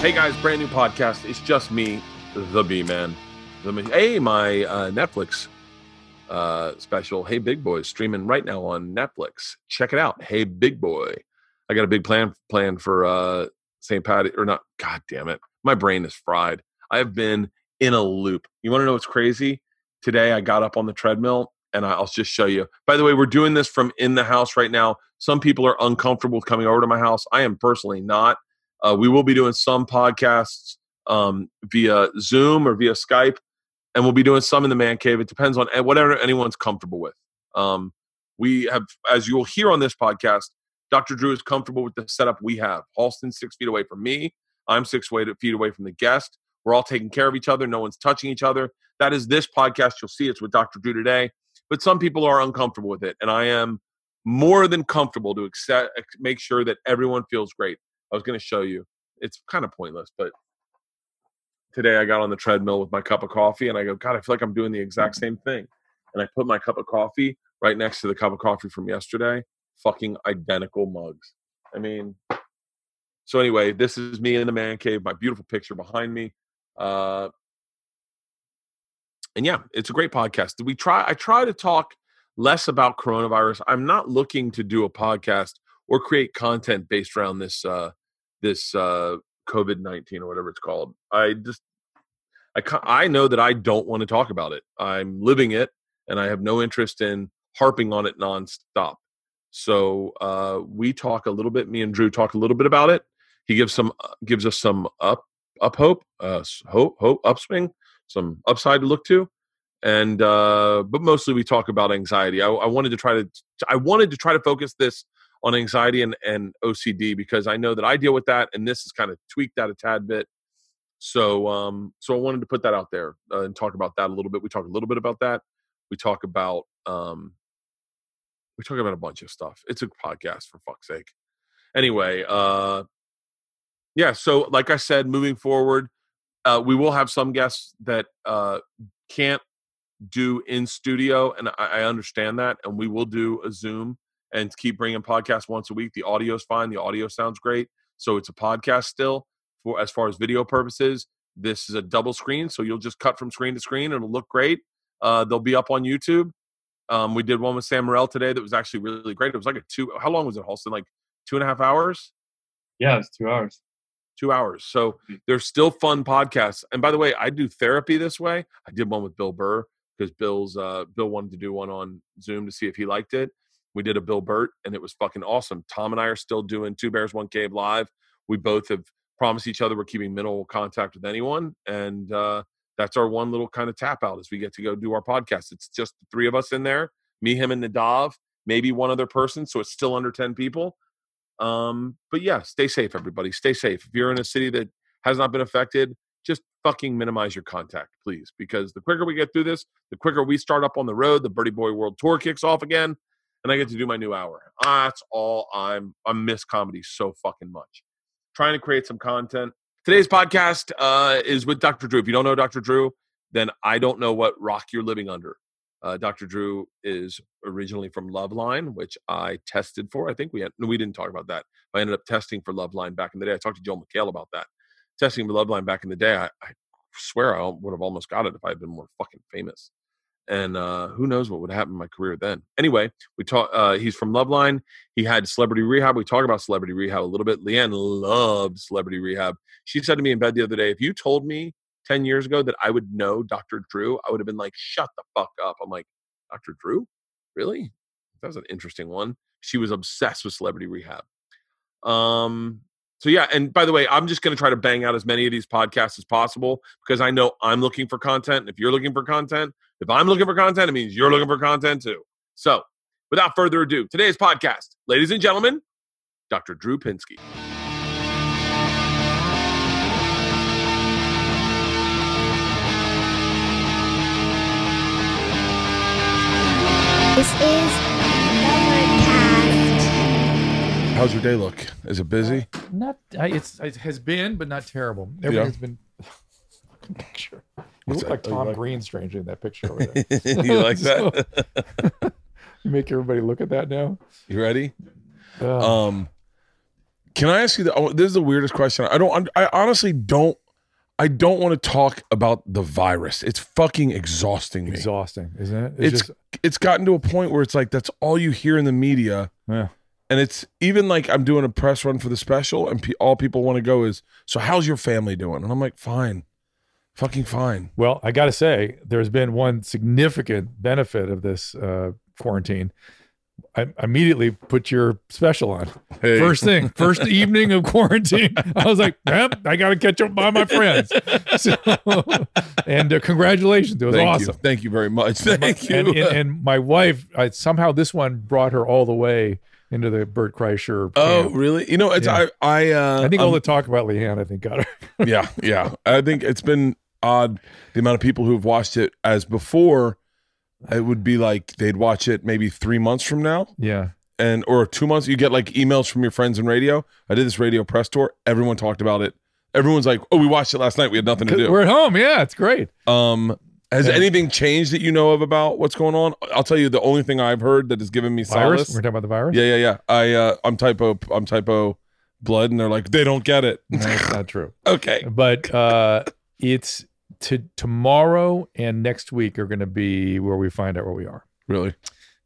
Hey guys, brand new podcast. It's just me, the B man. The hey, my uh, Netflix uh, special. Hey, Big Boy, streaming right now on Netflix. Check it out. Hey, Big Boy. I got a big plan plan for uh, St. Patty or not. God damn it, my brain is fried. I have been in a loop. You want to know what's crazy? Today I got up on the treadmill and I'll just show you. By the way, we're doing this from in the house right now. Some people are uncomfortable coming over to my house. I am personally not. Uh, we will be doing some podcasts um, via Zoom or via Skype, and we'll be doing some in the man cave. It depends on eh, whatever anyone's comfortable with. Um, we have, as you will hear on this podcast, Dr. Drew is comfortable with the setup we have. Halston six feet away from me. I'm six feet away from the guest. We're all taking care of each other. No one's touching each other. That is this podcast. You'll see it's with Dr. Drew today. But some people are uncomfortable with it, and I am more than comfortable to accept, make sure that everyone feels great. I was going to show you. It's kind of pointless, but today I got on the treadmill with my cup of coffee and I go, God, I feel like I'm doing the exact same thing. And I put my cup of coffee right next to the cup of coffee from yesterday. Fucking identical mugs. I mean, so anyway, this is me in the man cave, my beautiful picture behind me. Uh, and yeah, it's a great podcast. We try I try to talk less about coronavirus. I'm not looking to do a podcast or create content based around this uh this uh COVID 19 or whatever it's called. I just, I, I know that I don't want to talk about it. I'm living it and I have no interest in harping on it nonstop. So uh, we talk a little bit, me and Drew talk a little bit about it. He gives some, uh, gives us some up, up hope, uh, hope, hope, upswing, some upside to look to. And, uh, but mostly we talk about anxiety. I, I wanted to try to, I wanted to try to focus this on anxiety and, and OCD because I know that I deal with that, and this has kind of tweaked that a tad bit. So, um, so I wanted to put that out there uh, and talk about that a little bit. We talk a little bit about that. We talk about, um, we talk about a bunch of stuff. It's a podcast for fuck's sake. Anyway, uh, yeah. So, like I said, moving forward, uh, we will have some guests that uh, can't do in studio, and I, I understand that, and we will do a Zoom and keep bringing podcasts once a week. The audio is fine. The audio sounds great. So it's a podcast still for as far as video purposes. This is a double screen, so you'll just cut from screen to screen. It'll look great. Uh, they'll be up on YouTube. Um, we did one with Sam Morril today that was actually really great. It was like a two. How long was it, Halston? Like two and a half hours. Yeah, it's two hours. Two hours. So they're still fun podcasts. And by the way, I do therapy this way. I did one with Bill Burr because Bill's uh, Bill wanted to do one on Zoom to see if he liked it. We did a Bill Burr, and it was fucking awesome. Tom and I are still doing Two Bears One Cave live. We both have promised each other we're keeping minimal contact with anyone, and uh, that's our one little kind of tap out as we get to go do our podcast. It's just the three of us in there, me, him, and Nadav, maybe one other person, so it's still under ten people. Um, but yeah, stay safe, everybody. Stay safe. If you're in a city that has not been affected, just fucking minimize your contact, please, because the quicker we get through this, the quicker we start up on the road. The Berty Boy World Tour kicks off again and I get to do my new hour. That's all I'm. I miss comedy so fucking much. Trying to create some content. Today's podcast uh, is with Dr. Drew. If you don't know Dr. Drew, then I don't know what rock you're living under. Uh, Dr. Drew is originally from Loveline, which I tested for. I think we had, no, we didn't talk about that. I ended up testing for Loveline back in the day. I talked to Joel McHale about that. Testing for Loveline back in the day, I, I swear I would have almost got it if I had been more fucking famous and uh, who knows what would happen in my career then. Anyway, we talk. Uh, he's from Loveline. He had Celebrity Rehab. We talk about Celebrity Rehab a little bit. Leanne loved Celebrity Rehab. She said to me in bed the other day, "If you told me ten years ago that I would know Dr. Drew, I would have been like, shut the fuck up." I'm like, Dr. Drew, really? That was an interesting one. She was obsessed with Celebrity Rehab. Um, so yeah, and by the way, I'm just going to try to bang out as many of these podcasts as possible because I know I'm looking for content. And if you're looking for content, if I'm looking for content, it means you're looking for content too. So, without further ado, today's podcast, ladies and gentlemen, Dr. Drew Pinsky. This is Overcast. How's your day look? Is it busy? Not I, it's it has been, but not terrible. Everything's been. picture. You look like Oh, Tom like- Green, strangely, in that picture over there. you like that? you make everybody look at that now. you ready? Ugh. Um, Can I ask you the? Oh, this is the weirdest question. I don't. I honestly don't. I don't want to talk about the virus. It's fucking exhausting me. Exhausting, isn't it? It's just, it's gotten to a point where it's like that's all you hear in the media, yeah. and it's even like I'm doing a press run for the special, and pe- all people want to go is, so how's your family doing? And I'm like, fine, fucking fine. Well, I got to say, there's been one significant benefit of this uh, quarantine. I immediately put your special on. Hey. First thing, first evening of quarantine, I was like, yep, I got to catch up by my friends. So, and uh, congratulations. It was Thank awesome. you. Thank you very much. Thank you. And, and, and my wife, I, somehow this one brought her all the way into the Bert Kreischer. oh, camp. really? You know, it's Yeah. I I uh, I think all I'm- the talk about Leanne, I think, got her. yeah, yeah. I think it's been odd the amount of people who've watched it as before. It would be like they'd watch it maybe three months from now, Yeah. and or two months. You get like emails from your friends in radio. I did this radio press tour. Everyone talked about it. Everyone's like, "Oh, we watched it last night. We had nothing to do." We're at home. Yeah, it's great. Um, has Yeah. anything changed that you know of about what's going on? I'll tell you the only thing I've heard that has given me Virus. solace. We're talking about the virus. Yeah, yeah, yeah. I uh, I'm type O. I'm type O blood, and they're like, they don't get it. No, that's not true. okay. But uh, it's to tomorrow and next week are going to be where we find out where we are. Really,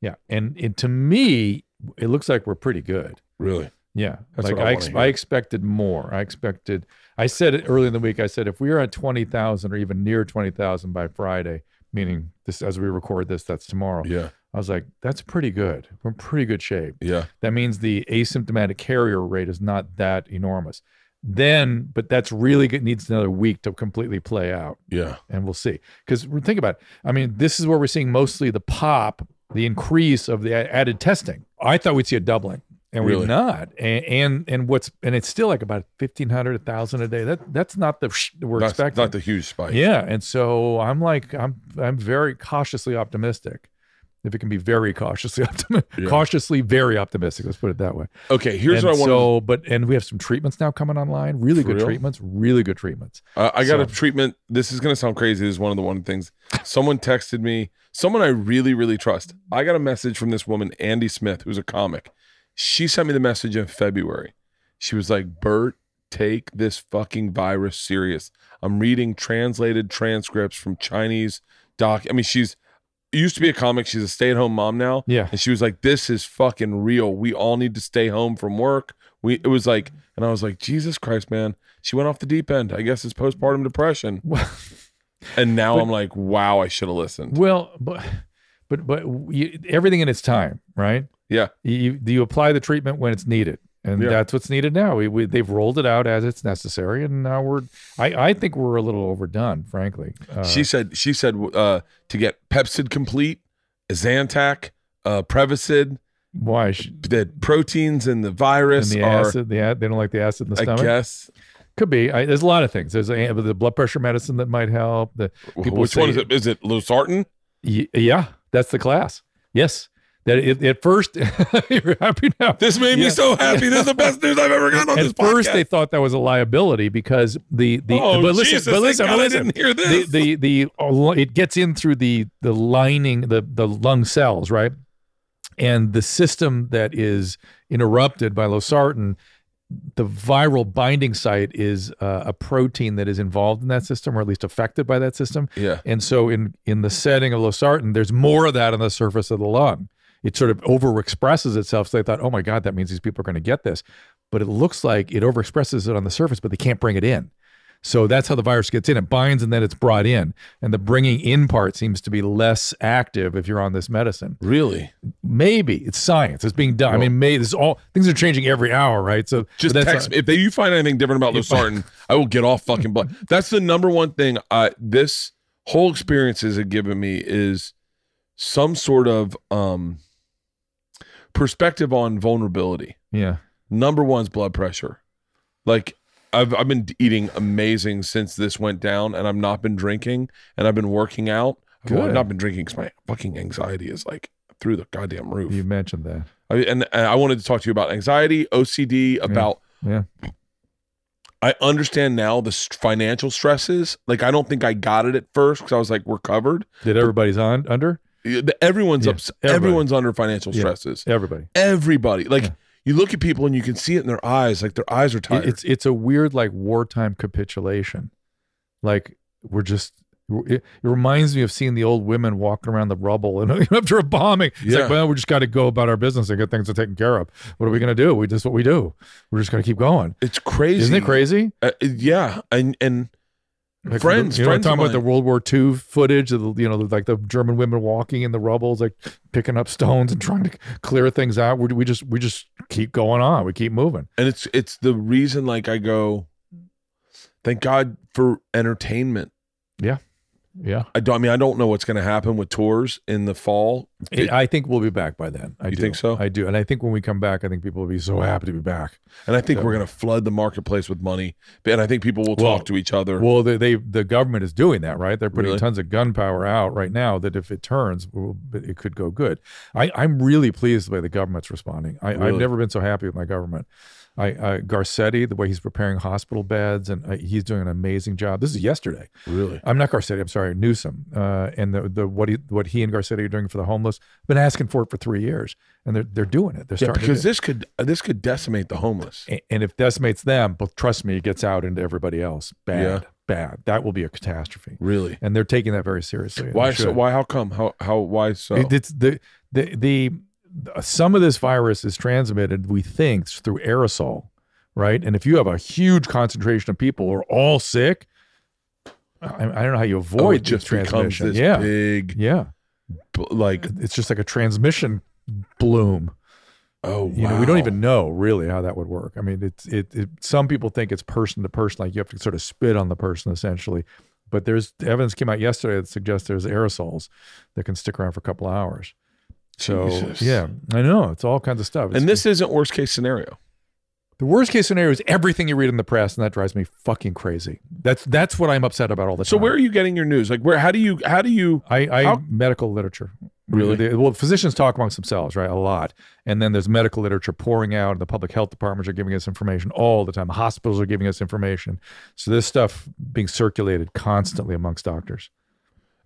Yeah, and, and to me, it looks like we're pretty good. really. Yeah, That's like I ex-. I expected more. I expected. I said it early in the week. I said if we are at twenty thousand or even near twenty thousand by Friday, meaning this as we record this, that's tomorrow. Yeah, I was like, that's pretty good. We're in pretty good shape. yeah. That means the asymptomatic carrier rate is not that enormous. Then, but that's really good. Needs another week to completely play out, Yeah. and we'll see. Because think about it. I mean, this is where we're seeing mostly the pop, the increase of the added testing. I thought we'd see a doubling, and Really? we're not. And, and and what's and it's still like about fifteen hundred, a thousand a day. That that's not the sh- we're That's expecting. not the huge spike. Yeah, and so I'm like I'm I'm very cautiously optimistic. If it can be very cautiously optimistic, Yeah. cautiously very optimistic. Let's put it that way. Okay, here's and what I want. so, but and we have some treatments now coming online. Really For good real? treatments. Really good treatments. Uh, I got a treatment. This is going to sound crazy. This is one of the one things. Someone texted me, someone I really, really trust. I got a message from this woman, Andy Smith, who's a comic. She sent me the message in February. She was like, Bert, take this fucking virus serious. I'm reading translated transcripts from Chinese doc. I mean, she's used to be a comic. She's a stay at home mom now. Yeah. And she was like, "This is fucking real. We all need to stay home from work." We it was like, and I was like, "Jesus Christ, man!" She went off the deep end. I guess it's postpartum depression. And now But- I'm like, "Wow, I should have listened." well but but but you, everything in its time, right? Yeah, You you apply the treatment when it's needed. And Yeah. that's what's needed now. We, we they've rolled it out as it's necessary, and now we're. I, I think we're a little overdone, frankly. Uh, she said. She said uh, to get Pepcid Complete, Zantac, uh, Prevacid, why that proteins and the virus and the are. acid? The they don't like the acid in the I stomach. guess. Could be. I, there's a lot of things. There's a, the blood pressure medicine that might help. The People Which one is it? Is it Losartan? y- yeah, that's the class. Yes, that it, at first you're happy now. This made me so happy. This is the best news I've ever gotten on this. At first, they thought that was a liability because the the oh, but listen, Jesus, but listen, but listen. didn't hear the this. the the uh, it gets in through the the lining the the lung cells right and the system that is interrupted by losartan the viral binding site is uh, a protein that is involved in that system or at least affected by that system yeah. and so in in the setting of losartan there's more of that on the surface of the lung it sort of overexpresses itself so they thought oh my god that means these people are going to get this but it looks like it overexpresses it on the surface but they can't bring it in so that's how the virus gets in. It binds and then it's brought in. And the bringing in part seems to be less active if you're on this medicine. Really? Maybe it's science. It's being done. I mean, maybe this is all things are changing every hour, right? So Just text me. If they, you find anything different about I- Losartan, I will get off fucking blood. That's the number one thing uh, this whole experience has given me is some sort of um, perspective on vulnerability. yeah. Number one's blood pressure. Like I've I've been eating amazing since this went down, and I've not been drinking, and I've been working out. Well, I've not been drinking because my fucking anxiety is like through the goddamn roof. You mentioned that. I, and, and I wanted to talk to you about anxiety, OCD, about. Yeah. I understand now the financial stresses. Like I don't think I got it at first because I was like, we're covered. Did everybody's on under? Yeah, Everyone's Yeah, ups- everybody. Everyone's under financial Yeah. stresses. Everybody. Everybody. Like Yeah. you look at people and you can see it in their eyes, like their eyes are tired. It's it's a weird like wartime capitulation. Like we're just it, it reminds me of seeing the old women walking around the rubble and after a bombing. It's Yeah. like, well, we just got to go about our business and get things taken care of. What are we going to do? We just what we do. We're just going to keep going. it's crazy, Isn't it crazy? Uh, yeah, and and Like friends, you know, friends talking about the. World War II footage of the, you know, like the German women walking in the rubbles, like picking up stones and trying to clear things out. We, we just we just keep going on. We keep moving. and it's it's the reason like I go, thank God for entertainment. Yeah, I don't. I mean, I don't know what's going to happen with tours in the fall. I- I think we'll be back by then. I You do. think so? I do, and I think when we come back, I think people will be so happy to be back. And I think So- we're going to flood the marketplace with money. And I think people will Well, talk to each other. Well, they, they the government is doing that, right? They're putting Really? tons of gunpowder out right now. That if it turns, it could go good. I, I'm really pleased the way the government's responding. I, I've Really? never been so happy with my government. I, I Garcetti, the way he's preparing hospital beds, and uh, he's doing an amazing job. This is yesterday. really? I'm not Garcetti. I'm sorry, Newsom. Uh, and the the what he what he and Garcetti are doing for the homeless. Been asking for it for three years, and they're they're doing it. They're Yeah, starting because to do this could this could decimate the homeless. it. and if decimates them, but trust me, it gets out into everybody else. Bad, Yeah. bad. That will be a catastrophe. Really? And they're taking that very seriously. Why? So, why? How come? How? How? Why so? It- it's the the the- Uh, some of this virus is transmitted. We think through aerosol, right? And if you have a huge concentration of people who are all sick, I, I don't know how you Oh, avoid it just becomes transmission. this yeah, big, yeah. like It's just like a transmission bloom. oh, You know, we don't even know really how that would work. I mean, it's it, it. Some people think it's person to person, like you have to sort of spit on the person essentially. But there's evidence came out yesterday that suggests there's aerosols that can stick around for a couple of hours. So Jesus. yeah, I know it's all kinds of stuff. It's- And this isn't worst case scenario. the worst case scenario is everything you read in the press, and that drives me fucking crazy. That's that's what I'm upset about all the So time. So where are you getting your news? Like where? How do you? How do you? I, I How- medical literature. Really? They- well, physicians talk amongst themselves, right? A lot. And then there's medical literature pouring out. and The public health departments are giving us information all the time. Hospitals are giving us information. So this stuff being circulated constantly amongst doctors.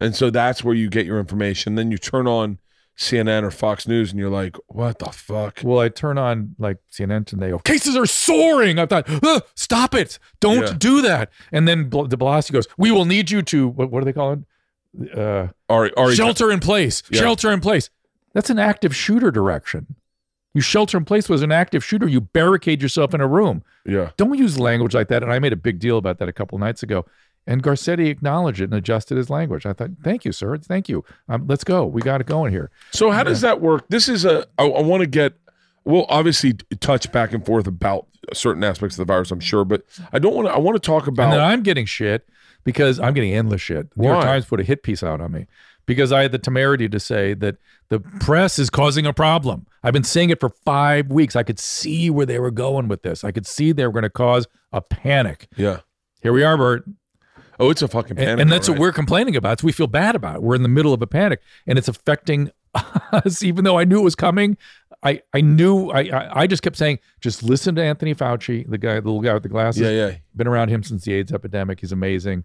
And so that's where you get your information. Then you turn on CNN or Fox News, and you're like, what the fuck? Well, I turn on like CNN and they go, cases are soaring. I thought, "Ugh, stop it. Don't Yeah. do that. And then de Blasio goes, we will need you to, what, what do they call it? Uh, Ari, Ari, shelter in place. Yeah. Shelter in place. That's an active shooter direction. You shelter in place was an active shooter. You barricade yourself in a room. yeah. Don't use language like that. And I made a big deal about that a couple nights ago. And Garcetti acknowledged it and adjusted his language. I thought, thank you, sir. Thank you. Um, let's go. We got it going here. So how does that work? This is a. I, I want to get. We'll obviously touch back and forth about certain aspects of the virus, I'm sure, but I don't want to. I want to talk And then about. I'm getting shit because I'm getting endless shit. The New York Times put a hit piece out on me because I had the temerity to say that the press is causing a problem. I've been saying it for five weeks. I could see where they were going with this. I could see they were going to cause a panic. yeah. Here we are, Bert. Oh, it's a fucking panic. and that's what we're complaining about. So we feel bad about it. We're in the middle of a panic and it's affecting us, even though I knew it was coming. I, I knew I, I I just kept saying, just listen to Anthony Fauci, the guy, the little guy with the glasses Yeah, yeah. been around him since the AIDS epidemic. He's amazing.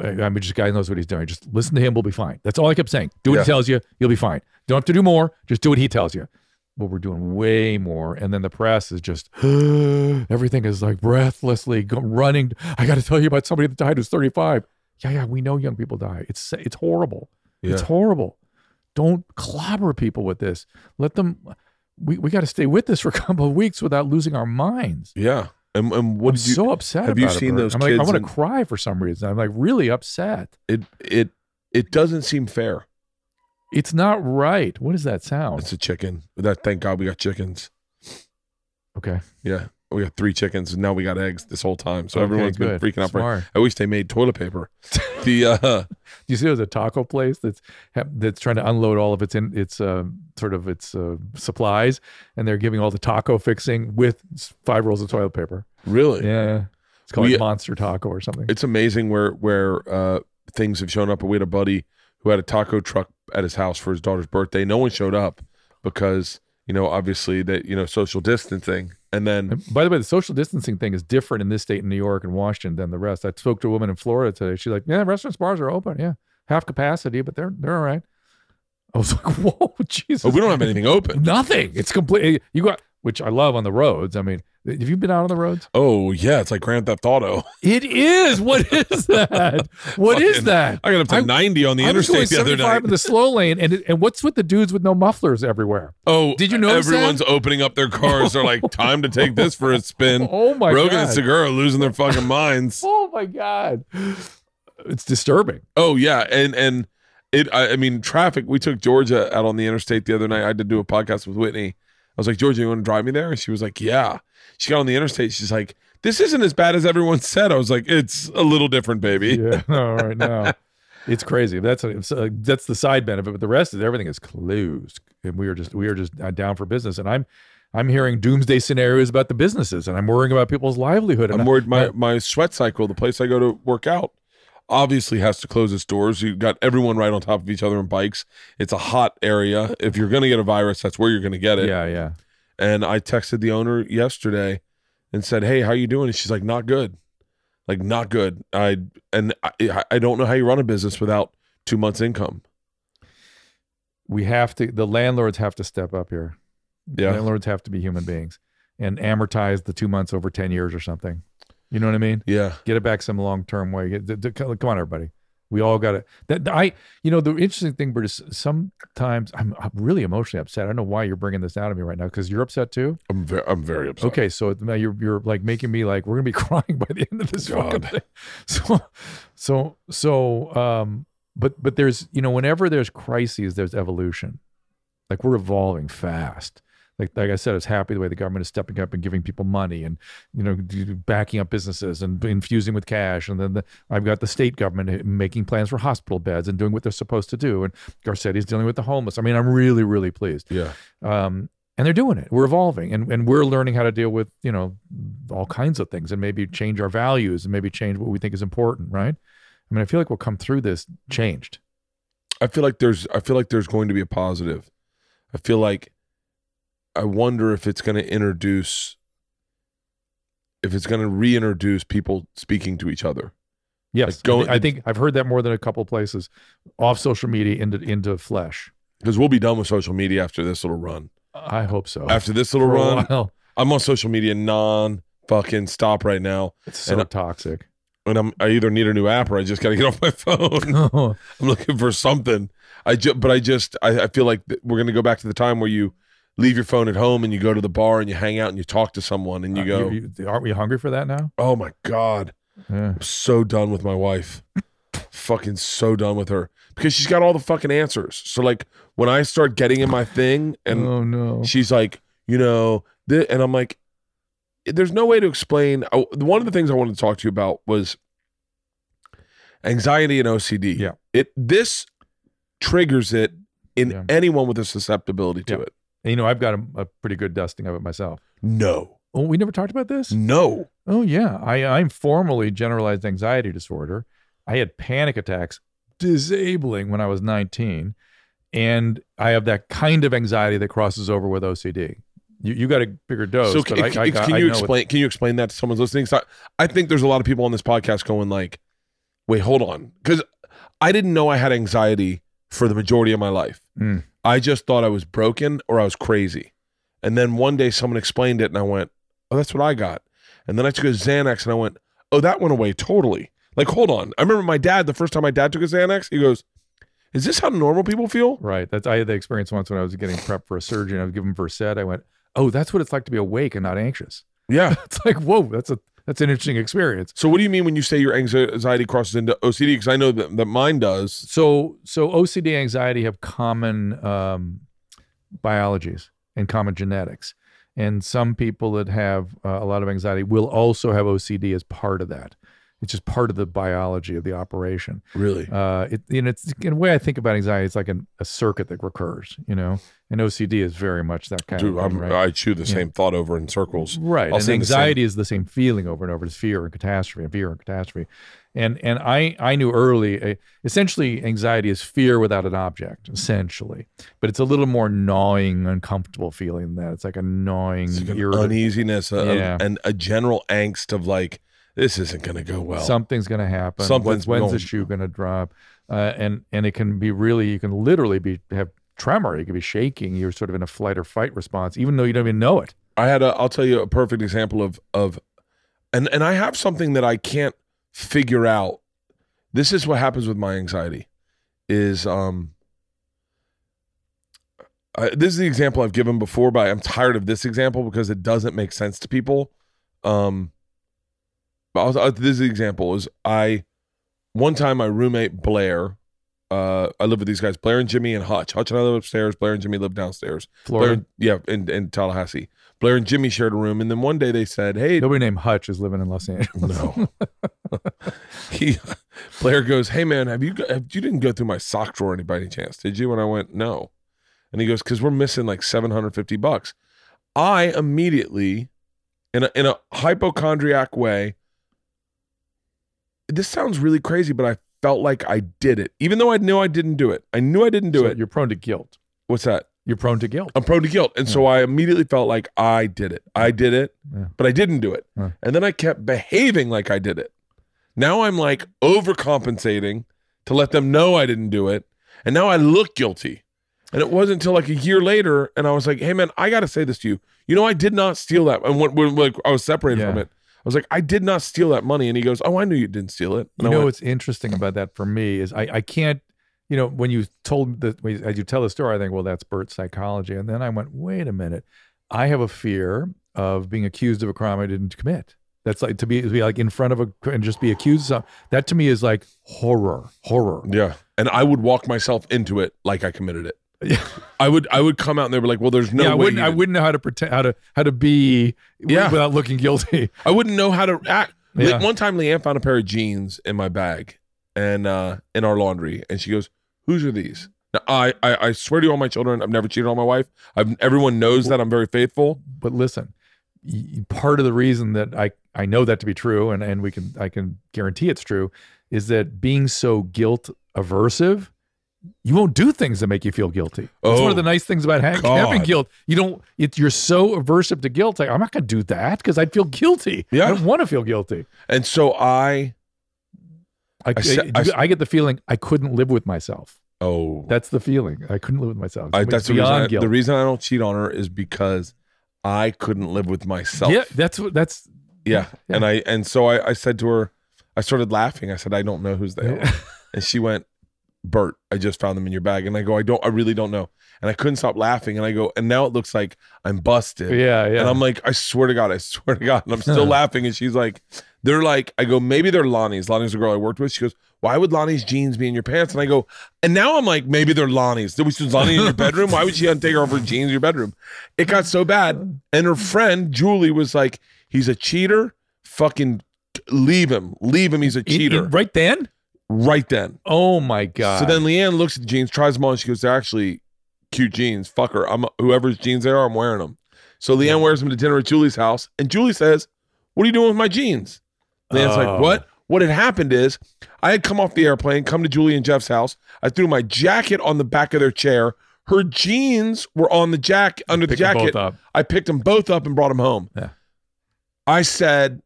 I mean, just guy knows what he's doing. Just listen to him. We'll be fine. That's all I kept saying. Do what Yeah. he tells you. You'll be fine. Don't have to do more. Just do what he tells you. But we're doing way more. And then the press is just everything is like breathlessly running. I got to tell you about somebody that died who's 35. Yeah, yeah. We know young people die. It's it's horrible. It's horrible. Don't clobber people with this. Let them. We, we got to stay with this for a couple of weeks without losing our minds. Yeah. And, and what I'm you, so upset. have you about it, seen Bert. those I'm like, I want to cry for some reason. I'm like really upset. it it it doesn't seem fair. It's not right. What does that sound? It's a chicken. That thank God we got chickens. okay. Yeah. We got three chickens and now we got eggs this whole time. So Okay, everyone's been freaking out for. I wish they made toilet paper. the uh Do you see there's a taco place that's that's trying to unload all of its in its uh, sort of its uh, supplies, and they're giving all the taco fixing with five rolls of toilet paper. really Yeah, it's called We- Monster Taco or something. it's amazing where where uh things have shown up. We had a buddy who had a taco truck at his house for his daughter's birthday. No one showed up because you know obviously that you know social distancing, and then And by the way, the social distancing thing is different in this state in New York and Washington than the rest. I spoke to a woman in Florida today. She's like, "Yeah, restaurants, bars are open. Yeah, half capacity, but they're they're all right." I was like, "Whoa, Jesus!" oh, we don't have anything open. Nothing. It's complete. You got which I love on the roads. I mean, have you been out on the roads? Oh yeah, it's like Grand Theft Auto. It is. What is that? What is Fucking- that? I got up to I- 90 on the I interstate the other 75 night. in the slow lane, and and what's with the dudes with no mufflers everywhere? Oh, Did you that? everyone's opening up their cars? They're like, time to take this for a spin. Oh my Rogan god! and Segura losing their fucking minds. oh my god! It's disturbing. Oh yeah, and and it. I, I mean, traffic. We took Georgia out on the interstate the other night. I to do a podcast with Whitney. I was like, Georgia, you want to drive me there? And she was like, Yeah. She got on the interstate. She's like, This isn't as bad as everyone said. I was like, It's a little different, baby. Yeah, no, right now it's crazy. That's it's, uh, that's the side benefit, but the rest is everything is closed, and we are just we are just uh, down for business. And I'm I'm hearing doomsday scenarios about the businesses, and I'm worrying about people's livelihood. And I'm I- worried. My I- my sweat cycle, the place I go to work out, obviously has to close its doors. You've got everyone right on top of each other on bikes. It's a hot area. If you're gonna get a virus, that's where you're gonna get it. yeah, yeah. And I texted the owner yesterday and said, "Hey, how are you doing?" And she's like, "Not good, like not good." I and I, I don't know how you run a business without two months income. We have to. The landlords have to step up here. Yeah, Landlords have to be human beings and amortize the two months over ten years or something. You know what I mean? yeah. get it back some long term way. Get- Come on, everybody. We all got it. That I, you know, the interesting thing, but is sometimes I'm, I'm really emotionally upset. I don't know why you're bringing this out of me right now because you're upset too. I'm very, I'm very upset. Okay, so now you're you're like making me like we're gonna be crying by the end of this fucking God. thing. So, so, so, um, but but there's you know whenever there's crises, there's evolution. Like we're evolving fast. Like like I said, I was happy the way the government is stepping up and giving people money and you know backing up businesses and infusing with cash. And then the, I've got the state government making plans for hospital beds and doing what they're supposed to do. And Garcetti's dealing with the homeless. I mean, I'm really really pleased Yeah, um, and they're doing it. We're evolving, and and we're learning how to deal with you know all kinds of things, and maybe change our values, and maybe change what we think is important. Right? I mean, I feel like we'll come through this changed. I feel like there's, I feel like there's going to be a positive. I feel like, I wonder if it's going to introduce, if it's going to reintroduce people speaking to each other. Yes, Like going- I, think, I think I've heard that more than a couple places, off social media into into flesh. Because we'll be done with social media after this little run. I hope so. After this little For run. I'm on social media non fucking stop right now, it's so and I- toxic. and I'm I either need a new app or I just got to get off my phone. I'm looking for something. I just, but I just, I, I feel like th- we're gonna go back to the time where you leave your phone at home and you go to the bar and you hang out and you talk to someone and you uh, go, aren't we hungry for that now? oh my god, Yeah. I'm so done with my wife, fucking so done with her because she's got all the fucking answers. So like when I start getting in my thing and oh no. she's like, you know, th- and I'm like, there's no way to explain. Oh, one of the things I wanted to talk to you about was anxiety and OCD. Yeah. it this triggers it in Yeah. anyone with a susceptibility to Yeah. it. And, you know, I've got a, a pretty good dusting of it myself. No, Oh, we never talked about this. no, Oh yeah, I I'm formally generalized anxiety disorder. I had panic attacks, disabling when I was 19, and I have that kind of anxiety that crosses over with OCD. You you got a bigger dose. so can, I, I can I you explain? Can you explain that to someone listening? I, I think there's a lot of people on this podcast going like, wait, hold on, because I didn't know I had anxiety for the majority of my life. Mm. I just thought I was broken or I was crazy. And then one day someone explained it and I went, oh, that's what I got. And then I took a Xanax and I went, oh, that went away totally. Like, hold on. I remember my dad, the first time my dad took a Xanax, he goes, is this how normal people feel? Right. That's I had the experience once when I was getting prepped for a surgery. and I was given Versed. I went, oh, that's what it's like to be awake and not anxious. Yeah. It's like whoa, that's a that's an interesting experience. So what do you mean when you say your anxiety crosses into OCD? Because I know that, that mine does. So so OCD anxiety have common um, biologies and common genetics, and some people that have uh, a lot of anxiety will also have OCD as part of that. It's just part of the biology of the operation. Really? Uh, it know it's in a way I think about anxiety. It's like an, a circuit that recurs. You know, and OCD is very much that kind Dude, of thing, right? I chew the Yeah. same thought over in circles. Right. I'll and say the anxiety is the same feeling over and over. It's fear and catastrophe and fear and catastrophe. And and I I knew early uh, essentially anxiety is fear without an object, essentially. But it's a little more gnawing, uncomfortable feeling than that. It's like a gnawing like an uneasiness a- a- and a general angst of like, this isn't going to go well. something's going to happen. Something's when's, when's going- the shoe going to drop? Uh, and and it can be really you can literally be have tremor. You can be shaking. You're sort of in a flight or fight response, even though you don't even know it. I had a. I'll tell you a perfect example of of, and and I have something that I can't figure out. This is what happens with my anxiety, is um. I, this is the example I've given before, but I'm tired of this example because it doesn't make sense to people. Um, I'll- this example: is I one time my roommate Blair, uh, I live with these guys, Blair and Jimmy and Hutch. Hutch and I live upstairs. Blair and Jimmy live downstairs. Florida. Blair, yeah, in, in Tallahassee. Blair and Jimmy shared a room, and then one day they said, "Hey, Nobody named Hutch is living in Los Angeles. no." he, Blair goes, "Hey man, have you have, you didn't go through my sock drawer any by any chance, did you?" And I went, "No," and he goes, "Because we're missing like seven hundred fifty bucks." I immediately, in a in a hypochondriac way, this sounds really crazy, but I felt like I did it, even though I knew I didn't do it. I knew I didn't do So it. You're prone to guilt. What's that? You're prone to guilt. I'm prone to guilt. And so I immediately felt like I did it. I did it, Yeah. but I didn't do it. Yeah. And then I kept behaving like I did it. Now I'm like overcompensating to let them know I didn't do it. And now I look guilty. And it wasn't until like a year later, and I was like, hey man, I got to say this to you. You know, I did not steal that. And when, when like, I was separated Yeah. from it, was like, I did not steal that money. And he goes, oh, I knew you didn't steal it. And You I know went, what's interesting about that for me is I, I can't, you know, when you told the when- as you tell the story, I think, well, that's Bert's psychology. And then I went, wait a minute. I have a fear of being accused of a crime I didn't commit. That's like to be, to be like in front of a and just be accused of something. That to me is like horror, horror. Yeah. And I would walk myself into it like I committed it. Yeah. I would I would come out and they were like, well, there's no yeah, I way. wouldn't. I wouldn't know how to pretend how to how to be Yeah. without looking guilty. I wouldn't know how to act. Yeah. One time, Leanne found a pair of jeans in my bag and uh, in our laundry, and she goes, "Whose are these?" Now, I, I I swear to you, all my children, I've never cheated on my wife. I've everyone knows that I'm very faithful. but listen, y- part of the reason that I I know that to be true, and and we can I can guarantee it's true, is that being so guilt aversive, you won't do things that make you feel guilty. That's one Oh, of the oh, nice things about ha- God. having guilt. You don't. It, you're so aversive to guilt. Like I'm not going to do that because I'd feel guilty. Yeah. I don't want to feel guilty. And so I I, I I, I- get the feeling I couldn't live with myself. oh That's the feeling. I couldn't live with myself. I, that's the reason. I, the reason I don't cheat on her is because I couldn't live with myself. Yeah, that's what. That's yeah. Yeah. And I and so I, I said to her, I started laughing. I said, I don't know who's they are. And she went, Bert, I just found them in your bag. And I go, I don't, I really don't know. And I couldn't stop laughing. And I go, and now it looks like I'm busted. yeah, yeah. And I'm like, I swear to God, I swear to God. And I'm still laughing. And she's like, they're like, I go, maybe they're Lonnie's. Lonnie's the girl I worked with. She goes, why would Lonnie's jeans be in your pants? And I go, and now I'm like, maybe they're Lonnie's. Did we see Lonnie in your bedroom? Why would she take off her jeans in your bedroom? It got so bad. And her friend, Julie, was like, he's a cheater. Fucking leave him. Leave him. He's a cheater. right then. Right then. Oh my god. So then Leanne looks at the jeans, tries them on. She goes, they're actually cute jeans. Fuck her. I'm whoever's jeans they are, I'm wearing them. So Leanne wears them to dinner at Julie's house, and Julie says, "What are you doing with my jeans?" Leanne's Oh. like, "What?" What had happened is, I had come off the airplane, come to Julie and Jeff's house. I threw my jacket on the back of their chair. Her jeans were on the jack under the jacket. I picked them both up and brought them home. Yeah. I said,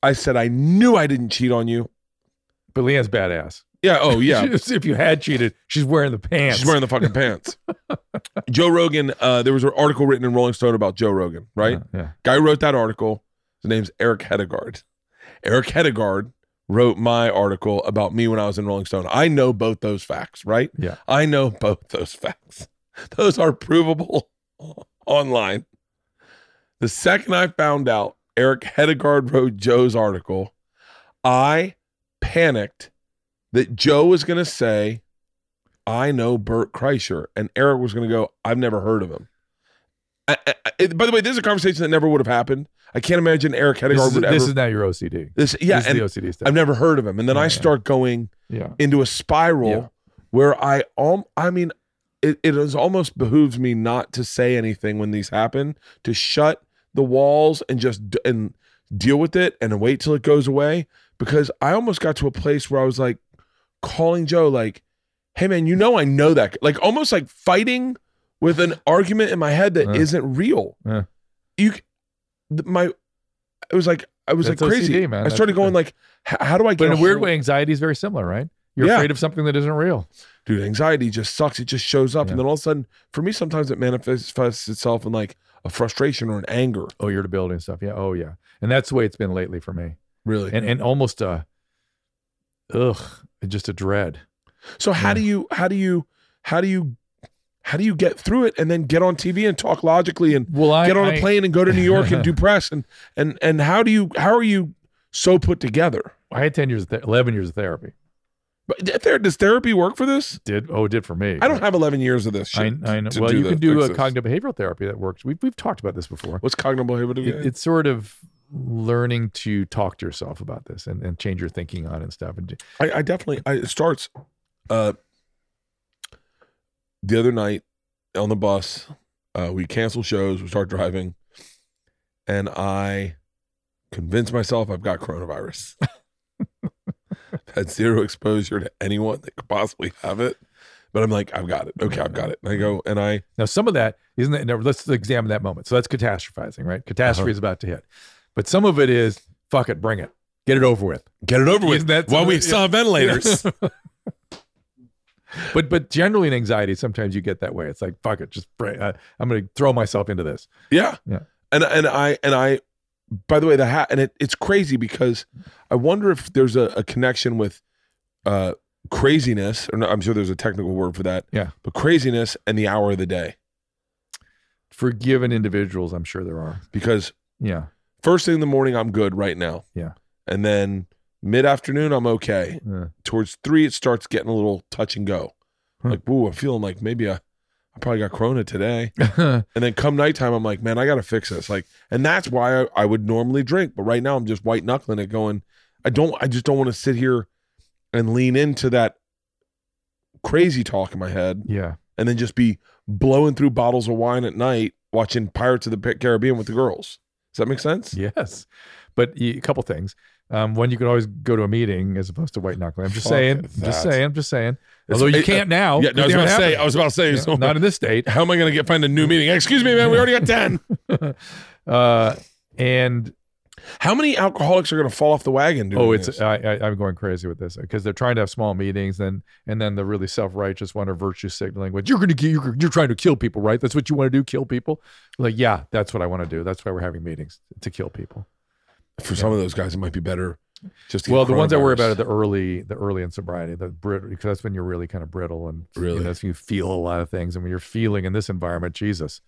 I said, I knew I didn't cheat on you. But Leanne's badass. Yeah. Oh, yeah. if you had cheated, she's wearing the pants. She's wearing the fucking pants. Joe Rogan, uh, there was an article written in Rolling Stone about Joe Rogan, right? Yeah, yeah. Guy wrote that article. His name's Erik Hedegaard. Erik Hedegaard wrote my article about me when I was in Rolling Stone. I know both those facts, right? Yeah. I know both those facts. Those are provable online. The second I found out Erik Hedegaard wrote Joe's article, I panicked that Joe was going to say, I know Bert Kreischer. And Erik was going to go, I've never heard of him. I, I, I- by the way, this is a conversation that never would have happened. I can't imagine Erik This, is, would ever. this is now your OCD. this, yeah, this and is the OCD stuff. I've never heard of him. And then Yeah, I yeah. start going yeah. into a spiral Yeah. where I um I mean it, it is almost behooves me not to say anything when these happen, to shut the walls and just d- and deal with it and wait till it goes away because I almost got to a place where I was like calling Joe like, "Hey man, you know I know that." Like almost like fighting with an argument in my head that uh-huh. Yeah. not real. Yeah. You my it was like I was That's like crazy. OCD, man. I started the going like, how do I get But in a weird way, anxiety is very similar, right? You're Yeah. afraid of something that isn't real. dude, anxiety just sucks. It just shows up, Yeah. and then all of a sudden, for me, sometimes it manifests itself in like a frustration or an anger. Oh, irritability and stuff. Yeah. Oh, yeah. And that's the way it's been lately for me. Really. And and almost a, ugh, just a dread. so how Yeah. do you how do you how do you how do you get through it and then get on TV and talk logically and Well, I get on I- a plane and go to New York and do press and and and how do you how are you so put together? I had ten years, of th- eleven years of therapy. But th- there does therapy work for this? Did oh, it did for me. I don't have 11 years of this I, shit. I know. Well, you can do a cognitive behavioral therapy that works. We've we've talked about this before. What's cognitive behavioral? It, it's sort of learning to talk to yourself about this and, and change your thinking on it and stuff. And I, I definitely I, it starts uh the other night on the bus uh we cancel shows we start driving and i convince myself i've got coronavirus had zero exposure to anyone that could possibly have it but i'm like i've got it okay i've got it and i go and i Now, some of that isn't that. Now, let's examine that moment. So that's catastrophizing, right? Catastrophe Uh-huh. is about to hit, but some of it is fuck it, bring it, get it over with. get it over with Isn't that while we saw ventilators But but generally in anxiety, sometimes you get that way. It's like fuck it, just bring. Uh, I'm going to throw myself into this. Yeah. Yeah. And and I and I by the way, the hat and it, it's crazy because I wonder if there's a, a connection with uh craziness, or no, I'm sure there's a technical word for that. Yeah. But craziness and the hour of the day. For given individuals, I'm sure there are. Because Yeah, first thing in the morning I'm good right now. Yeah. And then mid afternoon I'm okay. Uh, Towards three it starts getting a little touch and go. Hmm. Like, ooh, I'm feeling like maybe I I probably got corona today. And then come nighttime, I'm like, man, I got to fix this. Like, and that's why I, I would normally drink, but right now I'm just white knuckling it, going, I don't, I just don't want to sit here and lean into that crazy talk in my head, yeah. and then just be blowing through bottles of wine at night watching Pirates of the Caribbean with the girls. Does that make sense? Yes, but a couple things. Um, one, you could always go to a meeting as opposed to white knuckling. I'm just Fuck saying. that. Just saying. I'm Just saying. It's- Although you it- can't now. Yeah, no, I was about to say, I was about to say, so- not in this state. how am I going to get find a new meeting? Excuse me, man, we already got ten. Uh, and How many alcoholics are going to fall off the wagon? Doing oh, it's this? I, I, I'm going crazy with this because they're trying to have small meetings, and and then the really self righteous one are virtue signaling, which you're going to you're, you're trying to kill people, right? That's what you want to do, kill people. Like, yeah, that's what I want to do. That's why we're having meetings to kill people. for some of those guys, it might be better. Just to Well, the ones I worry about are the early, the early in sobriety, the brittle, because that's when you're really kind of brittle and Really? you know, that's when you feel a lot of things. And when you're feeling in this environment, Jesus,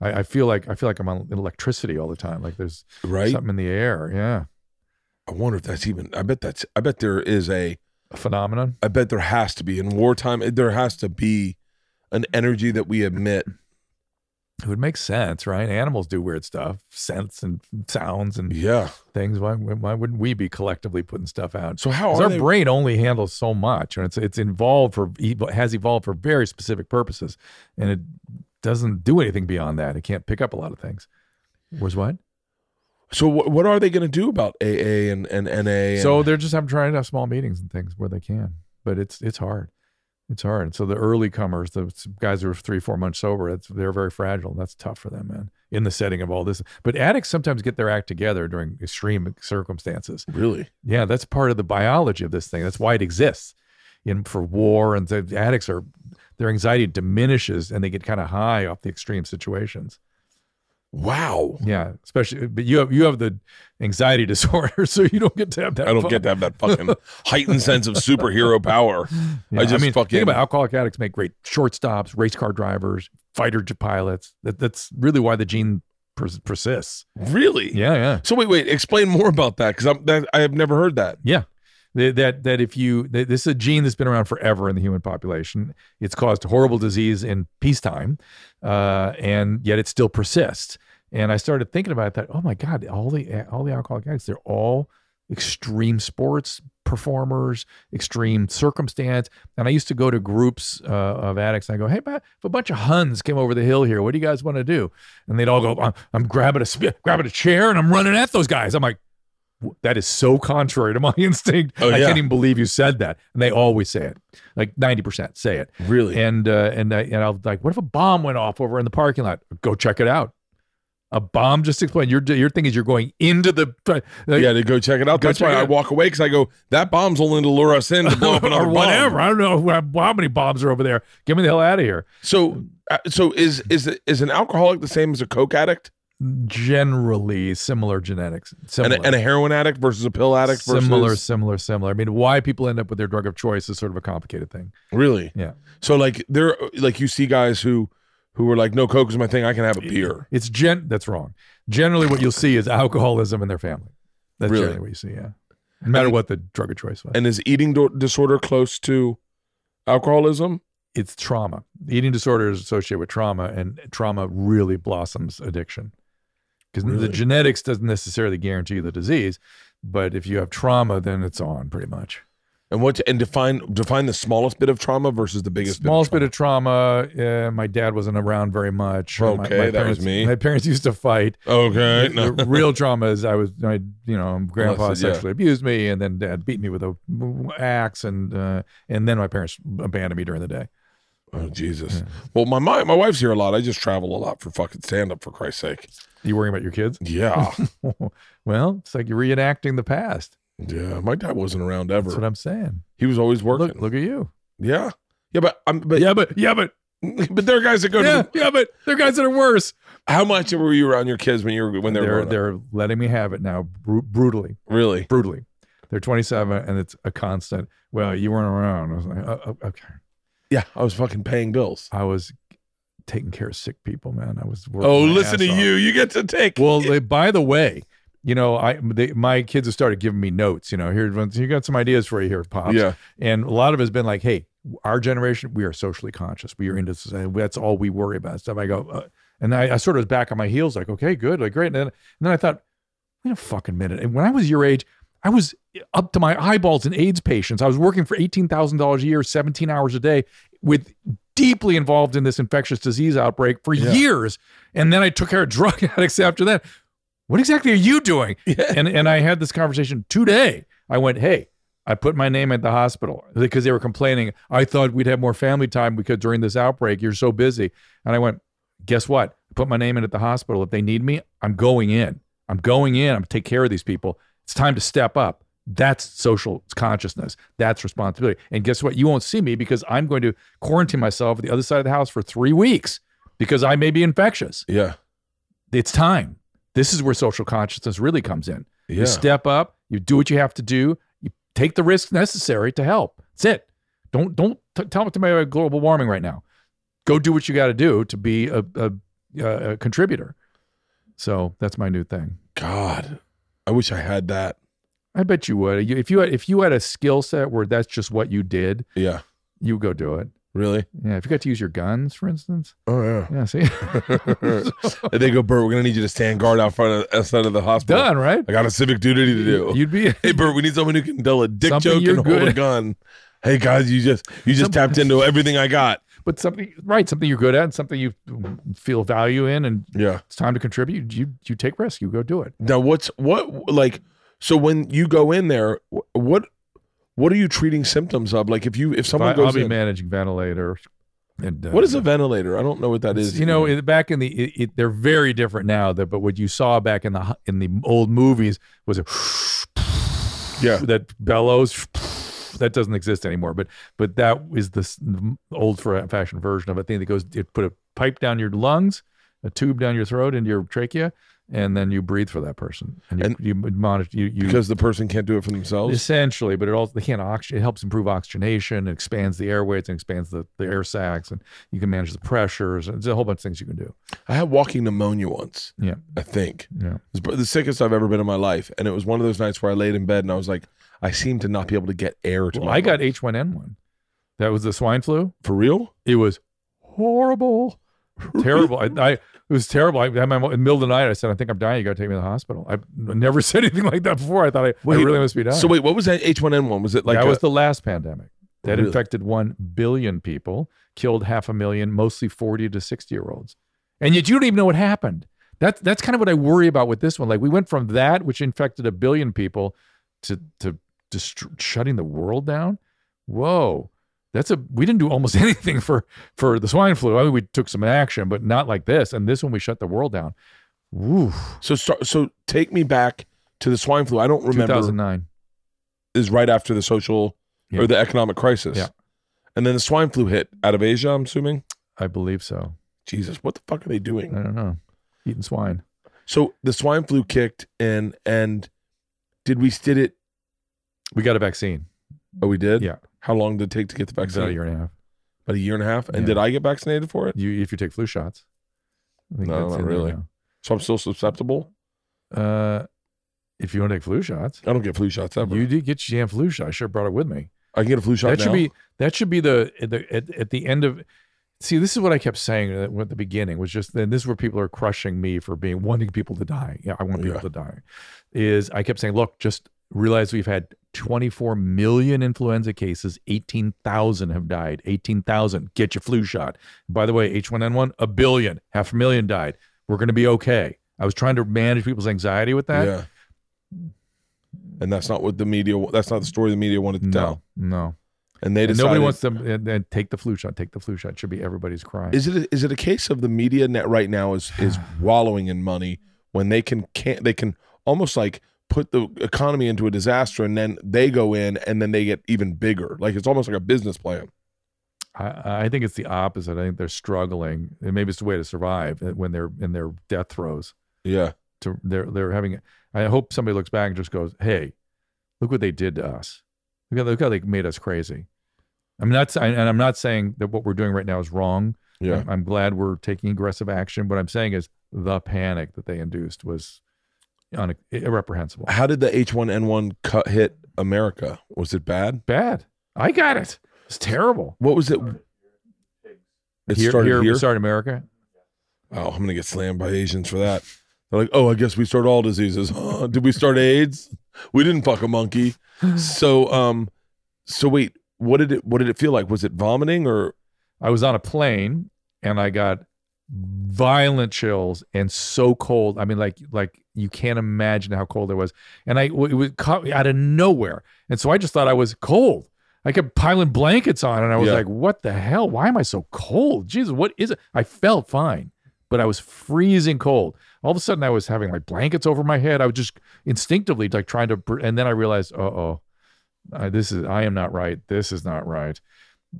I, I feel like I feel like I'm on electricity all the time. Like there's right. something in the air. Yeah, I wonder if that's even. I bet that's. I bet there is a. a phenomenon. I bet there has to be in wartime. There has to be an energy that we emit. It would make sense, right? Animals do weird stuff, scents and sounds and Yeah. things. Why, why wouldn't we be collectively putting stuff out? So how our they? brain only handles so much, and it's it's involved for has evolved for very specific purposes, and it doesn't do anything beyond that. It can't pick up a lot of things. Where's what? so what, what are they going to do about AA and and NA? And, So they're just having trying to have small meetings and things where they can, but it's it's hard. It's hard. So the early comers, the guys who are three, four months sober, it's, they're very fragile. That's tough for them, man. In the setting of all this, but addicts sometimes get their act together during extreme circumstances. really, Yeah, that's part of the biology of this thing. That's why it exists. In for war and the addicts are their anxiety diminishes and they get kind of high off the extreme situations. wow. Yeah, especially but you have you have the anxiety disorder, so you don't get to have that. I don't fun. get to have that fucking heightened sense of superhero power. Yeah, I just mean, fucking- think about alcoholic addicts make great shortstops, race car drivers, fighter jet pilots. That, that's really why the gene pers- persists. Really? Yeah, yeah, So wait, wait. Explain more about that because I'm that I have never heard that. yeah. That that, if you that this is a gene that's been around forever in the human population. It's caused horrible disease in peacetime, uh, and yet it still persists. And I started thinking about that. Oh my God! All the all the alcoholic addicts, they're all extreme sports performers, extreme circumstance. And I used to go to groups uh, of addicts and I go, hey, if a bunch of Huns came over the hill here, what do you guys want to do? And they'd all go, I'm, I'm grabbing a grabbing a chair and I'm running at those guys. I'm like, "W- that is so contrary to my instinct. Oh, I can't even believe you said that. And they always say it, like 90% say it. Really? And uh, and I, and I'll like, what if a bomb went off over in the parking lot? Go check it out. A bomb just exploded. Your your thing is you're going into the like, yeah, to go check it out. That's why I walk away because I go, that bomb's only to lure us in to blow up another or whatever. bomb. I don't know how- how many bombs are over there. Get me the hell out of here. So, uh, so is is is an alcoholic the same as a coke addict Generally, similar genetics. and a, and a heroin addict versus a pill addict versus similar, similar, similar. I mean, why people end up with their drug of choice is sort of a complicated thing. Really? Yeah. So like there, like you see guys who who are like, no, coke is my thing. I can have a beer. It's gen. That's wrong. Generally, what you'll see is alcoholism in their family. That's Really? generally what you see. Yeah. No matter what the drug of choice was. And is eating do- disorder close to alcoholism? it's trauma. Eating disorder is associated with trauma, and trauma really blossoms addiction. Because Really? the genetics doesn't necessarily guarantee the disease, but if you have trauma, then it's on pretty much. And what and define define the smallest bit of trauma versus the biggest Smallest bit bit of trauma. Uh, my dad wasn't around very much. Uh, my- Okay, my that was parents- me. My parents used to fight. Okay, no. the real trauma is I was, I, you know, grandpa yeah. sexually abused me, and then dad beat me with a axe, and uh, and then my parents abandoned me during the day. Oh Jesus! Well, my, my my wife's here a lot. I just travel a lot for fucking stand up. For Christ's sake. You worrying about your kids? Yeah, well, it's like you're reenacting the past. yeah. My dad wasn't around ever. That's what I'm saying. he was always working. Look, look at you. Yeah, yeah. But I'm but Yeah, but yeah, but but there are guys that go yeah, to. yeah, but there are guys that are worse. How much were you around your kids when you were when they were They're they're letting me have it now, bru- brutally, really? brutally. They're 27, and it's a constant. Well, you weren't around. I was like, oh, oh, okay. Yeah, I was fucking paying bills. I was taking care of sick people, man. I was. Oh, listen to off. you. You get to take. Well, they, by the way, you know, I they, my kids have started giving me notes. You know, here you got some ideas for you here, pops. yeah, And a lot of it has been like, hey, our generation, we are socially conscious. We are into society. That's all we worry about. Stuff. I go, uh, and I, I sort of was back on my heels, like, okay, good, like great. And then, and then I thought, wait a fucking minute. And when I was your age, I was up to my eyeballs in AIDS patients. I was working for eighteen thousand dollars a year, seventeen hours a day, with deeply involved in this infectious disease outbreak for Yeah. years. And then I took care of drug addicts after that. What exactly are you doing? yeah. and and I had this conversation today. I went, hey, I put my name at the hospital because they were complaining. I thought we'd have more family time because during this outbreak you're so busy. And I went, guess what? I put my name in at the hospital. If they need me, I'm going in. I'm going in. I'm take care of these people. It's time to step up. That's social consciousness. That's responsibility. And guess what? You won't see me because I'm going to quarantine myself at the other side of the house for three weeks because I may be infectious. yeah, It's time. This is where social consciousness really comes in. yeah. You step up, you do what you have to do, you take the risks necessary to help. That's it. Don't don't t- tell me about uh, global warming right now. Go do what you got to do to be a, a, a contributor. So that's my new thing. God, I wish I had that. I bet you would. If you had, if you had a skill set where that's just what you did, Yeah, you go do it. really. Yeah. If you got to use your guns, for instance. Oh yeah. Yeah. See, and they go, Bert, we're gonna need you to stand guard out front of outside of the hospital. done right. I got a civic duty to do. You'd be. hey, Bert, we need someone who can tell a dick joke and hold a gun. Hey guys, you just you just tapped into everything I got. but something right, something you're good at, something you feel value in, and Yeah. it's time to contribute. You you take risk. You go do it. Now, what's what like? So when you go in there, what what are you treating symptoms of? Like if you if someone goes I, goes will be in, managing ventilator. And uh, what is a ventilator? I don't know what that is. You know, in- back in the, it, it, they're very different now. That, but what you saw back in the in the old movies was a yeah, that bellows. That doesn't exist anymore. But but that is the old fashioned version of a thing that goes. It put a pipe down your lungs, a tube down your throat into your trachea, and then you breathe for that person. And you And- you monitor you you because the person can't do it for themselves. essentially but it also they can't oxygen it helps improve oxygenation it expands the airways and expands the, the air sacs and you can manage the pressures and there's a whole bunch of things you can do I had walking pneumonia once. yeah I think yeah it was the sickest I've ever been in my life, and it was one of those nights where I laid in bed and I was like, I seem to not be able to get air to well, my. i got lungs. h1n1 that was the swine flu for real. it was horrible terrible I, I it was terrible I, I, in the middle of the night i said i think i'm dying you gotta take me to the hospital i've never said anything like that before i thought i, I really must be dying So wait, what was that H1N1? Was it like that a- was the last pandemic that Really? infected 1 billion people, killed half a million, mostly 40 to 60 year olds. And yet you don't even know what happened. That's that's kind of what I worry about with this one. Like we went from that, which infected a billion people, to to just shutting the world down. Whoa, that's a we didn't do almost anything for for the swine flu. I mean, we took some action, but not like this. And this one we shut the world down. Ooh, So. So take me back to the swine flu. I don't remember. 2009. Is right after the social Yeah. or the economic crisis. Yeah. And then the swine flu hit out of Asia. I'm assuming. I believe so. Jesus, what the fuck are they doing? I don't know. Eating swine. So the swine flu kicked in, and did we did it? We got a vaccine. Oh, we did. Yeah. How long did it take to get the vaccine? About a year and a half. About a year and a half. And Yeah. did I get vaccinated for it? You if you take flu shots. No, not really. So I'm still susceptible. Uh, if you want to take flu shots, I don't get flu shots ever. you did get your damn flu shot. I should have brought it with me. I can get a flu shot that should be that should be the at the at, at the end of see this is what i kept saying at at the beginning was just then this is where people are crushing me for being wanting people to die yeah i want people Yeah. to die is i kept saying look just realize we've had 24 million influenza cases 18,000 have died 18,000 get your flu shot by the way h1n1 a billion half a million died we're going to be okay i was trying to manage people's anxiety with that Yeah. And that's not what the media. That's not the story the media wanted to no tell. no And they And decided. nobody wants them eh, eh, and, and take the flu shot take the flu shot It should be everybody's crying Is it a, is it a case of the media net right now is is wallowing in money when they can can't they can almost like put the economy into a disaster and then they go in and then they get even bigger like it's almost like a business plan. I, I think it's the opposite. I think they're struggling, and maybe it's a way to survive uh, when they're in their death throes. Yeah, To they're they're having. I hope somebody looks back and just goes, "Hey, look what they did to us. Look how, look how they made us crazy." I'm not, and I'm not saying that what we're doing right now is wrong. yeah. I'm, I'm glad we're taking aggressive action. What I'm saying is the panic that they induced was un- irreprehensible. How did the H1N1 cut hit America? Was it bad? Bad. I got it. It's terrible. What was it? It here, started here, here. we started America. Oh, I'm gonna get slammed by Asians for that. They're like, oh, I guess we start all diseases. Did we start AIDS? We didn't fuck a monkey. So, um, so wait, what did it? What did it feel like? Was it vomiting or? I was on a plane and I got violent chills and so cold. I mean, like like you can't imagine how cold it was. And I it was caught me out of nowhere. And so I just thought I was cold. I kept piling blankets on, and I was Yeah. like, "What the hell? Why am I so cold? Jesus, what is it?" I felt fine, but I was freezing cold. All of a sudden, I was having like blankets over my head. I was just instinctively like trying to, and then I realized, "Uh oh, this is I am not right. This is not right.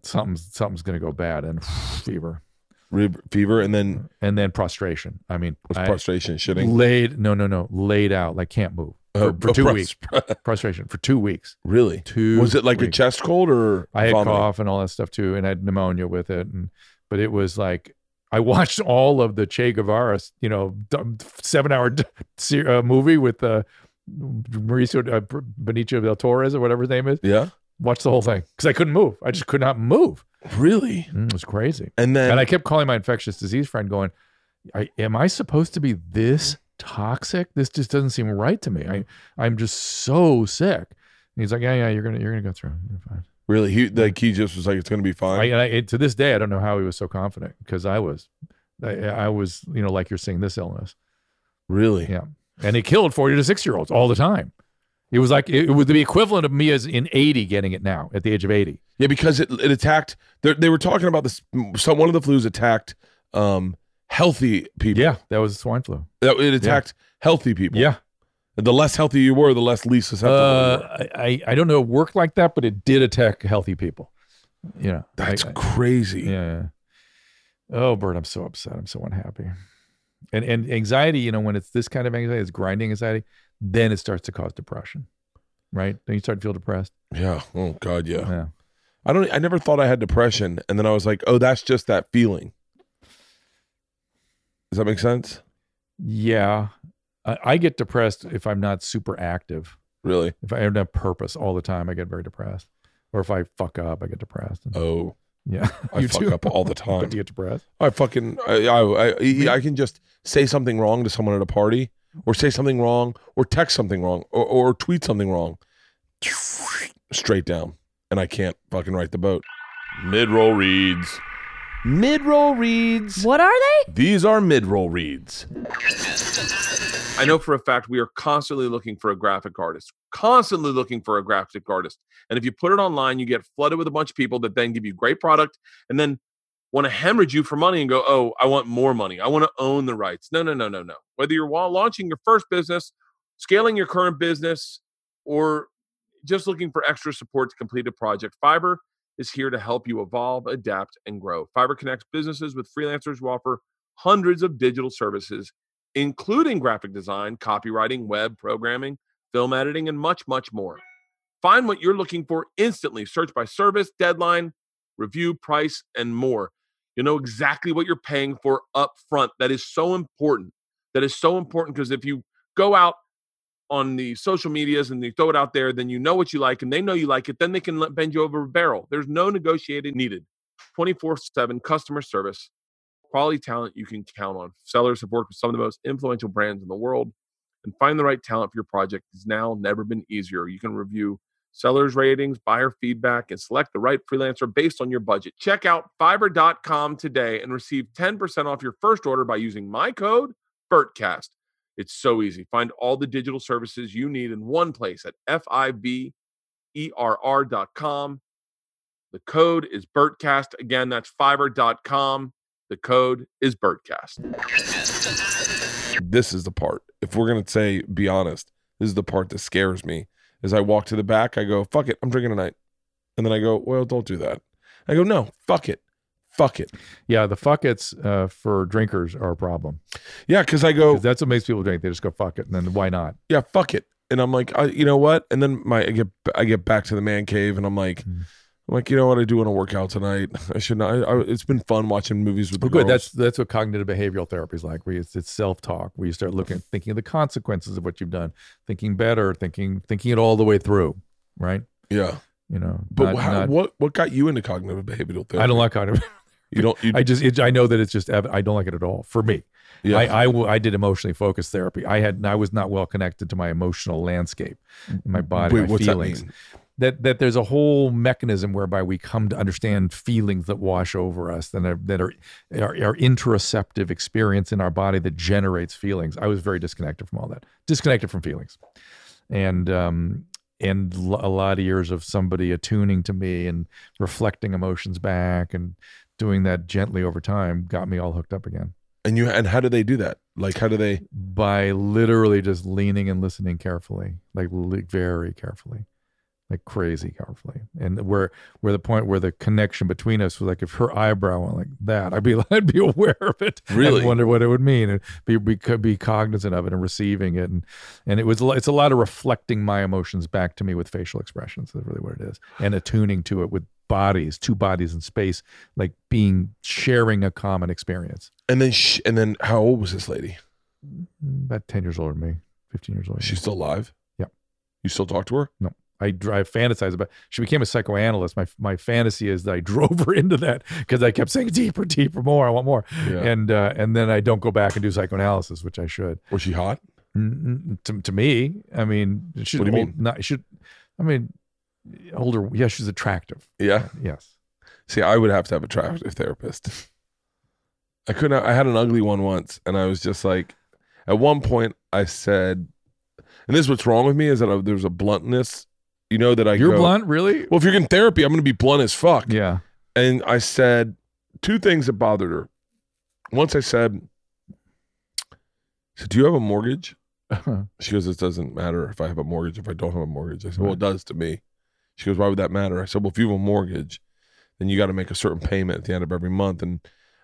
Something's something's going to go bad." And fever, Rib fever and then and then prostration. I mean, was I prostration shitting. laid no, no, no, laid out like can't move for, Oh, for two pros- weeks. Prostration for two weeks. really? Two. Was it like a chest cold or I had vomiting? cough and all that stuff too, and I had pneumonia with it. And but it was like I watched all of the Che Guevara, you know, seven hour uh, movie with uh, Mauricio uh, Benicio del Torres or whatever his name is. Yeah, Watched the whole thing because I couldn't move. I just could not move. Really. Mm, it was crazy. And then And I kept calling my infectious disease friend, going, I, "Am I supposed to be this toxic? This just doesn't seem right to me. I I'm just so sick." And he's like, "Yeah, yeah, you're gonna you're gonna go through. You're fine." really, he like he just was like, it's gonna be fine. I, and I, it- to this day, I don't know how he was so confident because I was, I, I was, you know, like you're seeing this illness. really? Yeah. And it killed 40 to 6 year olds all the time. It was like, it, it was the equivalent of me as in 80 getting it now at the age of 80. Yeah, because it, it attacked. They they were talking about this. Some one of the flus attacked um healthy people. Yeah. That was swine flu. That- it attacked healthy people. Yeah. The less healthy you were, the less least susceptible. you Uh. I, I- I don't know it worked like that, but it did attack healthy people. You know, That's I- crazy. yeah, yeah. Oh, Bert, I'm so upset. I'm so unhappy. And and anxiety, you know, when it's this kind of anxiety, it's grinding anxiety, then it starts to cause depression. Right? Then you start to feel depressed. Yeah. Oh God. Yeah. Yeah. I don't. I never thought I had depression, and then I was like, oh, that's just that feeling. Does that make sense? Yeah. I, I get depressed if I'm not super active. Really? If I don't have purpose all the time, I get very depressed. Or if I fuck up, I get depressed. Oh, yeah. I You fuck too? up all the time. Do you get depressed? I fucking I, I I I can just say something wrong to someone at a party, or say something wrong, or text something wrong, or, or tweet something wrong, straight down, and I can't fucking right the boat. Mid roll reads. Mid roll reads. What are they? These are mid roll reads. I know for a fact we are constantly looking for a graphic artist, constantly looking for a graphic artist. And if you put it online, you get flooded with a bunch of people that then give you great product. And then want to hemorrhage you for money and go, oh, I want more money. I want to own the rights. No, no, no, no, no. Whether you're launching your first business, scaling your current business, or just looking for extra support to complete a project, Fiverr is here to help you evolve, adapt, and grow. Fiverr connects businesses with freelancers who offer hundreds of digital services, including graphic design, copywriting, web programming, film editing, and much, much more. Find what you're looking for instantly. Search by service, deadline, review, price, and more. You know exactly what you're paying for up front. That is so important. That is so important because if you go out on the social medias and you throw it out there, then you know what you like and they know you like it, then they can bend you over a barrel. There's no negotiating needed. 24 7 customer service, quality talent you can count on. Sellers have worked with some of the most influential brands in the world, and find the right talent for your project has now never been easier. You can review sellers' ratings, buyer feedback, and select the right freelancer based on your budget. Check out fiverr.com today and receive 10% off your first order by using my code BERTCAST. It's so easy. Find all the digital services you need in one place at F I V E R R.com. The code is BERTCAST. Again, that's fiverr.com. The code is BERTCAST. this is the part. If we're gonna say be honest, this is the part that scares me. As I walk to the back, I go, fuck it, I'm drinking tonight. And then I go, well, don't do that. I go, no, fuck it. Fuck it. Yeah, the fuck it's uh, for drinkers are a problem. Yeah, because I go, 'Cause that's what makes people drink. They just go fuck it, and then why not? yeah, fuck it. And I'm like, I, you know what? And then my I get I get back to the man cave, and I'm like, Mm. I'm like, you know what? I do want to work out tonight. I should not. I, I, it's been fun watching movies with the Well, good. That's that's what cognitive behavioral therapy is like. Where it's, it's self talk. Where you start looking, mm-hmm. thinking of the consequences of what you've done, thinking better, thinking thinking it all the way through. Right. yeah. You know. But not- how, not- what what got you into cognitive behavioral therapy? I don't like cognitive. You don't. You, I just it, I know that it's just I don't like it at all for me. yeah. I, I, I did emotionally focused therapy. I had I was not well connected to my emotional landscape, mm, my body, Wait, my feelings. That that there's a whole mechanism whereby we come to understand feelings that wash over us that are that are are, are interoceptive experience in our body that generates feelings. I was very disconnected from all that, disconnected from feelings, and um and l- a lot of years of somebody attuning to me and reflecting emotions back and doing that gently over time got me all hooked up again And you and how do they do that? Like how do they? by literally just leaning and listening carefully, like li- very carefully, like crazy carefully, and where where the point where the connection between us was like if her eyebrow went like that, I'd be I'd be aware of it, Really? and wonder what it would mean, and be be could be cognizant of it and receiving it, and and it was a it's a lot of reflecting my emotions back to me with facial expressions. That's really what it is, and attuning to it with bodies, two bodies in space, like being sharing a common experience. And then sh- and then how old was this lady? Mm, about ten years older than me, fifteen years older. She's still alive. Yep. You still talk to her? I drive fantasize about. She became a psychoanalyst. My my fantasy is that I drove her into that because I kept saying deeper, deeper, more. I want more, Yeah. and uh, and then I don't go back and do psychoanalysis, which I should. Was she hot? Mm, To, to me, I mean, she's What do you old, mean? Not should. I mean, older. Yeah, she's attractive. Yeah. Yes. See, I would have to have a attractive therapist. I couldn't. I had an ugly one once, and I was just like, at one point, I said, and this is what's wrong with me is that I, there's a bluntness. You know that I You're go, blunt, really? Well, if you're in therapy, I'm going to be blunt as fuck. Yeah. And I said two things that bothered her. Once I said, I said, "Do you have a mortgage?" She goes, "It doesn't matter if I have a mortgage. If I don't have a mortgage." I said, "Well, it does to me." She goes, "Why would that matter?" I said, "Well, if you have a mortgage, then you got to make a certain payment at the end of every month, and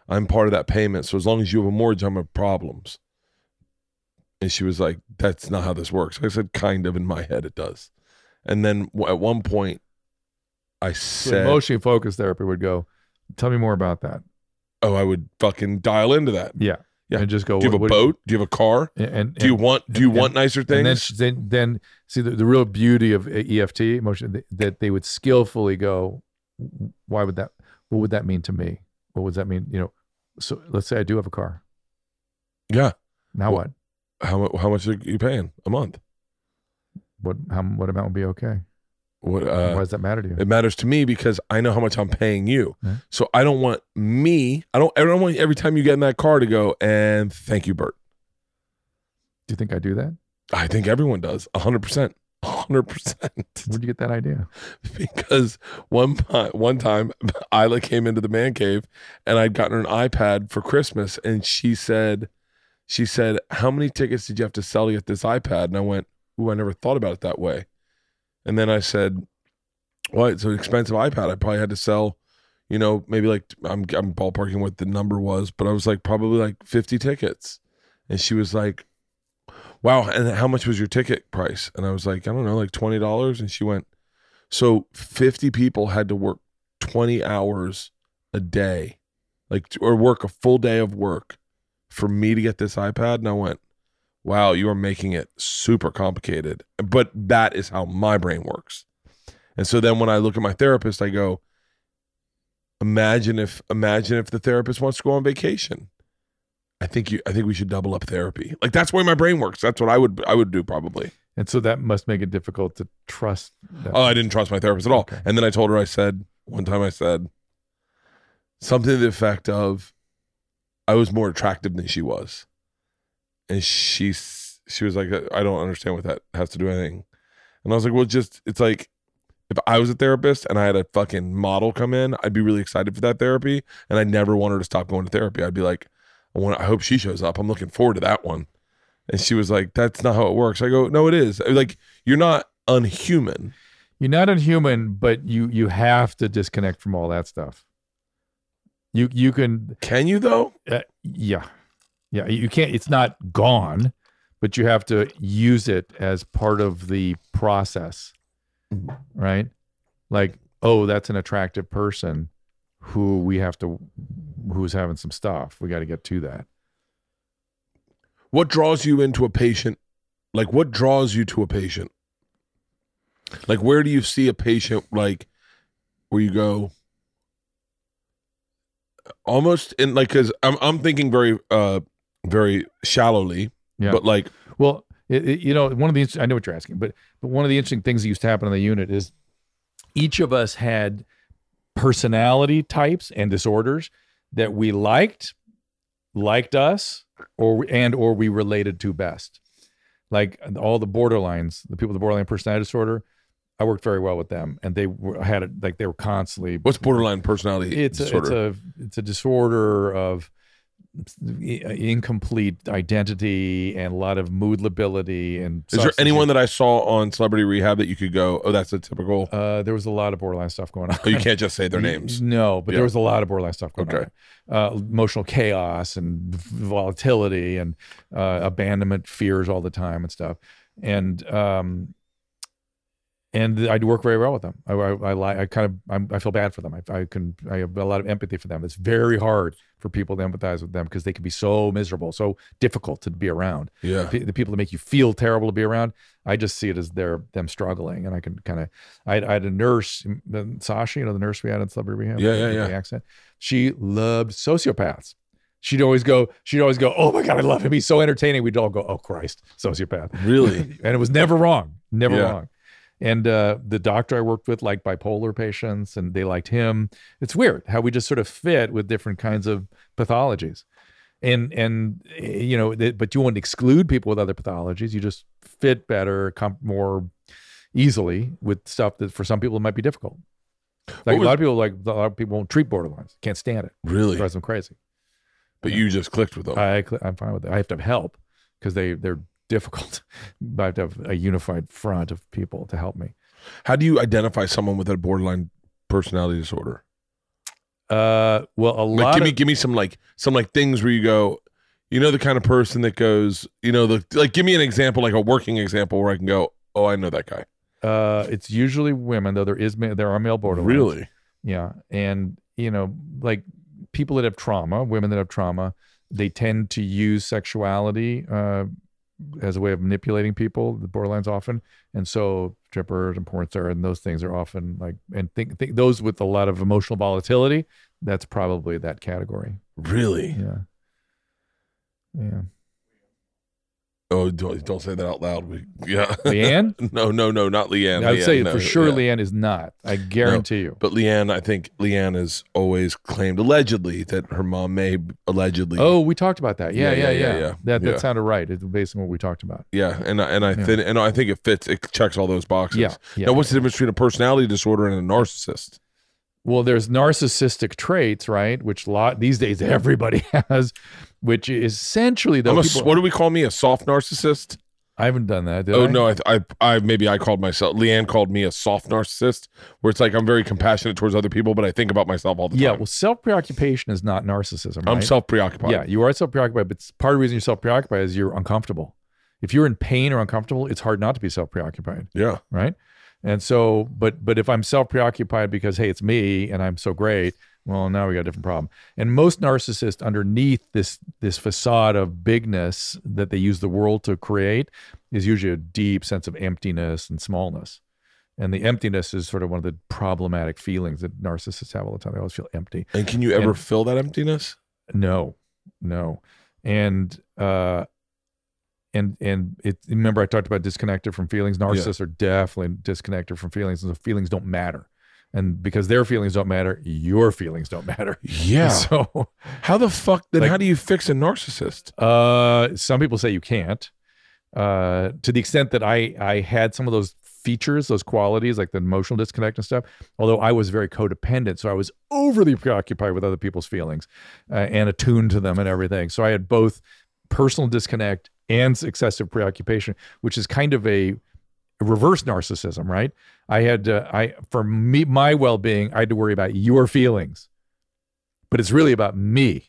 I'm part of that payment. So as long as you have a mortgage, I'm have problems." And she was like, "That's not how this works." I said, "Kind of in my head, it does." And then at one point, I So said, emotionally focused therapy would go. Tell me more about that. "Oh, I would fucking dial into that." Yeah. Yeah. And just go. Do you have what- a what- boat? Do you have a car? And, and, Do you want? Do you and- want nicer then, things? sh- then, then see the, the real beauty of EFT emotion that they would skillfully go, why would that? What would that mean to me? What would that mean? You know, so let's say I do have a car. Yeah. Now Well- How how much are you paying a month? What? How? What amount would be okay? What? why Uh, does that matter to you? it matters to me because I know how much I'm paying you. Yeah. So I don't want me. I don't. I don't want every time you get in that car to go and thank you, Bert. do you think I do that? I think everyone does. hundred percent. hundred percent. Where'd you get that idea? because one one time Ila came into the man cave and I'd gotten her an iPad for Christmas and she said she said how many tickets did you have to sell to get this iPad and I went ooh I never thought about it that way. And then I said well it's an expensive iPad. I probably had to sell you know maybe like I'm I'm ballparking what the number was but I was like probably like 50 tickets. And she was like wow and how much was your ticket price? And I was like I don't know like $20 and she went so 50 people had to work 20 hours a day, like or work a full day of work for me to get this iPad. And I went, wow, you are making it super complicated. But that is how my brain works. And so then when I look at my therapist, I go, imagine if imagine if the therapist wants to go on vacation. I think you I think we should double up therapy. Like that's the way my brain works. That's what I would I would do probably. And so that must make it difficult to trust. That. Oh, I didn't trust my therapist at all. Okay. And then I told her, I said, one time I said something to the effect of, I was more attractive than she was. And she, she was like, I don't understand what that has to do with anything. And I was like, well, just, it's like, if I was a therapist and I had a fucking model come in, I'd be really excited for that therapy. And I never want her to stop going to therapy. I'd be like, I want, I hope she shows up. I'm looking forward to that one. And she was like, that's not how it works. I go, no, it is. Like, you're not unhuman. You're not unhuman, but you you have to disconnect from all that stuff. You you can Can you though? uh, yeah yeah you can't it's not gone but you have to use it as part of the process Mhm. right like oh that's an attractive person who we have to who's having some stuff we got to get to that What draws you into a patient? Like what draws you to a patient? Like where do you see a patient like where you go almost in like cuz I'm I'm thinking very uh very shallowly, Yeah. but like well it, it- you know one of the i know what you're asking but but one of the interesting things that used to happen in the unit is each of us had personality types and disorders that we liked liked us or and or we related to best like all the borderlines the people with the borderline personality disorder i worked very well with them and they were, had it like they were constantly what's borderline personality it's a, disorder? it's a it's a disorder of incomplete identity and a lot of mood lability and Is there anyone that I saw on Celebrity Rehab that you could go, "Oh, that's a typical." uh, there was a lot of borderline stuff going on. Oh, you can't just say their names. No, but Yeah. there was a lot of borderline stuff going Okay. on. Uh, emotional chaos and volatility and uh, abandonment fears all the time and stuff. And um, and I'd work very well with them. I I, I, I kind of I'm, I feel bad for them. I, I can I have a lot of empathy for them. It's very hard for people to empathize with them because they can be so miserable, so difficult to be around Yeah. the, the people that make you feel terrible to be around. I just see it as they're them struggling, and I can kind of. I, I had a nurse, Sasha, you know, the nurse we had in celebrity rehab. Yeah, yeah, yeah. The accent. She loved sociopaths. She'd always go. She'd always go. Oh my god, I love him. He's so entertaining. We'd all go. Oh Christ, sociopath. Really? and it was never wrong. Never Yeah. wrong. And uh, the doctor I worked with liked bipolar patients, and they liked him. It's weird how we just sort of fit with different kinds of pathologies, and and eh, you know, th- but you won't exclude people with other pathologies. You just fit better, com- more easily with stuff that for some people it might be difficult. Like was- a lot of people, like a lot of people won't treat borderlines, can't stand it, Really? drives them crazy. But you just clicked with them. I, I'm fine with it. I have to have help because they they're difficult. but I have to have a unified front of people to help me. How do you identify someone with a borderline personality disorder? Uh, well, a Like lot give me of give me some like some like things where you go, you know the kind of person that goes, you know, the like give me an example, like a working example where I can go, Oh, I know that guy. uh, it's usually women though. There is there are male borderlines. Really? Yeah, and you know, like people that have trauma, women that have trauma, they tend to use sexuality uh, as a way of manipulating people. The borderlines often, and so strippers and porn stars and those things are often like, and think, think those with a lot of emotional volatility. That's probably that category. Really? Yeah. Yeah. Oh, don't don't say that out loud. We, yeah. LeeAnn? no, no, no, not LeeAnn. I would LeeAnn, say no, for sure yeah. LeeAnn is not. I guarantee you. But LeeAnn, I think LeeAnn has always claimed allegedly that her mom may allegedly. Oh, we talked about that. Yeah, Yeah, yeah, yeah, yeah. yeah. That that sounded right. It's based on what we talked about. yeah, and I- and I think and I think it fits. It checks all those boxes. Yeah, yeah. Now, what's the difference between a personality disorder and a narcissist? Well, there's narcissistic traits, right? Which lot these days everybody has, which is essentially though. A, people- what do we call me? A soft narcissist? I haven't done that. Did oh I? no, I, I I maybe I called myself. LeeAnn called me a soft narcissist, where it's like I'm very compassionate towards other people, but I think about myself all the Yeah. time. Yeah, well, self preoccupation is not narcissism. I'm self preoccupied. Yeah, you are self preoccupied, but part of the reason you're self preoccupied is you're uncomfortable. If you're in pain or uncomfortable, it's hard not to be self preoccupied, yeah. right? And so, but but if I'm self preoccupied because hey, it's me and I'm so great, well, now we got a different problem. And most narcissists, underneath this this facade of bigness that they use the world to create, is usually a deep sense of emptiness and smallness. And the emptiness is sort of one of the problematic feelings that narcissists have all the time. They always feel empty. And can you ever And- fill that emptiness? No, no. And uh and and it remember I talked about disconnected from feelings. Narcissists are definitely disconnected from feelings, and so feelings don't matter. And because their feelings don't matter, your feelings don't matter. Yeah. So How the fuck? Then Like- how do you fix a narcissist? uh some people say you can't. Uh to the extent that I I had some of those features, those qualities, like the emotional disconnect and stuff. Although I was very codependent, so I was overly preoccupied with other people's feelings uh, and attuned to them and everything. So I had both personal disconnect and excessive preoccupation, which is kind of a reverse narcissism, right? I had uh, I for me my well-being, I had to worry about your feelings, but it's really about me.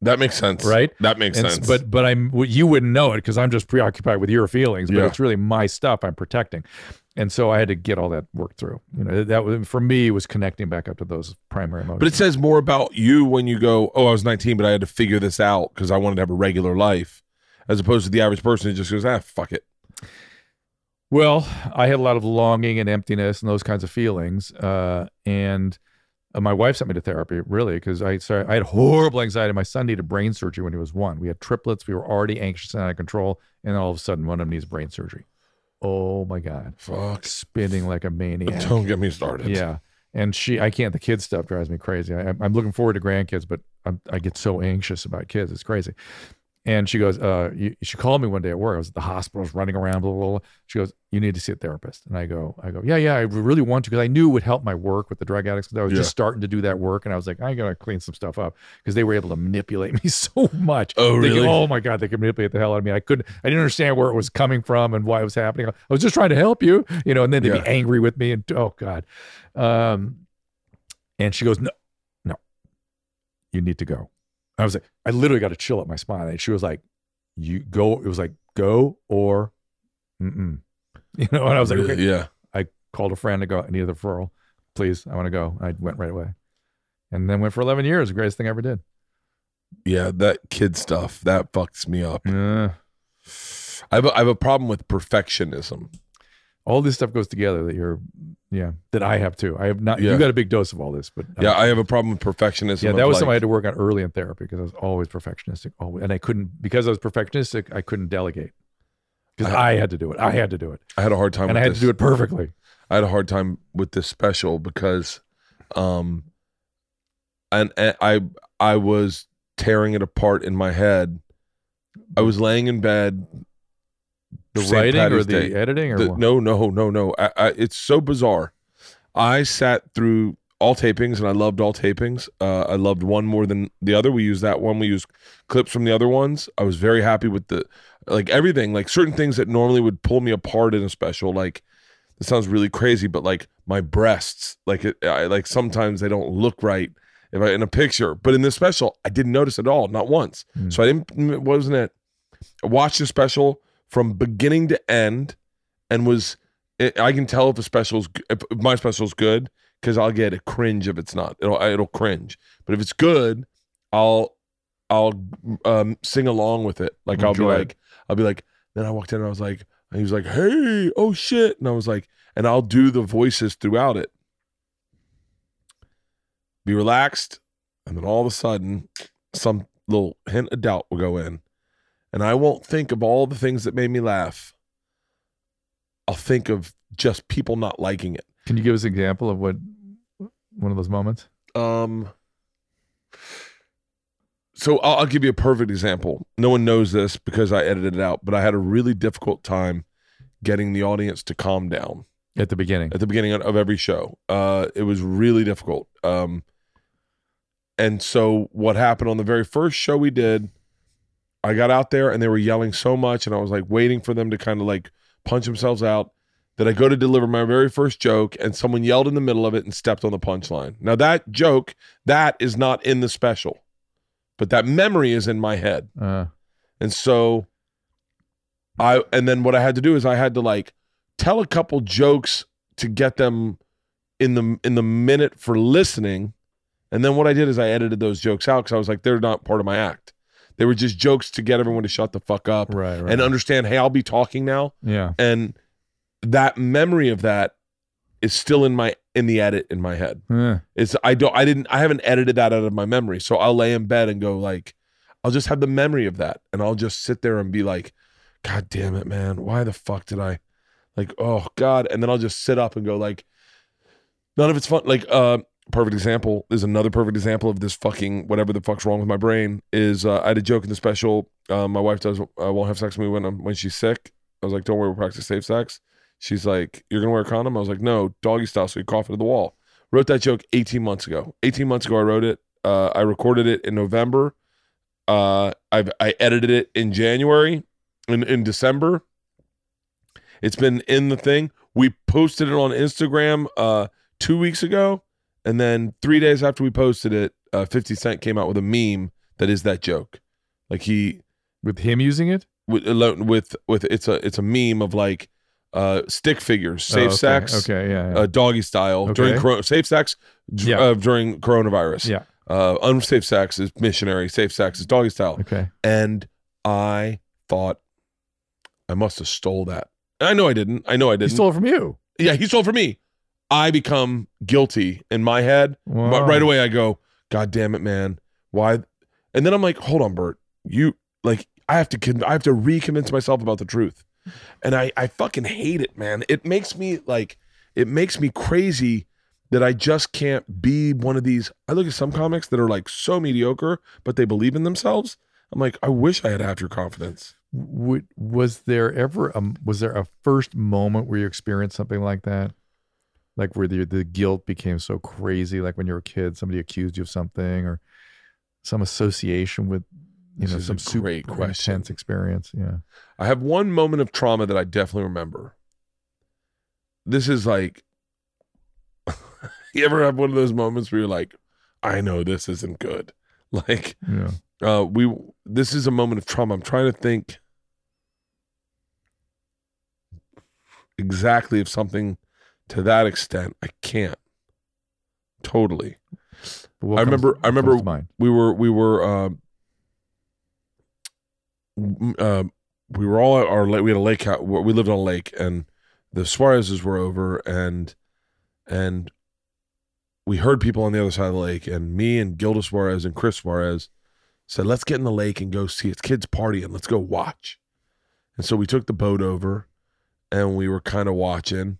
That makes sense. Right? That makes And sense. But but I'm you wouldn't know it because I'm just preoccupied with your feelings. But Yeah. it's really my stuff I'm protecting, and so I had to get all that worked through. You know that was for me was connecting back up to those primary emotions. But it says more about you when you go, oh, I was 19, but I had to figure this out because I wanted to have a regular life, as opposed to the average person who just goes, ah, fuck it. Well, I had a lot of longing and emptiness and those kinds of feelings. Uh, and uh, my wife sent me to therapy, really, because I sorry, I had horrible anxiety. My son needed brain surgery when he was one. We had triplets. We were already anxious and out of control. And all of a sudden, one of them needs brain surgery. Oh my God. Fuck. Spinning like a maniac. Don't get me started. Yeah. And she, I can't, the kids stuff drives me crazy. I, I'm looking forward to grandkids, but I'm, I get so anxious about kids. It's crazy. And she goes, uh, you, she called me one day at work. I was at the hospital, I was running around, blah, blah, blah. She goes, you need to see a therapist. And I go, I go, yeah, yeah, I really want to because I knew it would help my work with the drug addicts. 'cause I was Yeah. just starting to do that work. And I was like, I got to clean some stuff up because they were able to manipulate me so much. Oh, Thinking, really? oh my God, they could manipulate the hell out of me. I couldn't, I didn't understand where it was coming from and why it was happening. I was just trying to help you, you know, and then they'd Yeah. be angry with me and oh God. Um, and she goes, no, no, you need to go. I was like, I literally got a chill up my spine. And she was like, you go. It was like, go or, mm-mm. you know, and I was like, okay. yeah. I called a friend to go, I need a referral. Please, I want to go. I went right away. And then went for 11 years. The greatest thing I ever did. Yeah. That kid stuff, that fucks me up. Uh, I have a, I have a problem with perfectionism. All this stuff goes together that you're, yeah, that I have too. I have not, Yeah. you got a big dose of all this, but uh, Yeah. I have a problem with perfectionism. Yeah, that was like- something I had to work on early in therapy because I was always perfectionistic, always, and I couldn't because I was perfectionistic. I couldn't delegate because I- I, had to do it. I had to do it, I had a hard time and with I had this. to do it perfectly. I had a hard time with this special because um and, and I I was tearing it apart in my head. I was laying in bed The St. writing or the Day. editing or The- no, no, no, no. I, I, it's so bizarre. I sat through all tapings and I loved all tapings. Uh, I loved one more than the other. We used that one. We used clips from the other ones. I was very happy with the like everything, like certain things that normally would pull me apart in a special. Like this sounds really crazy, but like my breasts, like it, I, like sometimes they don't look right if I in a picture. But in this special, I didn't notice at all, not once. Mm. So I didn't. Wasn't it. I watched the special from beginning to end, and was it, I can tell if a special's if, my special's good because I'll get a cringe if it's not. It'll it'll cringe. But if it's good, I'll I'll um, sing along with it. Like I'll be it. like I'll be like. Then I walked in and I was like, and he was like, "Hey, oh shit," and I was like, and I'll do the voices throughout it. Be relaxed, and then all of a sudden, some little hint of doubt will go in, and I won't think of all the things that made me laugh. I'll think of just people not liking it. Can you give us an example of what one of those moments? Um, so I'll, I'll give you a perfect example. No one knows this because I edited it out, but I had a really difficult time getting the audience to calm down At the beginning. at the beginning of every show. Uh, it was really difficult. Um, and so what happened on the very first show we did, I got out there and they were yelling so much, and I was like waiting for them to kind of like punch themselves out. That I go to deliver my very first joke, and someone yelled in the middle of it and stepped on the punchline. Now that joke, that is not in the special, but that memory is in my head. Uh, And so I and then what I had to do is I had to like tell a couple jokes to get them in the in the minute for listening. And then what I did is I edited those jokes out cuz I was like they're not part of my act. They were just jokes to get everyone to shut the fuck up right, right. and understand, "Hey, I'll be talking now." yeah. And that memory of that is still in my in the edit in my head. Yeah. It's I don't I didn't I haven't edited that out of my memory. So I'll lay in bed and go like I'll just have the memory of that and I'll just sit there and be like god damn it man why the fuck did I like oh god and then I'll just sit up and go like none of it's fun like uh perfect example is another perfect example of this fucking whatever the fuck's wrong with my brain is uh, I had a joke in the special uh, my wife does uh, won't have sex with me when I'm, when she's sick. I was like don't worry we'll practice safe sex. She's like you're gonna wear a condom? I was like no doggy style so you cough into the wall. Wrote that joke 18 months ago. 18 months ago i wrote it. Uh, i recorded it in november. Uh, I've, i edited it in january in, in december. It's been in the thing. We posted it on instagram uh, two weeks ago and then three days after we posted it uh, 50 cent came out with a meme that is that joke like he With him using it? with with with it's a it's a meme of like uh stick figures safe Oh, okay. sex Okay, yeah. yeah. uh, doggy style Okay. during coro- safe sex d- Yeah. uh, during coronavirus. Yeah. Uh, unsafe sex is missionary. Safe sex is doggy style. okay. And I thought I must have stole that. I know I didn't. I know I didn't. He stole it from you. yeah, he stole from me. I become guilty in my head, but right away I go, God damn it, man! Why? And then I'm like, hold on, Bert. You like I have to con- I have to reconvince myself about the truth, and I I fucking hate it, man. It makes me like it makes me crazy that I just can't be one of these. I look at some comics that are like so mediocre, but they believe in themselves. I'm like, I wish I had half your confidence. Would, was there ever a was there a first moment where you experienced something like that? Like where the the guilt became so crazy, like when you were a kid, somebody accused you of something, or some association with you This know some super great question. intense experience. Yeah. I have one moment of trauma that I definitely remember. This is like, you ever have one of those moments where you're like, I know this isn't good. Like, Yeah. uh, we, this is a moment of trauma. I'm trying to think exactly of something to that extent. I can't totally. But what I remember- I remember- we were we were um m- uh, we were all at our lake we had a lake house we lived on a lake and the Suarez's were over and and we heard people on the other side of the lake and me and Gilda Suarez and Chris Suarez said let's get in the lake and go see it's kids partying let's go watch and so we took the boat over and we were kind of watching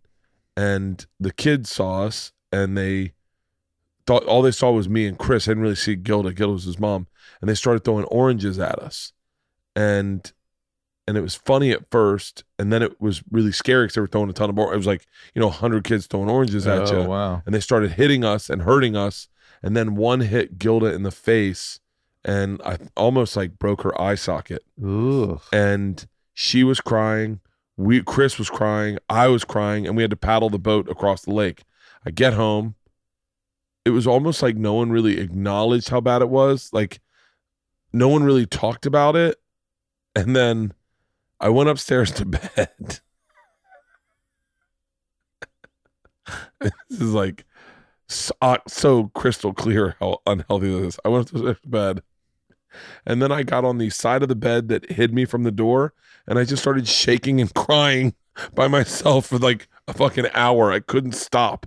and the kids saw us and they thought all they saw was me and Chris. I didn't really see Gilda. Gilda was his mom, and they started throwing oranges at us, and and it was funny at first, and then it was really scary because they were throwing a ton of. It was like you know, hundred kids throwing oranges at oh you, wow. and they started hitting us and hurting us, and then one hit Gilda in the face, and I almost like broke her eye socket Ugh. and she was crying. We Chris was crying. I was crying, and we had to paddle the boat across the lake. I get home. It was almost like no one really acknowledged how bad it was. Like no one really talked about it. And then I went upstairs to bed. this is like so, so crystal clear how unhealthy this is. I went upstairs to bed. And then I got on the side of the bed that hid me from the door, and I just started shaking and crying by myself for like a fucking hour. I couldn't stop.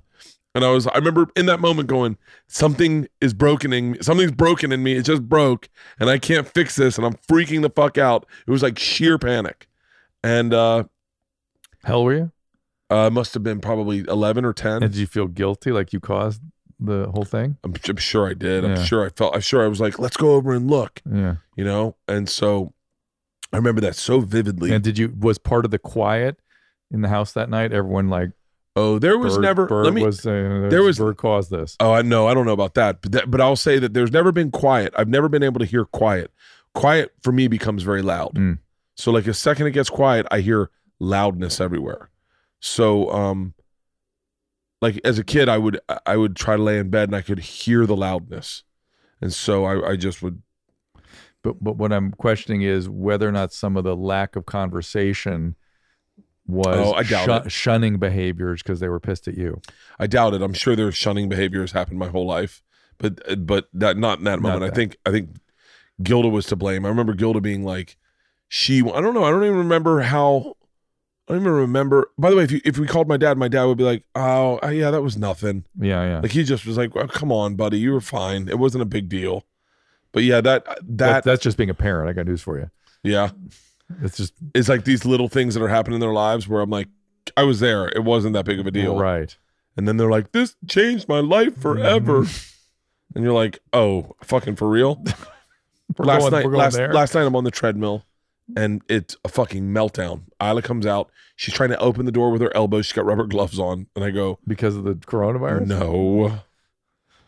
And I was, I remember in that moment going, something is broken in me. Something's broken in me. It just broke and I can't fix this. And I'm freaking the fuck out. It was like sheer panic. And, uh, Hell were you? uh, must have been probably 11 or 10. And did you feel guilty like you caused the whole thing? I'm, I'm sure I did. I'm Yeah. sure I felt, I'm sure I was like, let's go over and look, Yeah. you know? And so I remember that so vividly. And did you was part of the quiet in the house that night? Everyone like oh, there was Bert- never, Bert let me, was uh, there was- Bert caused this. Oh, I know. I don't know about that, but that, but I'll say that there's never been quiet. I've never been able to hear quiet. Quiet for me becomes very loud. Mm. So like a second it gets quiet, I hear loudness everywhere. So um, like as a kid, I would I would try to lay in bed and I could hear the loudness, and so I I just would But but what I'm questioning is whether or not some of the lack of conversation was Oh, it. shunning behaviors because they were pissed at you. I doubt it. I'm sure there's shunning behaviors happened my whole life, but uh, but that not in that moment. I think I think Gilda was to blame. I remember Gilda being like, she. I don't know. I don't even remember how. I don't even remember. By the way, if you if we called my dad, my dad would be like, "Oh, uh, yeah, that was nothing." Yeah, yeah. Like he just was like, well, "Come on, buddy, you were fine. It wasn't a big deal." But yeah, that that, that that's just being a parent. I got news for you. yeah, It's just it's like these little things that are happening in their lives where I'm like, I was there. It wasn't that big of a deal. right. And then they're like, this changed my life forever. and you're like, oh, fucking for real? Last going- night, last, there. last night I'm on the treadmill and it's a fucking meltdown. Ila comes out. She's trying to open the door with her elbow. She's got rubber gloves on. And I go, because of the coronavirus. no,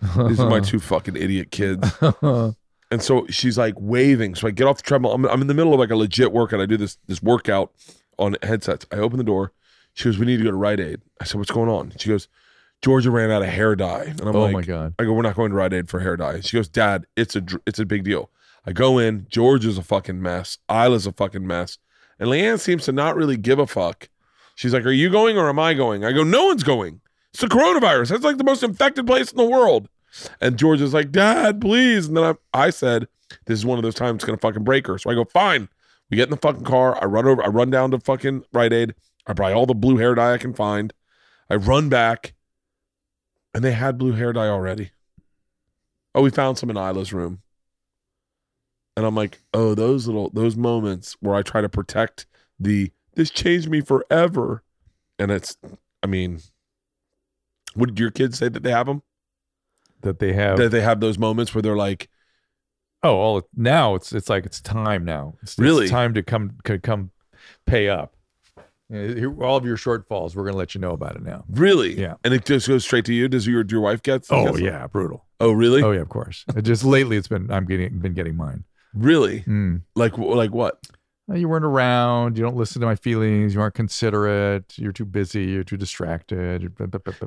these are my two fucking idiot kids. And so she's like waving. So I get off the treadmill. I'm, I'm in the middle of like a legit workout. I do this this workout on headsets. I open the door. She goes, "We need to go to Rite Aid." I said, "What's going on?" She goes, "Georgia ran out of hair dye." And I'm like, oh like, my god. I go, "We're not going to Rite Aid for hair dye." She goes, "Dad, it's a it's a big deal." I go in. George is a fucking mess. Ila's a fucking mess. And LeeAnn seems to not really give a fuck. She's like, "Are you going or am I going?" I go, "No one's going. It's the coronavirus. That's like the most infected place in the world." And George is like, Dad, please. And then I, I said, This is one of those times it's gonna fucking break her. So I go, Fine. We get in the fucking car. I run over, I run down to fucking Rite Aid. I buy all the blue hair dye I can find. I run back, and they had blue hair dye already. Oh, we found some in Ila's room. And I'm like, oh, those little those moments where I try to protect the this changed me forever. And it's I mean, would your kids say that they have them? That they have. that they have those moments where they're like, oh, all now it's it's like it's time now. It's, it's Really? time to come to come pay up. You know, here- all of your shortfalls, we're gonna let you know about it now. really? Yeah. And it just goes straight to you. Does your your wife get? Oh yeah, brutal. Oh really? Oh yeah, of course. Just lately, it's been I'm getting been getting mine. Really? Mm. Like like what? Uh, You weren't around. You don't listen to my feelings. You aren't considerate. You're too busy. You're too distracted.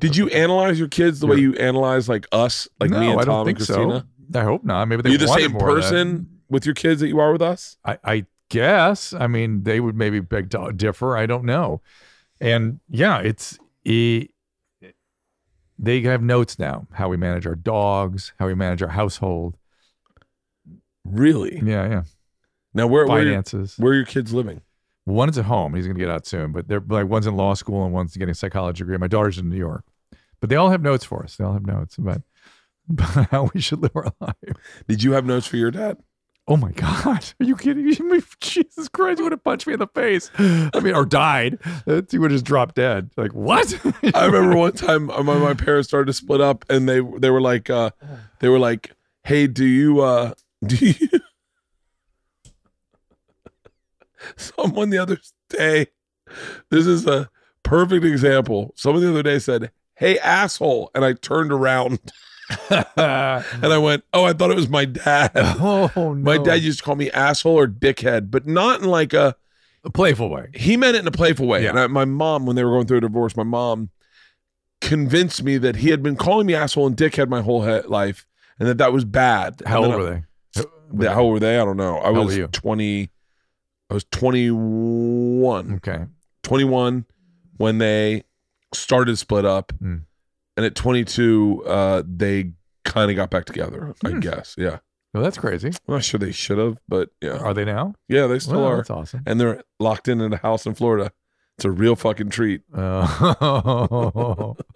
Did you analyze your kids the way you analyze like us, like no, me and I Tom don't think and Christina? so. I hope not. Maybe they you the same person with your kids that you are with us? I, I guess. I mean, they would maybe beg to differ. I don't know. And yeah, it's it, they have notes now how we manage our dogs, how we manage our household. Really? Yeah, yeah. Now where where are, your, Finances. where are your kids living? One is at home. He's gonna get out soon, but they're like one's in law school and one's getting a psychology degree. My daughter's in New York, but they all have notes for us. They all have notes about, about how we should live our life. Did you have notes for your dad? Oh my God. Are you kidding me? Jesus Christ, you would have punched me in the face. I mean, or died. He would have just dropped dead. Like, what? I remember one time uh, my, my parents started to split up and they they were like uh they were like, "Hey, do you uh do you Someone the other day this is a perfect example. Someone the other day said, "Hey asshole." And I turned around and I went, "Oh, I thought it was my dad." oh, no. My dad used to call me asshole or dickhead, but not in like a A playful way. he meant it in a playful way. Yeah. And I, my mom, when they were going through a divorce, my mom convinced me that he had been calling me asshole and dickhead my whole he- life, and that that was bad. How old were they? That- how old were they? I don't know. I How was twenty. I was twenty one. Okay. 21 when they started to split up, Hmm. and at twenty two, uh, they kind of got back together. I Hmm. guess. Yeah. Well, that's crazy. I'm not sure they should have, but yeah, Are they now? yeah, they still Well, are, That's awesome. and they're locked in in a house in Florida. It's a real fucking treat. Oh.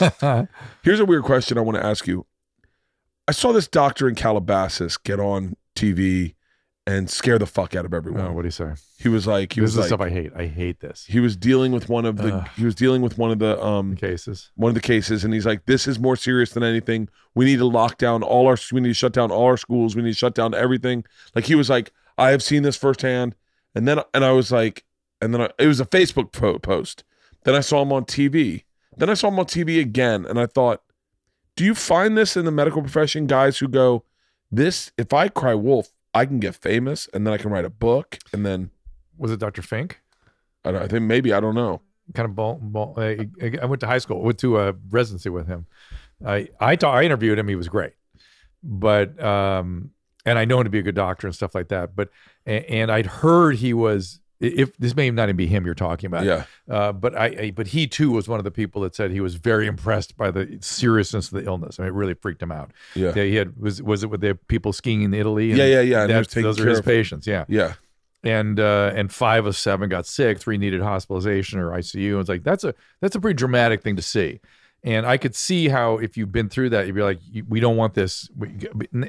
Here's a weird question I want to ask you. I saw this doctor in Calabasas get on TV and scare the fuck out of everyone. oh, what do you say? He was like, he this was is the like, stuff I hate. I hate this. he was dealing with one of the, Ugh. he was dealing with one of the, um, Cases. one of the cases, and he's like, this is more serious than anything. We need to lock down all our, we need to shut down all our schools. We need to shut down everything. Like he was like, I have seen this firsthand, and then, and I was like, and then I, it was a Facebook post. Then I saw him on TV. Then I saw him on TV again, and I thought, do you find this in the medical profession, guys who go, this, if I cry wolf, I can get famous, and then I can write a book, and then Was it Dr. Fink? I, don't, I think maybe I don't know. kind of ball, ball I, I went to high school, went to a residency with him. I I, ta- I interviewed him. He was great, but um, and I know him to be a good doctor and stuff like that. But and I'd heard he was. If this may not even be him you're talking about, Yeah, Uh, but I, I, but he too was one of the people that said he was very impressed by the seriousness of the illness. I mean, it really freaked him out. yeah, he had was was it with the people skiing in Italy? and yeah, yeah, yeah. And he that's- those are his of- patients. Yeah, Yeah, and uh, and five of seven got sick. Three needed hospitalization or ICU. And it's like that's a that's a pretty dramatic thing to see. And I could see how if you've been through that, you'd be like, we don't want this.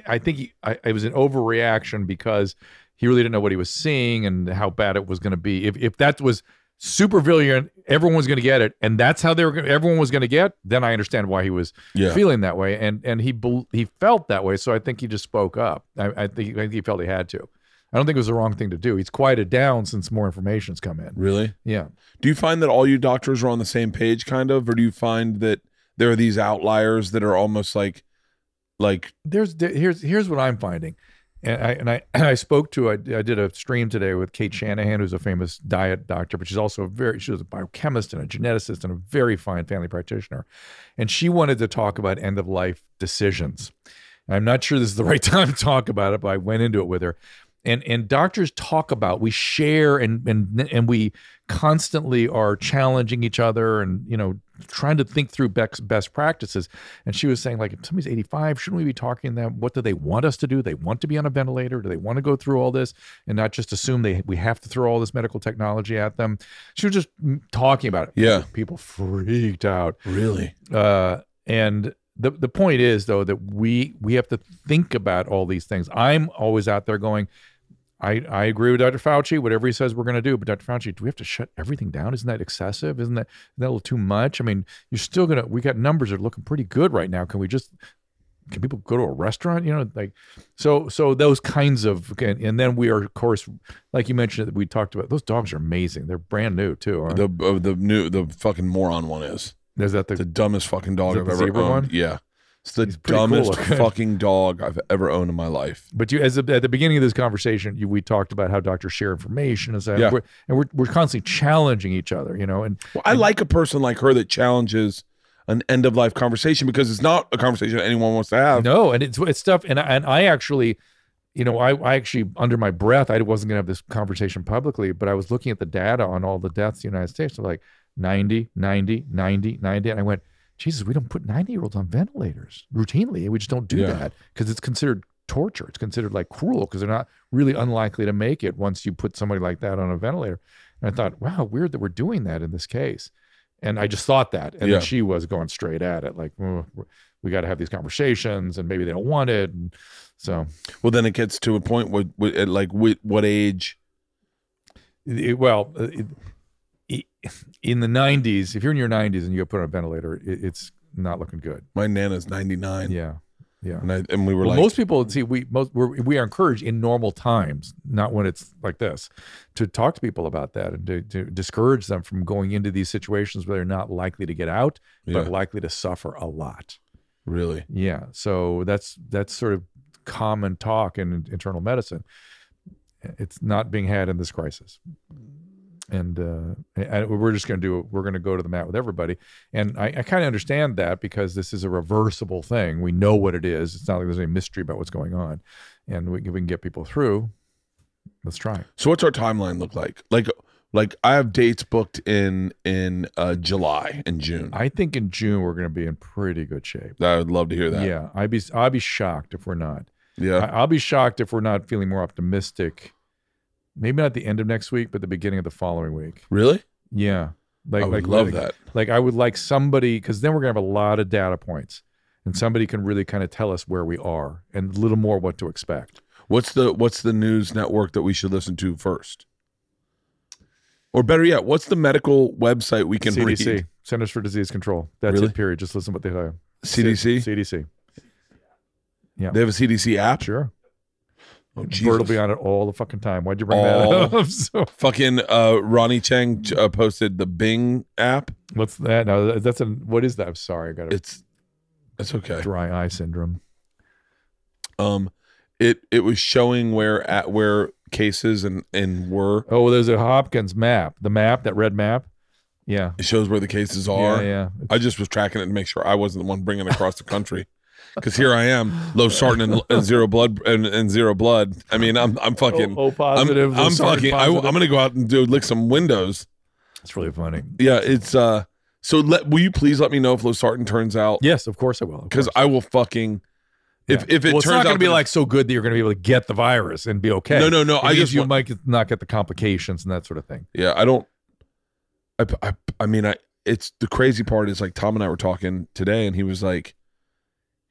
I think he, I, it was an overreaction because he really didn't know what he was seeing and how bad it was going to be. If if that was super virulent, everyone was going to get it, and that's how they were. Gonna, everyone was going to get. Then I understand why he was yeah. feeling that way, and and he he felt that way. So I think he just spoke up. I, I think I think he felt he had to. I don't think it was the wrong thing to do. He's quieted down since more information's come in. Really? Yeah. Do you find that all you doctors are on the same page, kind of, or do you find that there are these outliers that are almost like, like, There's there, here's here's what I'm finding. And I and I I spoke to I, I did a stream today with Cate Shanahan, who's a famous diet doctor, but she's also a very she was a biochemist and a geneticist and a very fine family practitioner, and she wanted to talk about end of life decisions. I'm not sure this is the right time to talk about it, but I went into it with her. And and doctors talk about we share and and and we constantly are challenging each other and you know trying to think through best best practices. And she was saying like if somebody's 85, shouldn't we be talking to them? What do they want us to do? They want to be on a ventilator? Do they want to go through all this and not just assume they we have to throw all this medical technology at them? She was just talking about it. Yeah. People freaked out. really? Uh, and the the point is though that we we have to think about all these things. I'm always out there going. I, I agree with Dr. Fauci, whatever he says we're going to do. But Dr. Fauci, do we have to shut everything down? Isn't that excessive? Isn't that, isn't that a little too much? I mean, you're still going to, we got numbers that are looking pretty good right now. Can we just, can people go to a restaurant? You know, like, so, so those kinds of, and, and then we are, of course, like you mentioned, that we talked about, those dogs are amazing. They're brand new too. aren't The uh, the new the fucking moron one is? Is that the, the dumbest fucking dog I've ever owned. one? Yeah, it's the pretty cool dumbest fucking dog I've ever owned in my life. But you, as a, at the beginning of this conversation, you, we talked about how doctors share information and, so Yeah. we're, and we're, we're constantly challenging each other, you know, and Well, I like a person like her that challenges an end of life conversation because it's not a conversation anyone wants to have. no, and it's it's stuff, and I- and I actually, you know, I I actually under my breath, I wasn't gonna have this conversation publicly, but I was looking at the data on all the deaths in the United States, so like 90, 90, 90, 90, and I went, Jesus, we don't put 90 year olds on ventilators routinely, we just don't do Yeah. that because it's considered torture. It's considered like cruel because they're not really unlikely to make it once you put somebody like that on a ventilator. And I thought, wow, weird that we're doing that in this case. And I just thought that. And Yeah. then she was going straight at it, like, "Oh, we got to have these conversations, and maybe they don't want it. And so, Well, then it gets to a point where, at like what, what age? it- well, it, in the 90s, if you're in your 90s and you get put on a ventilator, it, it's not looking good. My nana's ninety nine, Yeah. Yeah. and I and we were Well, like, most people see we most we're, we are encouraged in normal times, not when it's like this, to talk to people about that and to, to discourage them from going into these situations where they're not likely to get out, yeah, but likely to suffer a lot. really, Yeah, so that's that's sort of common talk in internal medicine. It's not being had in this crisis, and uh, and we're just going to do. We're going to go to the mat with everybody, and I, I kind of understand that because this is a reversible thing. We know what it is. It's not like there's any mystery about what's going on, and we, we can get people through. Let's try. So what's our timeline look like? Like like I have dates booked in in uh July and June. I think in June we're going to be in pretty good shape. I would love to hear that. Yeah, I'd be I'd be shocked if we're not. Yeah. I- I'll be shocked if we're not feeling more optimistic. Maybe not the end of next week, but the beginning of the following week. really? Yeah. Like I would like love like, that. Like I would like somebody because then we're gonna have a lot of data points, and somebody can really kind of tell us where we are and a little more what to expect. What's the what's the news network that we should listen to first? Or better yet, what's the medical website we can CDC, read? Centers for Disease Control. That's Really? it. Period. Just listen to what they tell you. CDC? CDC. Yeah. They have a CDC app. Sure. Oh, Bert will be on it all the fucking time. Why'd you bring All- that up? so, Fucking uh, Ronny Chieng uh, posted the Bing app. what's that? No, that's a what is that? I'm sorry, I got a It's it's okay. dry eye syndrome. Um, it it was showing where at where cases and and were. Oh, there's a Hopkins map. The map, that red map. Yeah. It shows where the cases Yeah, are. yeah. I just was tracking it to make sure I wasn't the one bringing it across the country. Because here I am, losartan and, and zero blood and, and zero blood. I mean, I'm I'm fucking. oh, oh, I'm, positive. I'm sorry, fucking. I, positive. am gonna go out and do lick some windows. It's really funny. Yeah, it's uh. So let will you please let me know if losartan turns out? Yes, of course I will. Because. I will fucking. If Yeah. if it well, it's turns not out going to be like so good that you're going to be able to get the virus and be okay. No, no, no, It I means just you want- might not get the complications and that sort of thing. Yeah, I don't. I, I, I mean, I. It's the crazy part is like Tom and I were talking today, and he was like,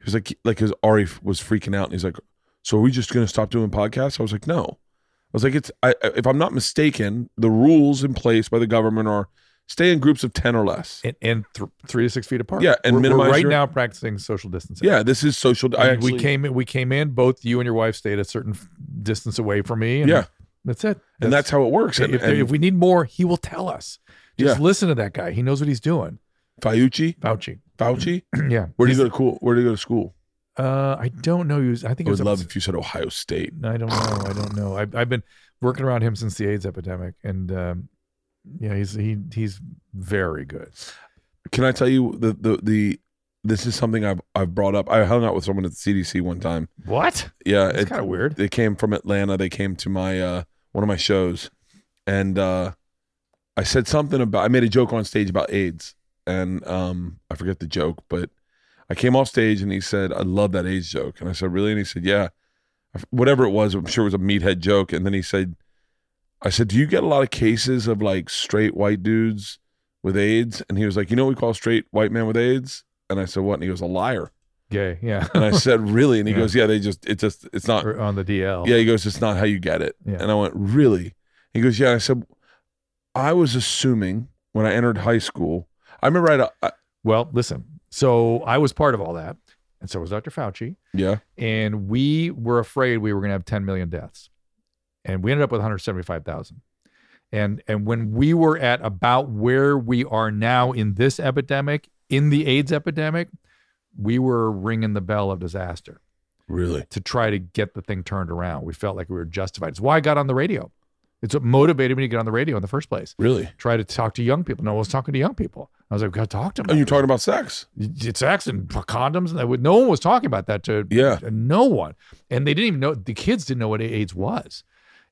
he was like, like his Ari was freaking out, and he's like, "So are we just gonna stop doing podcasts?" I was like, "No." I was like, "It's I, if I'm not mistaken, the rules in place by the government are stay in groups of ten or less." And, and th- three to six feet apart. Yeah, and we're, we're minimize right your- now practicing social distancing. Yeah, this is social. I actually, we came in. We came in. Both you and your wife stayed a certain distance away from me. And Yeah. that's it. and that's how it works. If, and if we need more, he will tell us. Just Yeah. listen to that guy. He knows what he's doing. Fauci, Fauci. Fauci, yeah. where do you go to school? Where do you go to school? Uh, I don't know. He was, I think I it was would love if you said Ohio State. I don't know. I don't know. I've, I've been working around him since the AIDS epidemic, and um, yeah, he's he he's very good. Can I tell you the the the this is something I've I've brought up. I hung out with someone at the CDC one time. What? Yeah, It's it- kind of weird. They came from Atlanta. They came to my uh one of my shows, and uh I said something about. I made a joke on stage about AIDS, and um I forget the joke, but I came off stage and he said, "I love that AIDS joke," and I said, "Really?" And he said, "Yeah." Whatever it was, I'm sure it was a meathead joke. And then he said, "I said, do you get a lot of cases of like straight white dudes with AIDS?" And he was like, "You know what we call straight white men with AIDS?" And I said, "What?" And he goes, "A liar." Gay, yeah. And I said, "Really?" And he Yeah. goes, "Yeah, they just it just it's not Or on the DL. yeah, he goes, it's not how you get it. Yeah. And I went, really? He goes, yeah. I said, I was assuming when I entered high school, I remember I, had a- I Well, listen. So I was part of all that, and so was Dr. Fauci, yeah, and we were afraid we were going to have 10 million deaths, and we ended up with 175,000. And and when we were at about where we are now in this epidemic, in the AIDS epidemic, we were ringing the bell of disaster. really. to try to get the thing turned around. We felt like we were justified. It's why I got on the radio. It's what motivated me to get on the radio in the first place. Really? Try to talk to young people. No one was talking to young people. I was like, got to talk to them. And you're talking about sex? it's sex and condoms, and that would- no one was talking about that to Yeah. no one, and they didn't even know. The kids didn't know what AIDS was,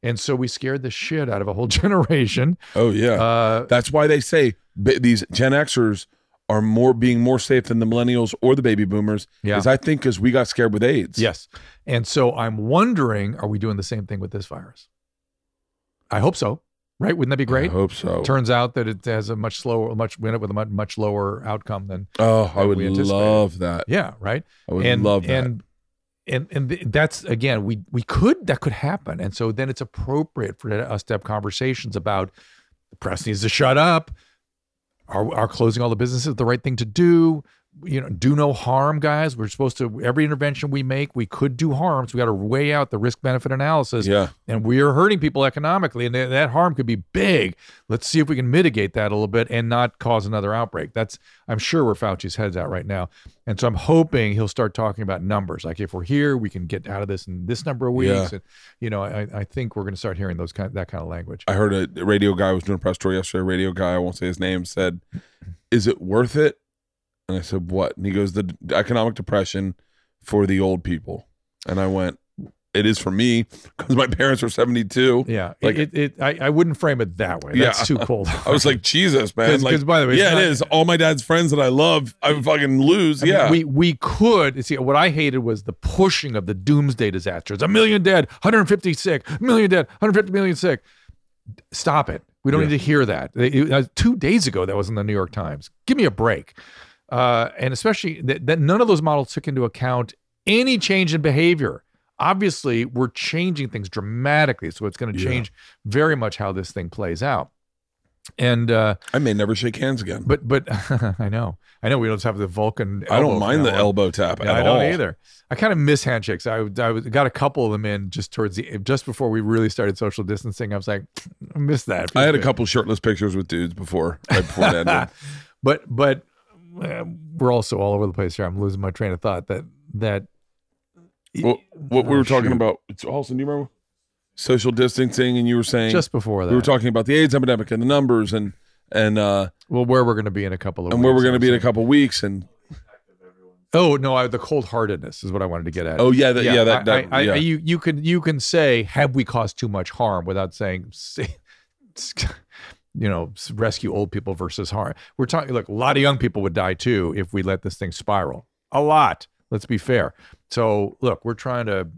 and so we scared the shit out of a whole generation. Oh, yeah. Uh, That's why they say these Gen Xers are more being more safe than the millennials or the baby boomers. Yeah. Is I think because we got scared with AIDS. yes, and so I'm wondering, are we doing the same thing with this virus? I hope so. Right? Wouldn't that be great? I hope so. Turns out that it has a much slower, much win it with a much, much lower outcome than oh, I would love that. yeah, right. I would and love that. and and and that's again, we we could that could happen, and so then it's appropriate for us to have conversations about the press needs to shut up. Are are closing all the businesses the right thing to do? You know, do no harm, guys. We're supposed to every intervention we make, we could do harm. So we got to weigh out the risk benefit analysis yeah. and we are hurting people economically, and that, that harm could be big. Let's see if we can mitigate that a little bit and not cause another outbreak. That's I'm sure where Fauci's head's at right now, and so I'm hoping he'll start talking about numbers. Like if we're here, we can get out of this in this number of weeks. Yeah. And you know, I, I think we're going to start hearing those kind that kind of language. I heard a radio guy was doing a press tour yesterday. A radio guy, I won't say his name, said, "Is it worth it?" And I said, "What?" And he goes, "The economic depression for the old people." And I went, "It is for me because my parents are 72." yeah, Like- it, it, it I, I wouldn't frame it that way. Yeah. That's too cold. I was like, "Jesus, man!" because Like, by the way, yeah, not- it is. All my dad's friends that I love, I fucking lose. I mean, yeah, we we could see what I hated was the pushing of the doomsday disasters. A million dead, 150 sick, a million dead, 150 million sick. Stop it. We don't Yeah. need to hear that. It- it- uh, two days ago, that was in the New York Times. Give me a break. Uh, and especially that, that none of those models took into account any change in behavior. Obviously, we're changing things dramatically, so it's going to Yeah. change very much how this thing plays out. And uh, I may never shake hands again. but but I know I know we don't have the Vulcan. I don't mind the elbow tap Yeah, I don't all. either. I kind of miss handshakes. I, I was- got a couple of them in just towards the just before we really started social distancing. I was like, I miss that. I had a Feels couple shirtless pictures with dudes before, right before it ended. but but we're also all over the place here. I'm losing my train of thought. That that What, what we Oh, were talking shoot. about, it's Austin, do you remember? Social distancing, and you were saying just before that. we were talking about the AIDS epidemic and the numbers, and and uh, well, where we're going to be in a couple of and where we're going to be in a couple weeks, and Oh no, I, the cold heartedness is what I wanted to get at. oh yeah, that, yeah, that, I- that I, I, yeah. you you can you can say have we caused too much harm without saying say, you know rescue old people versus harm. We're talking look a lot of young people would die too if we let this thing spiral. A lot. Let's be fair. So look, we're trying to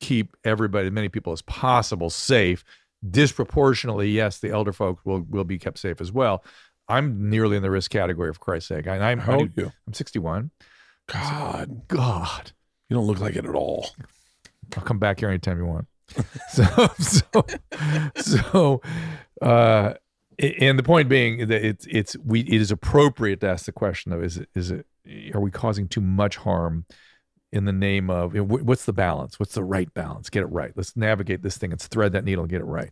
keep everybody, as many people as possible, safe. Disproportionately, yes, the elder folk will will be kept safe as well. I'm nearly in the risk category, for Christ's sake. I, I'm How old you? I'm 61. God, God. you don't look like it at all. I'll come back here anytime you want. so, so, so, uh, and the point being that it's it's we it is appropriate to ask the question of is it is it are we causing too much harm in the name of you know, what's the balance? What's the right balance? Get it right. Let's navigate this thing. Let's thread that needle and get it right.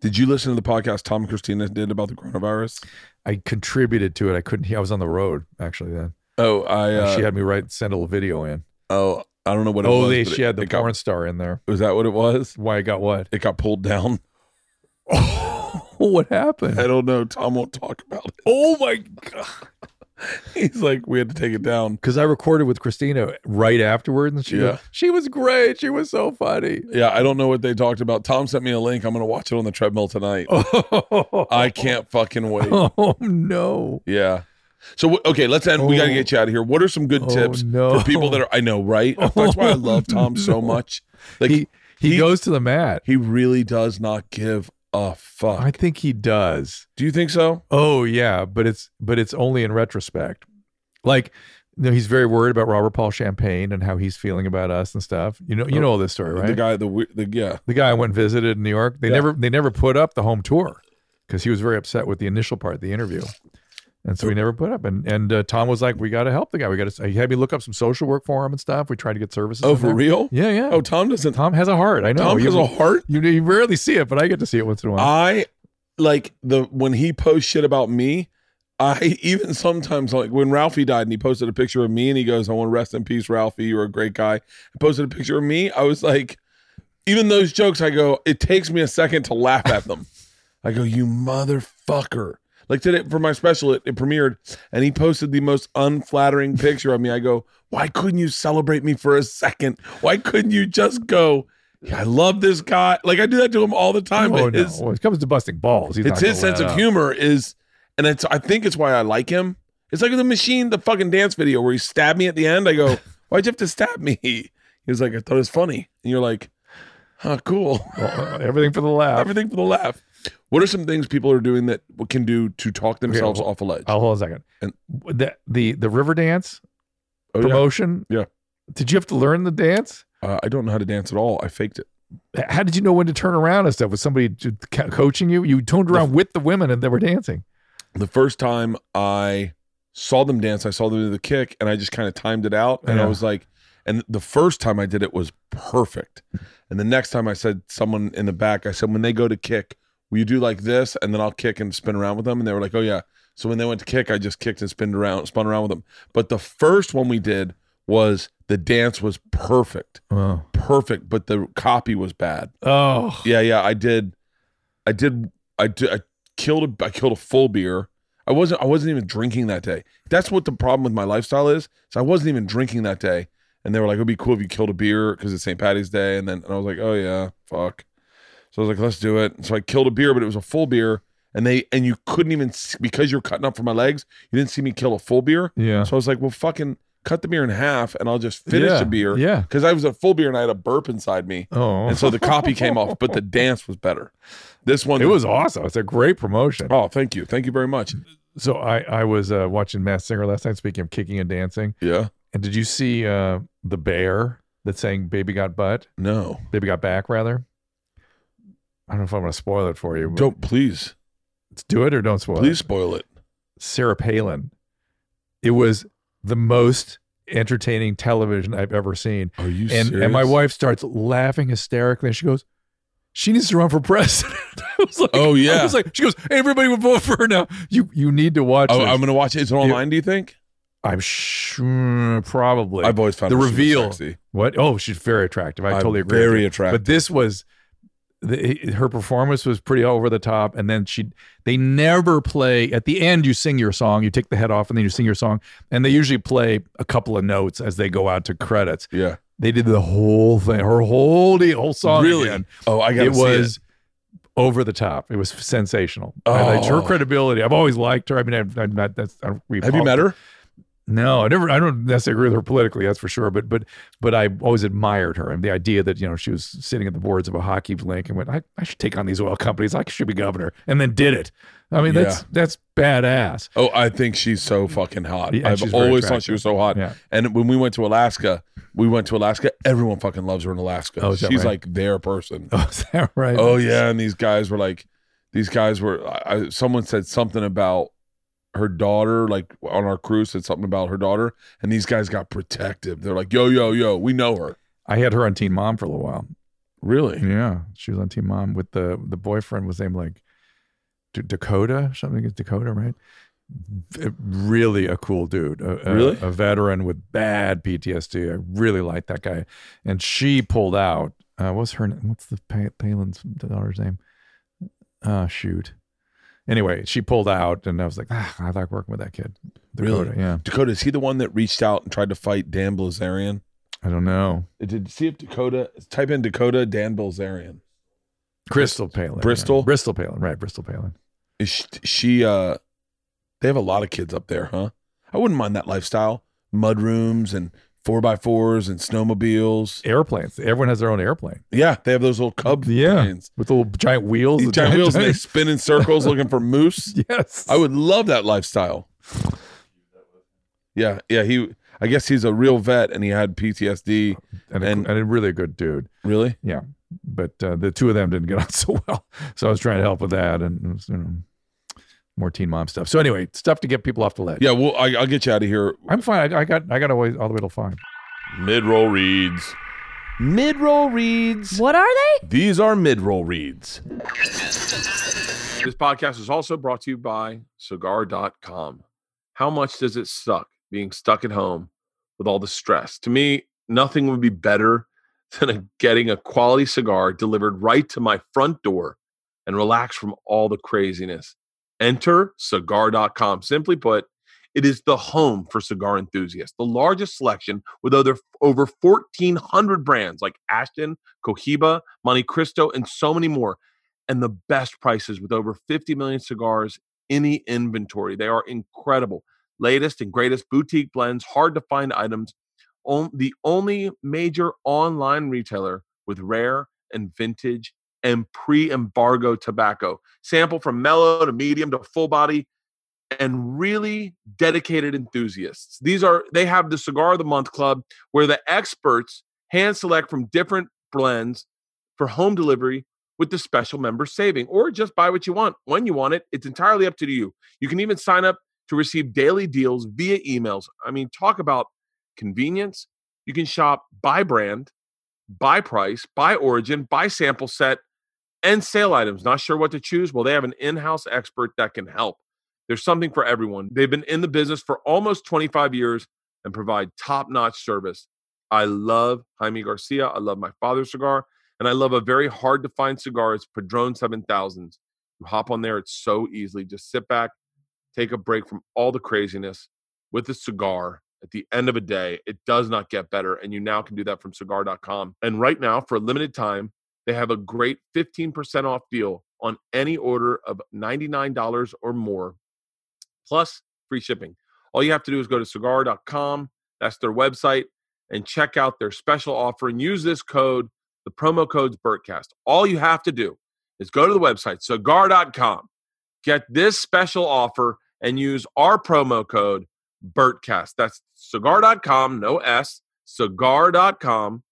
Did you listen to the podcast Tom and Christina did about the coronavirus? I contributed to it. I couldn't. hear I was on the road actually then. Oh, I uh, she had me write send a little video in. oh I don't know what it oh, was. they she it- had the it got- star in there. was that what it was? Why it got what? It got pulled down. what happened? I don't know. Tom won't talk about it. Oh my god. He's like, we had to take it down. because I recorded with Christina right afterward, and she Yeah. goes, she was great. She was so funny. Yeah, I don't know what they talked about. Tom sent me a link. I'm gonna watch it on the treadmill tonight. Oh, I can't fucking wait. Oh no! Yeah. So okay, let's end. We got to Oh. get you out of here. What are some good Oh, tips no. for people that are? I know, right? That's why I oh, love Tom so much. Like he he, he- goes to the mat. he really does not give a fuck. I think he does. Do you think so? Oh yeah, but it's but it's only in retrospect. Like, you know, he's very worried about Robert Paul Champagne and how he's feeling about us and stuff. You know, you Oh, know all this story, right? The guy, the the yeah. the guy I went and visited in New York, they Yeah. never they never put up the home tour because he was very upset with the initial part, the interview, and so we never put up. And and uh, Tom was like, "We got to help the guy. We got to." He had me look up some social work for him and stuff. We tried to get services. Oh, for real? Yeah, yeah. Oh, Tom doesn't. Tom has a heart. I know. Tom you, has a heart. you, you rarely see it, but I get to see it once in a while. I like the when he posts shit about me. I even sometimes like when Ralphie died and he posted a picture of me and he goes, "I want to rest in peace, Ralphie. You're a great guy." I posted a picture of me. I was like, even those jokes, I go, it takes me a second to laugh at them. I go, "You motherfucker!" Like today for my special, it, it premiered, and he posted the most unflattering picture of me. I go, "Why couldn't you celebrate me for a second? Why couldn't you just go?" I love this guy. Like I do that to him all the time. oh no! his- When it comes to busting balls, he's it's his sense of humor is and it's i think it's why i like him it's like the machine the fucking dance video where he stabbed me at the end i go why'd you have to stab me he was like i thought it was funny and you're like huh cool Well, uh, everything for the laugh. everything for the laugh what are some things people are doing that can do to talk themselves well, off a ledge Oh, hold on a second. And- the the the Riverdance oh, promotion. Yeah. Did you have to learn the dance? Uh, i don't know how to dance at all i faked it How did you know when to turn around and stuff? Was somebody coaching you? You turned around with the women and they were dancing. the first time i saw them dance i saw them do the kick and i just kind of timed it out and i was like and the first time i did it was perfect and the next time i said someone in the back i said when they go to kick will you do like this and then i'll kick and spin around with them and they were like oh yeah so when they went to kick i just kicked and spun around spun around with them but the first one we did was the dance was perfect Oh, perfect but the copy was bad oh, yeah, yeah, I did. I did. I did. I killed a. I killed a full beer. I wasn't. I wasn't even drinking that day. That's what the problem with my lifestyle is. So I wasn't even drinking that day. And they were like, "It'd be cool if you killed a beer because it's St. Patty's Day." And then and I was like, "Oh yeah, fuck." So I was like, "Let's do it." So I killed a beer, but it was a full beer. And they and you couldn't even because you're cutting up for my legs. You didn't see me kill a full beer. yeah. So I was like, "Well, fucking cut the beer in half, and I'll just finish yeah. the beer. Yeah. Because I was a full beer and I had a burp inside me. Oh. And so the copy came off, but the dance was better. This one it was awesome. It's a great promotion. Oh, thank you. Thank you very much. So I I was uh, watching Masked Singer last night. Speaking of kicking and dancing, Yeah. and did you see uh, the bear that sang "Baby Got Butt"? No. Baby Got Back, rather. I don't know if I'm going to spoil it for you. but Don't please. let's do it or don't spoil it. Please it. spoil it. Sarah Palin. It was the most entertaining television I've ever seen. Are you And serious? and my wife starts laughing hysterically, and she goes, "She needs to run for president." I was like, Oh, yeah. I was like, she goes, "Everybody would vote for her now." You you need to watch. Oh, this. I'm gonna watch it. Is it online, do you think? I'm sure probably. I've always found the her super reveal. sexy. What? Oh, she's very attractive. I I'm totally agree. with Very you. attractive. But this was the, her performance was pretty over the top, and then she they never play at the end. You sing your song, you take the head off, and then you sing your song, and they usually play a couple of notes as they go out to credits. yeah. They did the whole thing, her whole the whole song Really? again. Oh, I got It It was over the top. It was sensational. I liked her Oh. credibility. I've always liked her. I mean, I've, I'm not. That's. I Have you met her? No, I never. I don't necessarily agree with her politically, that's for sure. But but but I always admired her and the idea that you know she was sitting at the boards of a hockey link and went, I, I should take on these oil companies. I should be governor, and then did it. I mean, that's Yeah. that's badass. Oh, I think she's so fucking hot. Yeah, I've always thought she was so hot. Yeah. And when we went to Alaska, we went to Alaska. Everyone fucking loves her in Alaska. Oh, she's right? like their person. Oh, is that right? Oh yeah, and these guys were like, these guys were. I, I- someone said something about her daughter, like on our cruise, said something about her daughter, and these guys got protective. They're like, yo, yo, yo, we know her. I had her on Teen Mom for a little while. Really? Yeah, she was on Teen Mom with the the boyfriend was named like D- Dakota, something is Dakota, right? Really a cool dude. A, Really? a veteran with bad PTSD. I really liked that guy. And she pulled out. Uh, what's her? name? What's the Pa- Palin's daughter's name? Uh, shoot. Anyway, she pulled out, and I was like, ah, I like working with that kid. Really? Dakota, Yeah. Dakota, is he the one that reached out and tried to fight Dan Bilzerian? I don't know. Did see if Dakota type in Dakota Dan Bilzerian. Crystal Palin. Bristol? Yeah. Bristol Palin. Right. Bristol Palin. Is she, she uh they have a lot of kids up there, huh? I wouldn't mind that lifestyle. Mud rooms and four by fours and snowmobiles. Airplanes. Everyone has their own airplane. Yeah, they have those little cub Yeah. planes. with the little giant wheels. The giant wheels and they spin in circles looking for moose. yes. I would love that lifestyle. Yeah, yeah. He, I guess he's a real vet, and he had PTSD. and, and- a, and a really good dude. Really? Yeah, but uh, the two of them didn't get on so well. So I was trying to help with that, and was, you know, more teen mom stuff. So anyway, stuff to get people off the ledge. Yeah. Well, I, I'll get you out of here. I'm fine. I, I got I got away all the way till five. Mid roll reads. Mid roll reads. What are they? These are mid roll reads. This podcast is also brought to you by cigar.com. How much does it suck being stuck at home with all the stress? To me, nothing would be better than a- getting a quality cigar delivered right to my front door and relax from all the craziness. Enter cigar.com. Simply put, it is the home for cigar enthusiasts. The largest selection with other over 1,400 brands like Ashton, Cohiba, Montecristo, and so many more. And the best prices with over 50 million cigars in the inventory. They are incredible. Latest and greatest boutique blends, hard to find items. On, the only major online retailer with rare and vintage and pre embargo tobacco. Sample from mellow to medium to full body and really dedicated enthusiasts. These are they have the cigar of the month club where the experts hand select from different blends for home delivery with the special member saving or just buy what you want when you want it. It's entirely up to you. You can even sign up to receive daily deals via emails. I mean, talk about convenience. You can shop by brand, by price, by origin, by sample set, and sale items. Not sure what to choose? Well, they have an in house expert that can help. There's something for everyone. They've been in the business for almost 25 years and provide top notch service. I love Jaime Garcia. I love my father's cigar. And I love a very hard to find cigar. It's Padron 7000s. You hop on there, it's so easily. Just sit back, take a break from all the craziness with a cigar. At the end of a day, it does not get better. And you now can do that from cigar.com. And right now, for a limited time, they have a great 15% off deal on any order of $99 or more, plus free shipping. All you have to do is go to cigar.com. That's their website. And check out their special offer and use this code. The promo code's Bertcast. All you have to do is go to the website, cigar.com, get this special offer, and use our promo code Bertcast. That's cigar.com, no S, cigar.com,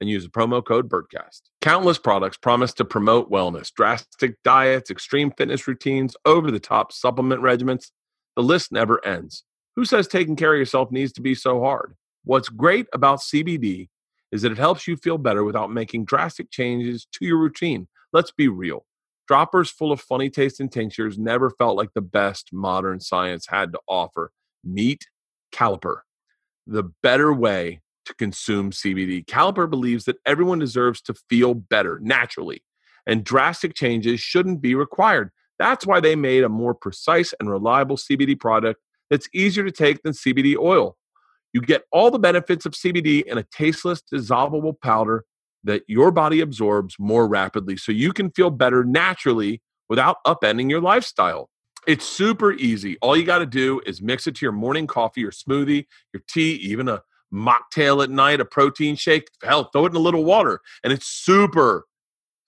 and use the promo code BERTCAST. Countless products promise to promote wellness, drastic diets, extreme fitness routines, over the top supplement regimens. The list never ends. Who says taking care of yourself needs to be so hard? What's great about CBD is that it helps you feel better without making drastic changes to your routine. Let's be real. Droppers full of funny tasting tinctures never felt like the best modern science had to offer. Meet Caliper, the better way to consume CBD. Caliper believes that everyone deserves to feel better naturally, and drastic changes shouldn't be required. That's why they made a more precise and reliable CBD product that's easier to take than CBD oil. You get all the benefits of CBD in a tasteless, dissolvable powder that your body absorbs more rapidly so you can feel better naturally without upending your lifestyle. It's super easy. All you got to do is mix it to your morning coffee or smoothie, your tea, even a mocktail at night, a protein shake. Hell, throw it in a little water. And it's super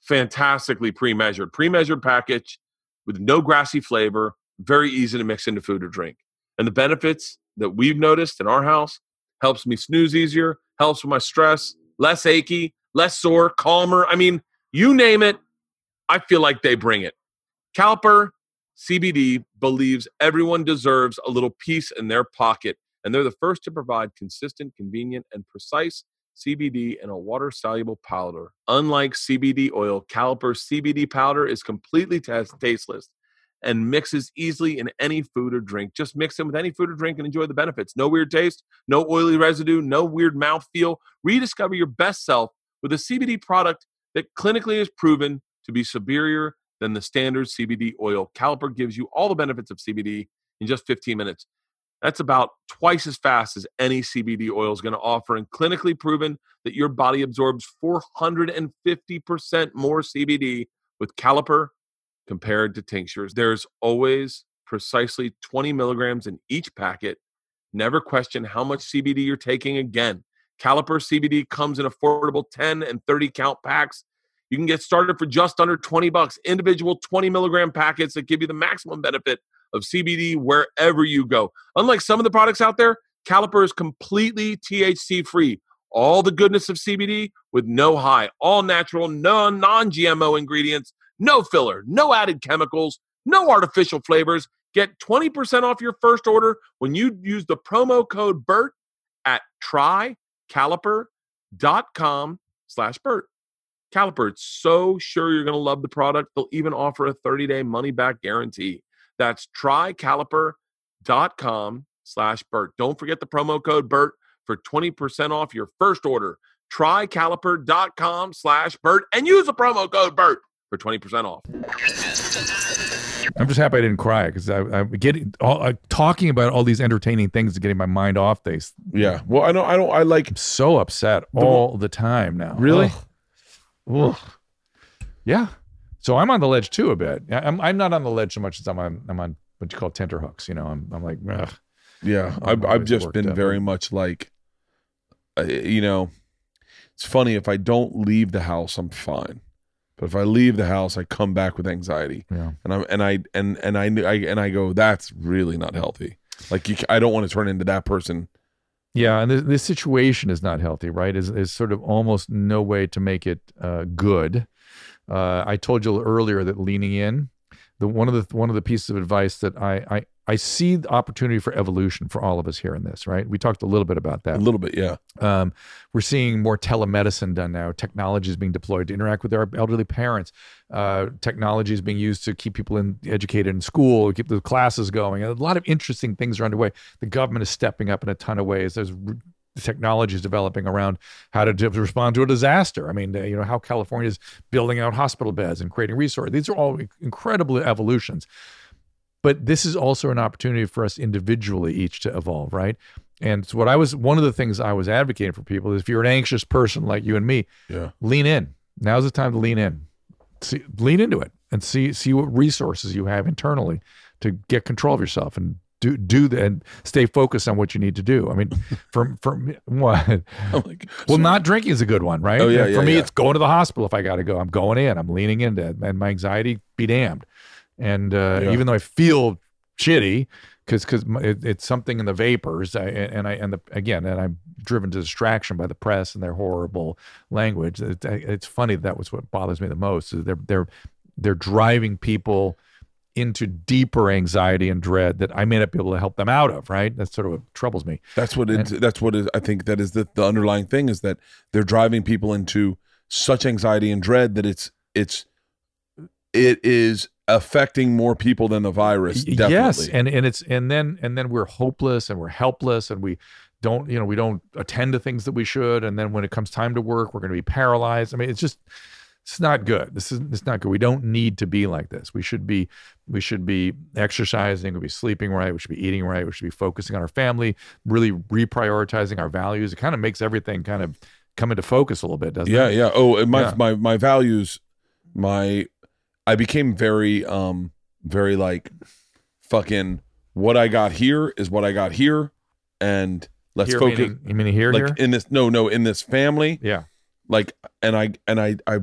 fantastically pre measured. Pre measured package with no grassy flavor, very easy to mix into food or drink. And the benefits that we've noticed in our house helps me snooze easier, helps with my stress, less achy, less sore, calmer. I mean, you name it, I feel like they bring it. Caliper CBD believes everyone deserves a little peace in their pocket, and they're the first to provide consistent, convenient, and precise CBD in a water soluble powder. Unlike CBD oil, Caliper CBD powder is completely test- tasteless and mixes easily in any food or drink. Just mix them with any food or drink and enjoy the benefits. No weird taste, no oily residue, no weird mouth feel. Rediscover your best self with a CBD product that clinically is proven to be superior than the standard CBD oil. Caliper gives you all the benefits of CBD in just 15 minutes. That's about twice as fast as any CBD oil is going to offer, and clinically proven that your body absorbs 450% more CBD with Caliper compared to tinctures. There's always precisely 20 milligrams in each packet. Never question how much CBD you're taking again. Caliper CBD comes in affordable 10 and 30 count packs. You can get started for just under 20 bucks. Individual 20 milligram packets that give you the maximum benefit of CBD wherever you go. Unlike some of the products out there, Caliper is completely THC free. All the goodness of CBD with no high, all natural, no non GMO ingredients, no filler, no added chemicals, no artificial flavors. Get 20% off your first order when you use the promo code BERT at trycaliper.com slash BERT. Caliper, it's so sure you're going to love the product. They'll even offer a 30-day money-back guarantee. That's trycaliper.com slash Bert. Don't forget the promo code Bert for 20% off your first order. Trycaliper.com slash Bert and use the promo code Bert for 20% off. I'm just happy I didn't cry because I'm getting all uh, talking about all these entertaining things is getting my mind off these. Yeah. Well, I don't. I don't. I like. I'm so upset all the time now. Really? Ugh. Ugh. Yeah. So I'm on the ledge too a bit. I- I'm I'm not on the ledge so much as I'm on I'm on what you call tenterhooks. You know, I'm I'm like, ugh. Yeah. I'm I've I've just been very way. much like, uh, you know, it's funny if I don't leave the house, I'm fine. But if I leave the house, I come back with anxiety, yeah. and I and I and and I, I and I go, that's really not healthy. Like you, I don't want to turn into that person. Yeah, and this, this situation is not healthy, right? Is is sort of almost no way to make it uh, good. Uh, I told you earlier that leaning in, the one of the one of the pieces of advice that I I I see the opportunity for evolution for all of us here in this, right? We talked a little bit about that. A little bit, yeah. Um, we're seeing more telemedicine done now. Technology is being deployed to interact with our elderly parents. Uh, technology is being used to keep people in, educated in school, keep the classes going. A lot of interesting things are underway. The government is stepping up in a ton of ways. There's technology is developing around how to, to respond to a disaster. I mean, uh, you know, how California is building out hospital beds and creating resources. These are all incredible evolutions. But this is also an opportunity for us individually each to evolve, right? And so what I was one of the things I was advocating for people is if you're an anxious person like you and me, Yeah. lean in. Now's the time to lean in. See, lean into it and see see what resources you have internally to get control of yourself and do do that and stay focused on what you need to do. I mean, for for me- what? Well, not drinking is a good one, right? Oh, yeah, And For yeah, me, yeah. it's going to the hospital if I got to go. I'm going in. I'm leaning into it, and my anxiety be damned. And uh, Yeah. even though I feel shitty because because it, it's something in the vapors, I, and I and the, again, and I'm driven to distraction by the press and their horrible language. It, it's funny that was what bothers me the most. Is they're they're they're driving people into deeper anxiety and dread that I may not be able to help them out of. Right? That's sort of what troubles me. That's what it. That's what it, I think. That is the, the underlying thing is that they're driving people into such anxiety and dread that it's it's it is affecting more people than the virus. Definitely. Yes, and and it's and then and then we're hopeless and we're helpless and we don't you know we don't attend to things that we should and then when it comes time to work we're going to be paralyzed. I mean it's just it's not good. This is it's not good. We don't need to be like this. We should be we should be exercising, we should be sleeping right, we should be eating right, we should be focusing on our family, really reprioritizing our values. It kind of makes everything kind of come into focus a little bit, doesn't yeah, it? yeah. yeah. Oh, and my Yeah. my my values, my I became very um very like fucking what I got here is what I got here, and let's Here focus. meaning, you mean here like here? in this no no in this family Yeah. like and i and i i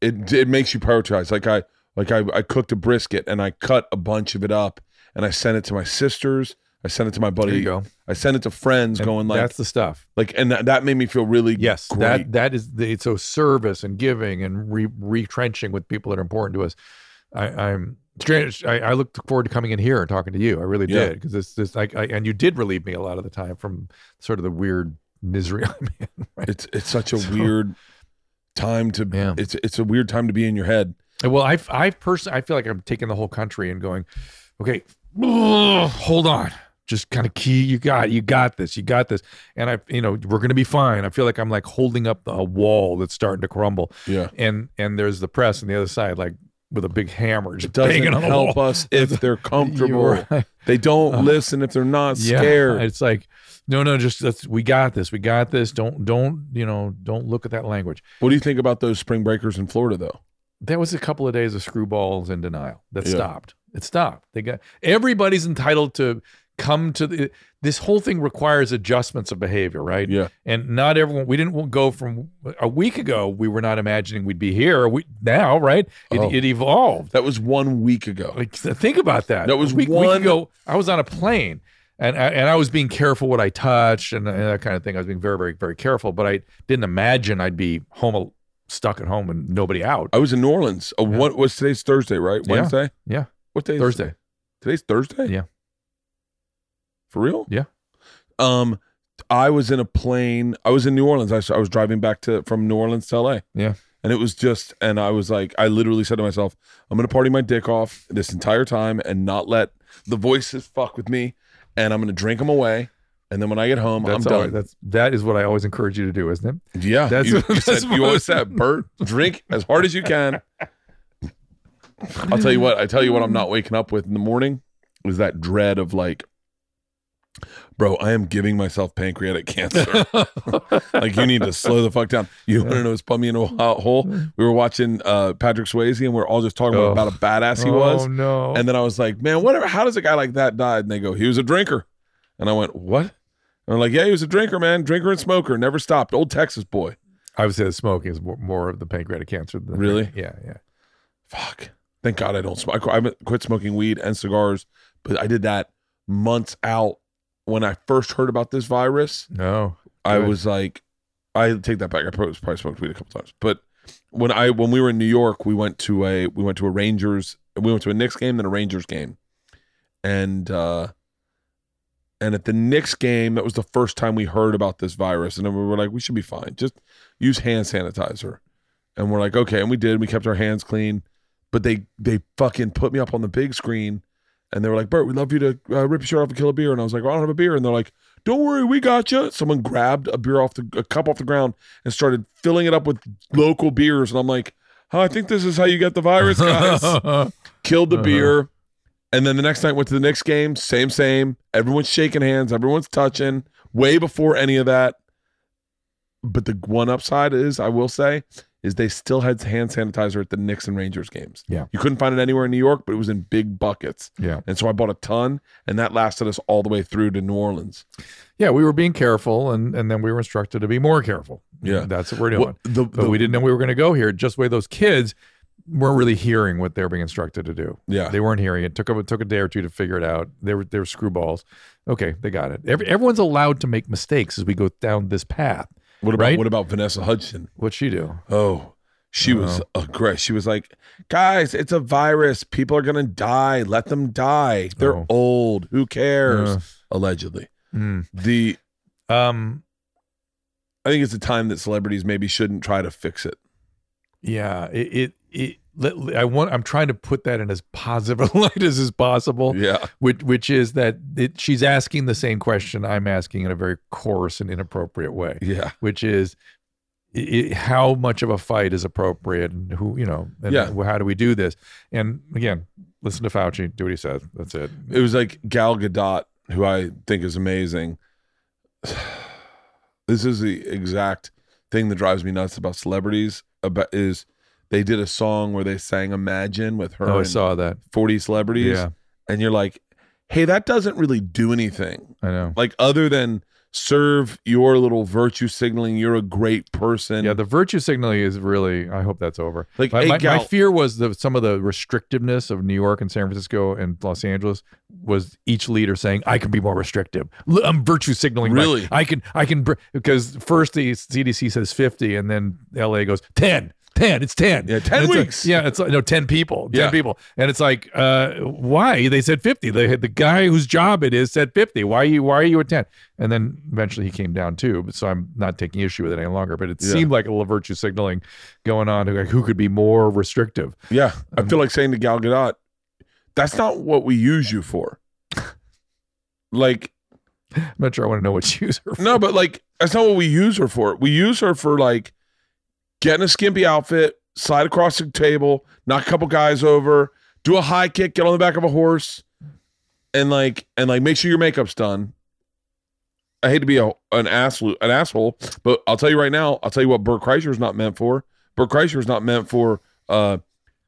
it it makes you prioritize like i like i i cooked a brisket and i cut a bunch of it up and i sent it to my sisters i sent it to my There buddy you go. i sent it to friends And going like that's the stuff. like and that, that made me feel really Yes, great. that that is the, so service and giving and re, retrenching with people that are important to us. I, I'm strange. I, I look forward to coming in here and talking to you. I really Yeah. did because it's this like I, and you did relieve me a lot of the time from sort of the weird misery I'm in. Right? it's it's such a So- weird time to Yeah. it's it's a weird time to be in your head Well, I I personally I feel like I'm taking the whole country and going, okay, hold on. Just kind of key. You got, you got this. You got this. And I, you know, we're gonna be fine. I feel like I'm like holding up a wall that's starting to crumble. yeah and and there's the press on the other side, like with a big hammer, it just doesn't on the help wall. us if they're comfortable right. they don't Uh, listen if they're not Yeah, scared it's like, no, no, just let's, we got this, we got this. Don't, don't, you know, don't look at that language. what do you think about those spring breakers in florida though That was a couple of days of screwballs and denial that Yeah. stopped. It stopped. They got everybody's entitled to come to the. This whole thing requires adjustments of behavior, right? yeah And not everyone. We didn't go from a week ago. We were not imagining we'd be here. We now, right? It, Oh. it evolved. that was one week ago Like think about that. That was a week, one- week ago. I was on a plane, and I, and I was being careful what I touched and, and that kind of thing. I was being very, very, very careful. But I didn't imagine I'd be home, stuck at home, and nobody out. I was in New Orleans. Oh, Yeah. what was today's Thursday, right? Wednesday? Yeah, What day? is Thursday. Today's Thursday? Yeah. For real? Yeah. Um, I was in a plane. I was in New Orleans. I, I was driving back to from New Orleans to LA. Yeah. And it was just, and I was like, I literally said to myself, I'm gonna party my dick off this entire time and not let the voices fuck with me, and I'm gonna drink them away. And then when I get home, That's I'm all. done. That's that is what I always encourage you to do, isn't it? Yeah, That's- you, you said, you always said, Bert, drink as hard as you can. I'll tell you what. I tell you what. I'm not waking up with in the morning is that dread of like, bro, I am giving myself pancreatic cancer. like you need to slow the fuck down. You want to know what's put me in a hole? We were watching uh, Patrick Swayze and we are all just talking Oh. about, about a badass he was. Oh no! And then I was like, man, whatever. How does a guy like that die? And they go, he was a drinker. And I went, what? And I'm like, yeah, he was a drinker, man. Drinker and smoker. Never stopped. Old Texas boy. I would say that smoking is more, more of the pancreatic cancer. Than Really? Yeah, yeah. Fuck. Thank God I don't smoke. I qu- I haven't quit smoking weed and cigars, but I did that months out when I first heard about this virus. No. I was like, I take that back. I probably, probably smoked weed a couple times, but when I when we were in New York, we went to a we went to a Rangers we went to a Knicks game then a Rangers game, and uh and at the Knicks game that was the first time we heard about this virus, and then we were like, we should be fine. Just use hand sanitizer, and we're like, okay, and we did. We kept our hands clean, but they they fucking put me up on the big screen. And they were like, Bert, we'd love you to uh, rip your shirt off and kill a beer. And I was like, well, I don't have a beer. And they're like, don't worry, we got you. Someone grabbed a beer off the a cup off the ground and started filling it up with local beers. And I'm like, oh, I think this is how you get the virus, guys. Killed the Uh-huh. beer. And then the next night went to the next game, same, same. Everyone's shaking hands, everyone's touching, way before any of that. But the one upside is, I will say, is they still had hand sanitizer at the Knicks and Rangers games. Yeah. You couldn't find it anywhere in New York, but it was in big buckets. Yeah. And so I bought a ton, and that lasted us all the way through to New Orleans. Yeah, we were being careful, and and then we were instructed to be more careful. Yeah. that's what we're doing. What- the, but the- we didn't know we were going to go here. Just the way those kids weren't really hearing what they were being instructed to do. yeah. They weren't hearing it. Took a, it took a day or two to figure it out. They were they were screwballs. Okay, they got it. Every, everyone's allowed to make mistakes as we go down this path. What about right? what about Vanessa Hudgens? What'd she do? Oh, she was aggressive. She was like, "Guys, it's a virus. People are gonna die. Let them die. They're Oh. old. Who cares?" Uh, Allegedly, mm. the Um. I think it's a time that celebrities maybe shouldn't try to fix it. Yeah. It. It. it I want. I'm trying to put that in as positive a light as is possible. Yeah, which which is that it, she's asking the same question I'm asking in a very coarse and inappropriate way, yeah, which is i i how much of a fight is appropriate and who you know and Yeah. how do we do this? And again, listen to Fauci, do what he says. That's it. it was like Gal Gadot, who I think is amazing. This is the exact thing that drives me nuts about celebrities. About is they did a song where they sang "Imagine" with her Oh, I and saw that. forty celebrities. Yeah, and you're like, hey, that doesn't really do anything. I know. Like other than serve your little virtue signaling, you're a great person. Yeah, the virtue signaling is really. I hope that's over. like, My, hey, my, my fear was that some of the restrictiveness of New York and San Francisco and Los Angeles was each leader saying, "I can be more restrictive. I'm virtue signaling. by- Really? I can. I can." Because first the CDC says 50, and then LA goes 10. 10 it's 10 Yeah, 10 And it's like- weeks. yeah it's like no 10 people 10 Yeah. people and it's like uh why they said 50 they the guy whose job it is said 50 why are you why are you at 10 and then eventually he came down too but so i'm not taking issue with it any longer but it Yeah. seemed like a little virtue signaling going on like who could be more restrictive yeah, I feel like saying to Gal Gadot, that's not what we use you for. like, i'm not sure i want to know what you use her for. no, but like, that's not what we use her for. We use her for like getting a skimpy outfit, slide across the table, knock a couple guys over, do a high kick, get on the back of a horse, and like and like make sure your makeup's done. I hate to be a, an asshole, an asshole, but I'll tell you right now. I'll tell you what Bert Kreischer is not meant for. Bert Kreischer is not meant for uh,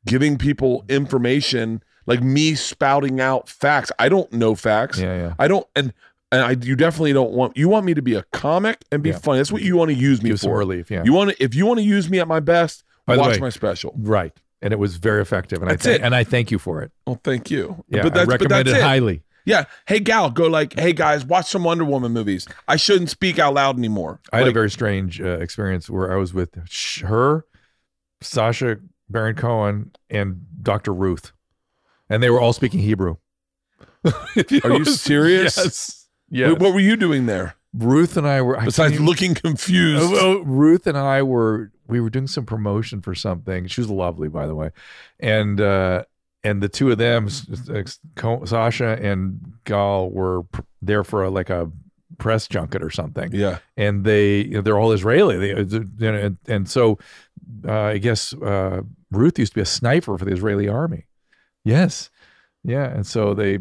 giving people information like me spouting out facts. I don't know facts. yeah yeah I don't, and and I you definitely don't want. You want me to be a comic and be Yeah. funny. That's what you want to use me give for. relief yeah You want to if you want to use me at my best, By watch way- my special. right and it was very effective and That's i thank it. and i thank you for it Oh, thank you. yeah but that's, i recommend it highly Yeah. Hey, gal, go like, hey guys, watch some Wonder Woman movies. I shouldn't speak out loud anymore. I had a very strange uh, experience where I was with her, Sacha Baron Cohen, and Dr. Ruth, and they were all speaking Hebrew. Are you serious? Yes. Yes. What were you doing there Ruth and I were. I besides even- looking confused? Oh, oh, Ruth and I were we were doing some promotion for something. She was lovely, by the way, and uh, and the two of them, S- S- Co- Sacha and Gal, were pr- there for a, like a press junket or something yeah. and they you know, they're all Israeli. They, you know, and, and so uh, I guess uh, Ruth used to be a sniper for the Israeli army. Yes, yeah, and so they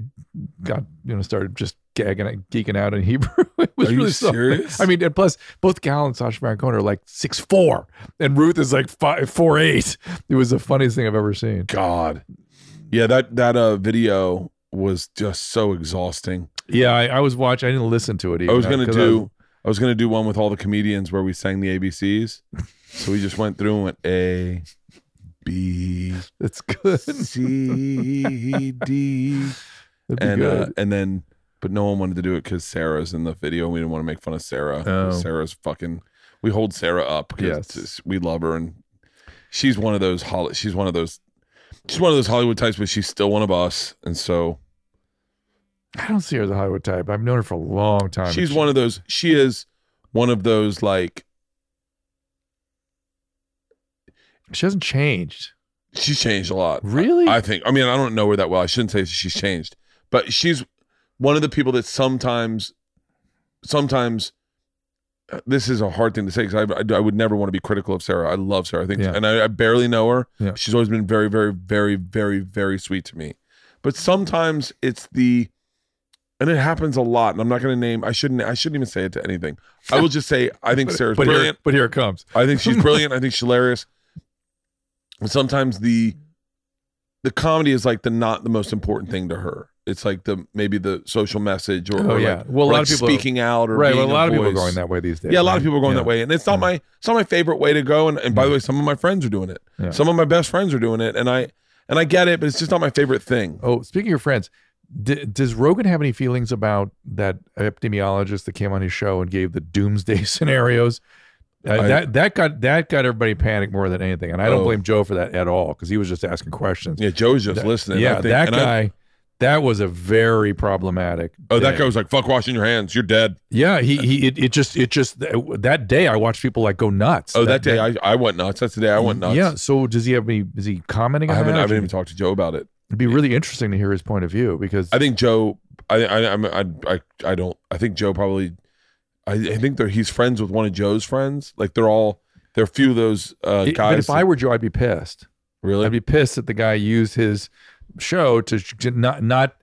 got you know started just gagging geeking out in Hebrew. it was Are you really something. serious? I mean, and plus both Gal and Sacha Baron Cohen are like six four, and Ruth is like five four eight. It was the funniest thing I've ever seen. God. Yeah, that that uh video was just so exhausting. Yeah, I, I was watching. I didn't listen to it. Even, I was gonna 'cause do I was gonna do one with all the comedians where we sang the ABCs. So we just went through and went A B it's good. C D and uh, and then but no one wanted to do it because Sarah's in the video. We didn't want to make fun of Sarah. Oh. Sarah's fucking. We hold Sarah up because Yes. we love her and she's one of those. Holly, she's one of those. She's one of those Hollywood types, but she's still one of us. And so I don't see her as a Hollywood type. I've known her for a long time. she's one of those. She is one of those like She hasn't changed. she's changed a lot. Really? I think. I mean, I don't know her that well. I shouldn't say she's changed, but she's one of the people that sometimes, sometimes, uh, this is a hard thing to say because I, I, I would never want to be critical of Sarah. I love Sarah. I think, Yeah. and I, I barely know her. Yeah. She's always been very, very, very, very, very sweet to me. But sometimes it's the, and it happens a lot. And I'm not going to name. I shouldn't. I shouldn't even say it to anything. I will just say I think Sarah's but here, brilliant. but here it comes. I think she's brilliant. I think she's hilarious. sometimes the the comedy is like the not the most important thing to her. It's like the maybe the social message or, Oh, or yeah. like, Well, a lot like of people- speaking out or right. Well, a lot of people are going that way these days. Yeah, a lot of people are going Yeah. that way, and it's not my it's not my favorite way to go. And, and by the way, some of my friends are doing it. Yeah. Some of my best friends are doing it, and I and I get it, but it's just not my favorite thing. Oh, speaking of your friends, d- does Rogan have any feelings about that epidemiologist that came on his show and gave the doomsday scenarios? Uh, I- that that got that got everybody panicked more than anything, and I don't Oh. blame Joe for that at all because he was just asking questions. Yeah, Joe's just That- listening. Yeah, think, that and I- guy, that was a very problematic. oh, that guy was like, "Fuck washing your hands, you're dead." Yeah, he he. It, it just it just that day I watched people like go nuts. Oh, that, day I, I went nuts. That's the day I went nuts. Yeah. So does he have any? Is he commenting? I on haven't that? I haven't even talked to Joe about it. It'd be really interesting to hear his point of view because I think Joe. I I I'm- I I I don't. I think Joe probably. I, I think they're he's friends with one of Joe's friends. Like they're all. There are a few of those uh, It- guys. but if I were Joe, I'd be pissed. really, I'd be pissed that the guy used his show to, to not not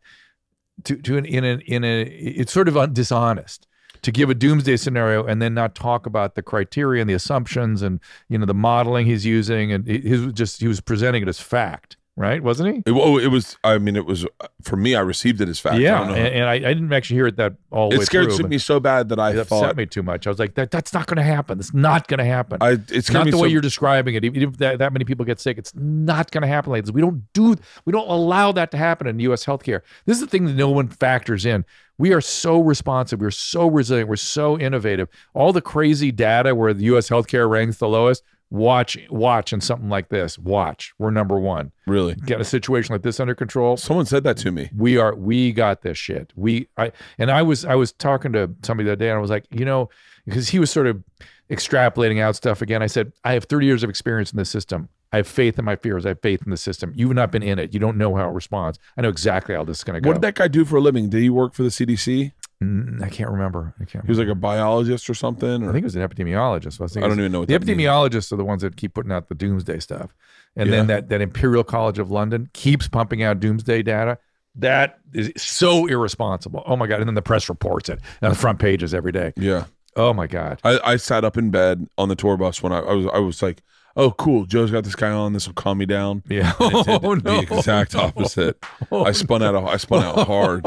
to to in a in a it's sort of dishonest to give a doomsday scenario and then not talk about the criteria and the assumptions and you know the modeling he's using and he, he was just he was presenting it as fact, right? Wasn't he? It, oh, it was. I mean, it was uh, for me. I received it as fact. I yeah, don't know. and, and I, I didn't actually hear it that all it scared through. me so bad that I it thought upset me too much. I was like, that that's not going to happen. It's not going to happen. I. It scared not the so, way you're describing it. Even if that, that many people get sick, it's not going to happen like this. We don't do, we don't allow that to happen in U.S. healthcare. This is the thing that no one factors in. We are so responsive. We're so resilient. We're so innovative. All the crazy data where the U.S. healthcare ranks the lowest. Watch, watch, and something like this. Watch. We're number one. really. Get a situation like this under control Someone said that to me. we are we got this shit we i and i was i was talking to somebody that day and i was like you know because he was sort of extrapolating out stuff again i said i have 30 years of experience in this system i have faith in my fears i have faith in the system you've not been in it you don't know how it responds i know exactly how this is going to go What did that guy do for a living? Did he work for the CDC? I can't remember i can't He was like a biologist or something. I think it was an epidemiologist. I, was I don't even know what the that means. epidemiologists are the ones that keep putting out the doomsday stuff, and then that that Imperial College of London keeps pumping out doomsday data. That is so irresponsible. Oh my god! And then the press reports it on the front pages every day. yeah. Oh my god! I, I sat up in bed on the tour bus when I, I was I was like, oh cool, Joe's got this guy on. This will calm me down. Yeah. And it did Oh no! The exact opposite. Oh, I spun out. I spun out hard.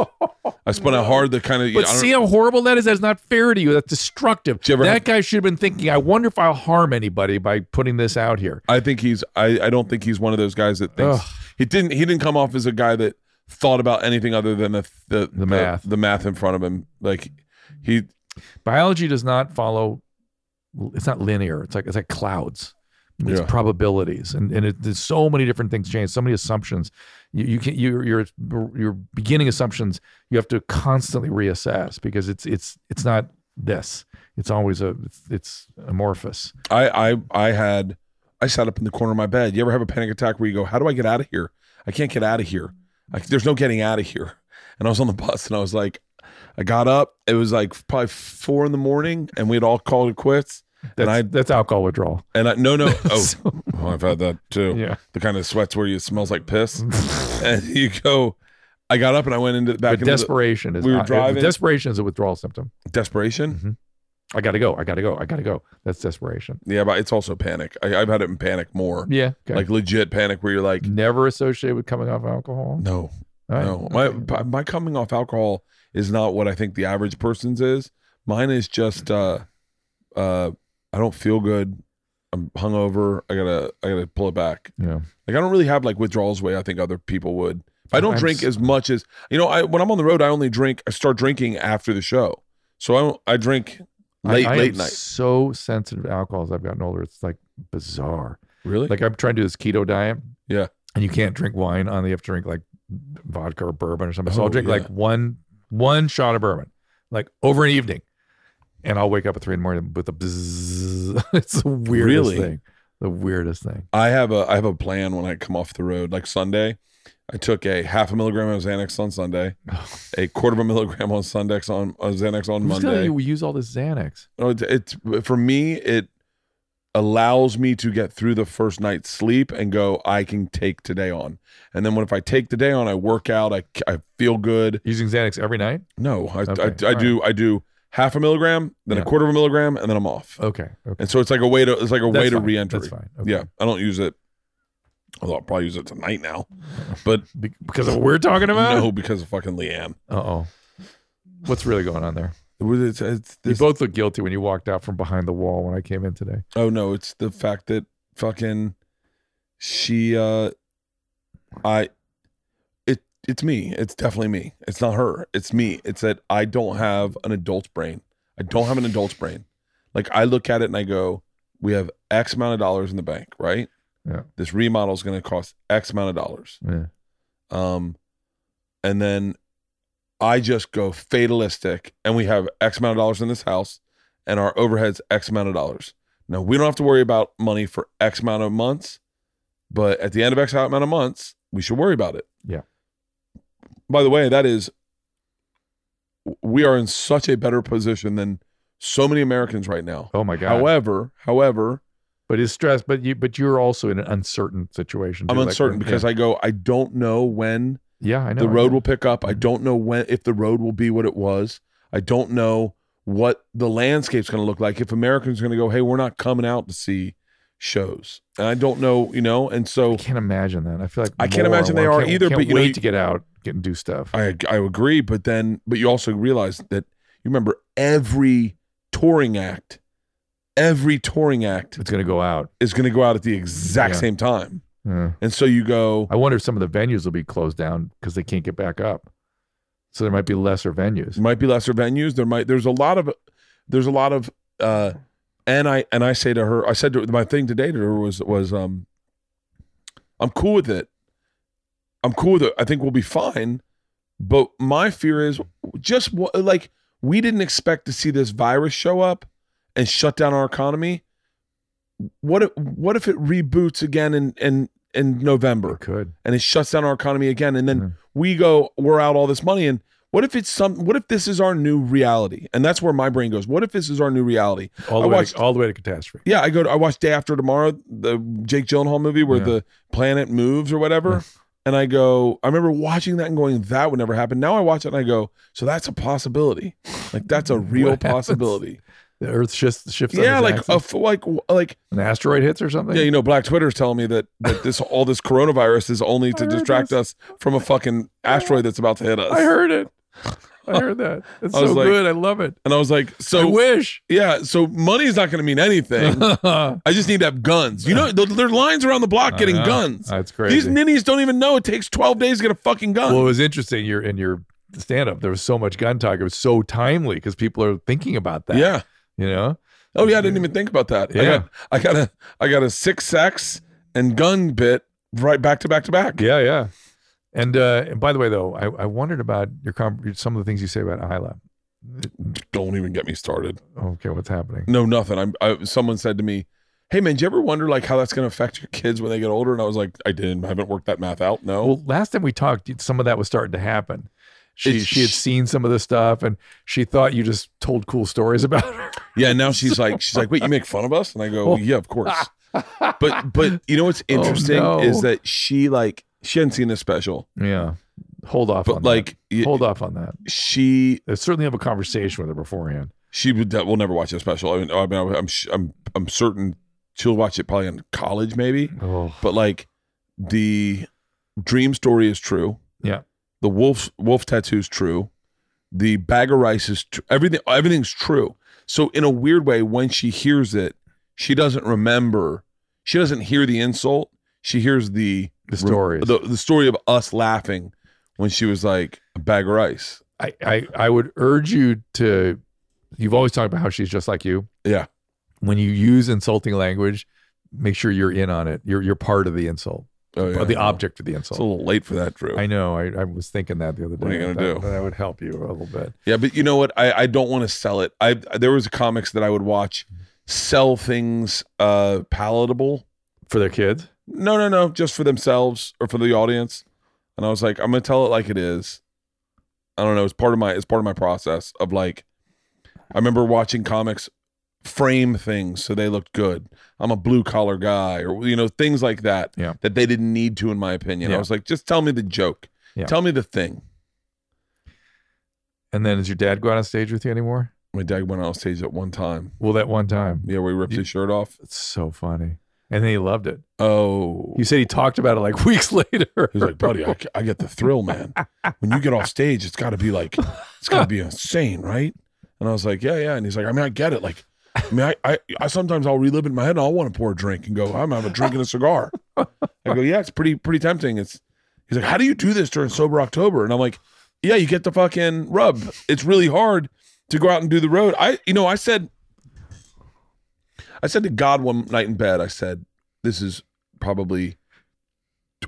I spun out hard. The kind of. But I don't- see how horrible that is. That's not fair to you. That's destructive. you That have- guy should have been thinking. I wonder if I'll harm anybody by putting this out here. I think he's. I, I don't think he's one of those guys that thinks Ugh. he didn't. He didn't come off as a guy that thought about anything other than the the, The math. the, math in front of him. Like he. biology does not follow it's not linear it's like it's like clouds it's Yeah. probabilities and and it, there's so many different things change so many assumptions you, you can your your your beginning assumptions you have to constantly reassess because it's it's it's not this it's always a it's, it's amorphous I I I had. I sat up in the corner of my bed. You ever have a panic attack where you go, "How do I get out of here? I can't get out of here. I, there's no getting out of here." And I was on the bus, and I was like, I got up. It was like probably four in the morning, and we had all called it quits. That's, And I that's alcohol withdrawal and I no no oh, So- oh I've had that too. yeah The kind of sweats where you smells like piss, and you go. I got up and I went into back but into the, desperation is we were driving- desperation is a withdrawal symptom desperation. i gotta go i gotta go i gotta go that's desperation Yeah, but it's also panic. I, I've had it in panic more, yeah okay. like legit panic, where you're like, never associated with coming off alcohol no, right. No, my Okay. my coming off alcohol is not what I think the average person's is. Mine is just uh uh I don't feel good. I'm hungover. I gotta I gotta pull it back. yeah Like I don't really have like withdrawals way I think other people would. I don't I'm drink s- as much as you know. I when I'm on the road, I only drink. I start drinking after the show, so I don't, I drink late I, I late night. So sensitive to alcohol as I've gotten older. It's like bizarre. Really? Like I'm trying to do this keto diet. Yeah. And you can't drink wine on the you have to drink like vodka or bourbon or something. So Oh, I'll drink yeah. like one one shot of bourbon, like over an evening. And I'll wake up at three in the morning with a bzzz. It's the weirdest Really? thing. The weirdest thing. I have a I have a plan when I come off the road. Like Sunday, I took a half a milligram of Xanax on Sunday, a quarter of a milligram on Sundex on, on Xanax on Who's Monday. you use all this Xanax? Oh, it's, it's for me. It allows me to get through the first night's sleep and go. I can take today on, and then when if I take the day on, I work out. I I feel good. Using Xanax every night? No, I Okay, I, I all do I do half a milligram, then Yeah. a quarter of a milligram, and then I'm off. Okay. Okay. And so it's like a way to it's like a way That's to fine. reenter. That's fine. Okay. Yeah, I don't use it. Although I'll probably use it tonight now. But Be- because of what we're talking about. no, because of fucking LeeAnn. Uh oh. What's really going on there? It it's- it's You both look guilty when you walked out from behind the wall when I came in today. Oh no, it's the fact that fucking she uh I it's me. It's definitely me. It's not her. It's me. It's that I don't have an adult's brain. I don't have an adult's brain. Like I look at it and I go, we have X amount of dollars in the bank, right? Yeah. This remodel is going to cost X amount of dollars. Yeah. Um, and then I just go fatalistic, and we have X amount of dollars in this house, and our overhead's X amount of dollars. Now we don't have to worry about money for X amount of months, but at the end of X amount of months, we should worry about it. Yeah. By the way, that is, we are in such a better position than so many Americans right now. Oh my god. However, however, but it's stress. But you. But you're also in an uncertain situation. I'm too, like, uncertain because yeah. I go, I don't know when Yeah, I know. the road know. will pick up. I Mhm. don't know when if the road will be what it was. I don't know what the landscape's going to look like. If Americans are going to go, hey, we're not coming out to see shows, and I don't know, you know, and so I can't imagine that. I feel like I can't imagine they I are can't- either, Can't but, you know, wait you- to get out, and do stuff. I I agree. But then, but you also realize that you remember every touring act, every touring act it's going to go out. is going to go out at the exact Yeah. same time, Yeah. and so you go, I wonder if some of the venues will be closed down because they can't get back up. So there might be lesser venues. There might be lesser venues. There might there's a lot of there's a lot of uh and I and I say to her, I said to my thing today to her was was um I'm cool with it. I'm cool with it. I think we'll be fine. But my fear is just what like we didn't expect to see this virus show up and shut down our economy. What if what if it reboots again in in in November? It could. and it shuts down our economy again and then Mhm. we go we're out all this money and what if it's some what if this is our new reality and that's where my brain goes what if this is our new reality All the, I way, watched- to, all the way to catastrophe. yeah i go to, i watched day after tomorrow the jake gyllenhaal movie where Yeah. the planet moves or whatever and i go i remember watching that and going that would never happen now i watch it and i go so that's a possibility like that's a real possibility The Earth shifts shifts. yeah like a, f- like like an asteroid hits or something. yeah you know black twitter's telling me that that this all this coronavirus is only to distract this. us from a fucking asteroid that's about to hit us I heard it. I heard that. It's I was so like- good. I love it. And I was like, I so wish. yeah, so money is not going to mean anything. I just need to have guns. You know, there there are lines around the block getting guns. That's crazy. These ninnies don't even know it takes 12 days to get a fucking gun. well, it was interesting. Your in your stand up, there was so much gun talk. It was so timely because people are thinking about that. yeah. You know. Oh yeah, I didn't even think about that. I Yeah. got, I got a I got a six sex and gun bit right back to back to back. Yeah, yeah. And uh, and by the way, though, I, I wondered about your com- some of the things you say about Ila. Don't even get me started. Okay, what's happening? No, nothing. I'm I, someone said to me, "Hey man, do you ever wonder like how that's going to affect your kids when they get older?" And I was like, "I didn't. I haven't worked that math out. No." Well, last time we talked, some of that was starting to happen. She It's- she had seen some of the stuff, and she thought you just told cool stories about her. Yeah, and now she's like, she's like, wait, you make fun of us? And I go, Oh. yeah, of course. But but you know what's interesting Oh, no. is that she like she hadn't seen this special, Yeah, hold off. but on like that. hold off on that. she I certainly have a conversation with her beforehand. she would will never watch the special. I mean, I mean, I'm I'm I'm certain she'll watch it probably in college maybe. Oh, But like the dream story is true. Yeah. The wolf wolf tattoo's true. The bag of rice is tr- everything. Everything's true. So in a weird way, when she hears it, she doesn't remember. She doesn't hear the insult. She hears the the stories. the the story of us laughing when she was like a bag of rice. I, I I would urge you to. You've always talked about how she's just like you. Yeah. When you use insulting language, make sure you're in on it. You're you're part of the insult, Oh, or the object of the It's insult. a little late for that, Drew. I know. I, I was thinking that the other day. What are you gonna that, do? That would help you a little bit. Yeah, but you know what? I, I don't want to sell it. I there was comics that I would watch sell things uh palatable. For their kids. No, no, no, just for themselves or for the audience. And I was like, I'm gonna tell it like it is. I don't know. It's part of my it's part of my process of like I remember watching comics frame things so they looked good. I'm a blue collar guy, or you know, things like that. Yeah. That they didn't need to, in my opinion. Yeah. I was like, just tell me the joke. Yeah. Tell me the thing. And then, does your dad go out on stage with you anymore? My dad went on stage at one time. Well, that one time. Yeah, where he ripped You- his shirt off. It's so funny. And then he loved it. Oh, He said he talked about it like weeks later. He's like, buddy, I, I get the thrill, man. When you get off stage, it's got to be like, it's got to be insane, right? And I was like, yeah, yeah. And he's like, I mean, I get it. Like, I mean, I, I, I sometimes I'll relive it in my head and I'll want to pour a drink and go, I'm having a drink and a cigar. I go, yeah, it's pretty, pretty tempting. It's, he's like, how do you do this during sober October? And I'm like, yeah, you get the fucking rub. It's really hard to go out and do the road. I, you know, I said, I said to God one night in bed, I said, this is probably